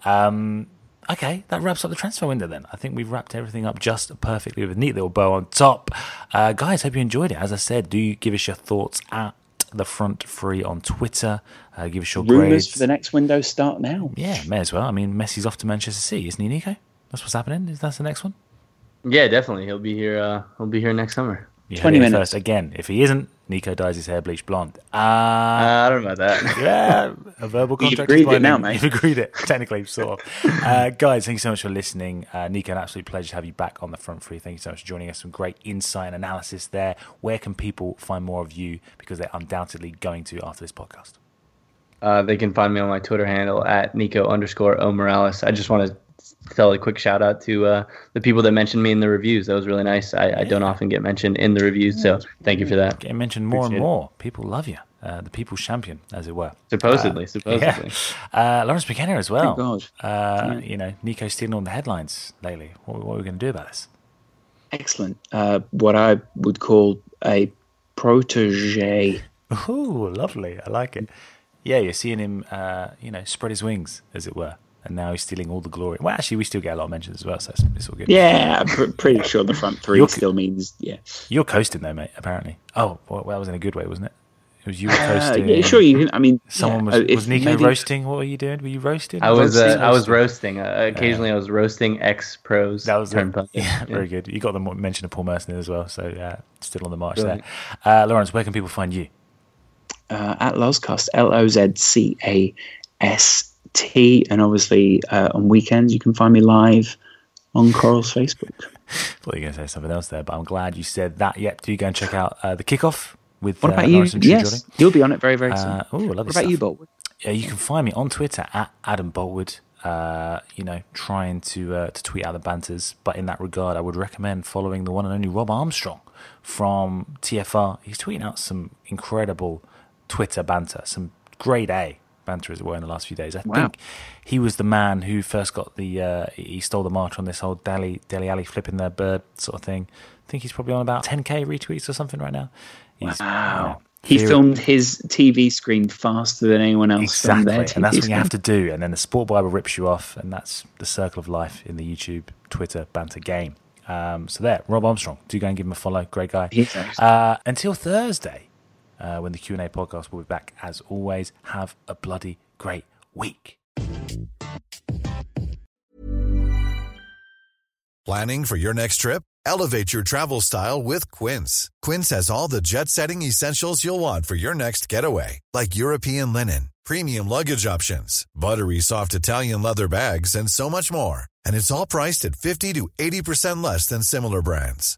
Um, okay, that wraps up the transfer window. Then I think we've wrapped everything up just perfectly with a neat little bow on top. Uh, guys, hope you enjoyed it. As I said, do give us your thoughts at the front free on Twitter. Uh, give us your Rumours grades. for the next window start now. Yeah, may as well. I mean, Messi's off to Manchester City, isn't he, Nico? That's what's happening. Is that the next one? Yeah, definitely. He'll be here. Uh, he'll be here next summer. You 20 minutes. First. Again, if he isn't, Nico dyes his hair bleach blonde. Uh, Uh, I don't know about that. (laughs) yeah, a verbal contract. You've contract. agreed is it now, binding. mate. You've agreed it, technically, sort of. Uh, guys, thank you so much for listening. Uh, Nico, an absolute pleasure to have you back on the front free. Thank you so much for joining us. Some great insight and analysis there. Where can people find more of you? Because they're undoubtedly going to after this podcast. Uh, they can find me on my Twitter handle at Nico underscore O Morales. I just want to tell a quick shout out to uh, the people that mentioned me in the reviews. That was really nice. I, I don't often get mentioned in the reviews, so thank you for that. Getting mentioned more Appreciate and it. more. People love you. Uh, the people's champion, as it were. Supposedly, Uh, supposedly. Yeah. Uh, Laurence McKenna as well. God. Uh, You know, Nico stealing all the headlines lately. What, what are we going to do about this? Excellent. Uh, what I would call a protege. Ooh, lovely. I like it. Yeah, you're seeing him, uh, you know, spread his wings, as it were. And now he's stealing all the glory. Well, actually, we still get a lot of mentions as well, so it's, it's all good. Yeah, I'm pr- pretty sure the front 3 You're- still means yeah. You're coasting, though, mate, apparently. Oh, well, that was in a good way, wasn't it? It was you were Uh, coasting. yeah, sure. You can. I mean, Someone yeah, was, uh, was Nico maybe- roasting? What were you doing? Were you roasting? I was uh, Roasting. I was roasting. Uh, occasionally, I was roasting ex pros. That was turned the, yeah, very good. You got the mention of Paul Merson as well, so yeah, still on the march Brilliant. there. Uh, Laurence, where can people find you? uh, at Lozcast, L O Z C A S T, and obviously uh, on weekends you can find me live on Coral's Facebook. (laughs) thought you were going to say something else there, but I'm glad you said that. Yep, do go and check out uh, the kickoff with What uh, about you? Laurence and True Yes, you'll be on it very very soon. Uh, oh, lovely what about stuff. you, Boultwood? Yeah, you can find me on Twitter at Adam Boultwood. Uh, you know, trying to uh, to tweet out the banters, but in that regard, I would recommend following the one and only Rob Armstrong from TFR. He's tweeting out some incredible Twitter banter, some grade A banter as it were in the last few days. I Wow. think he was the man who first got the uh, he stole the march on this whole Dele Dele Alli flipping their bird sort of thing. I think he's probably on about 10k retweets or something right now. He's, Wow. you know, He very- filmed his TV screen faster than anyone else Exactly, and that's what you have to do. And then the Sport Bible rips you off, and that's the circle of life in the YouTube, Twitter banter game. Um, so there, Rob Armstrong. Do go and give him a follow. Great guy. Uh, until Thursday, uh, when the Q and A podcast will be back. As always, have a bloody great week. Planning for your next trip? Elevate your travel style with Quince. Quince has all the jet setting essentials you'll want for your next getaway, like European linen, premium luggage options, buttery soft Italian leather bags, and so much more. And it's all priced at 50 to 80% less than similar brands.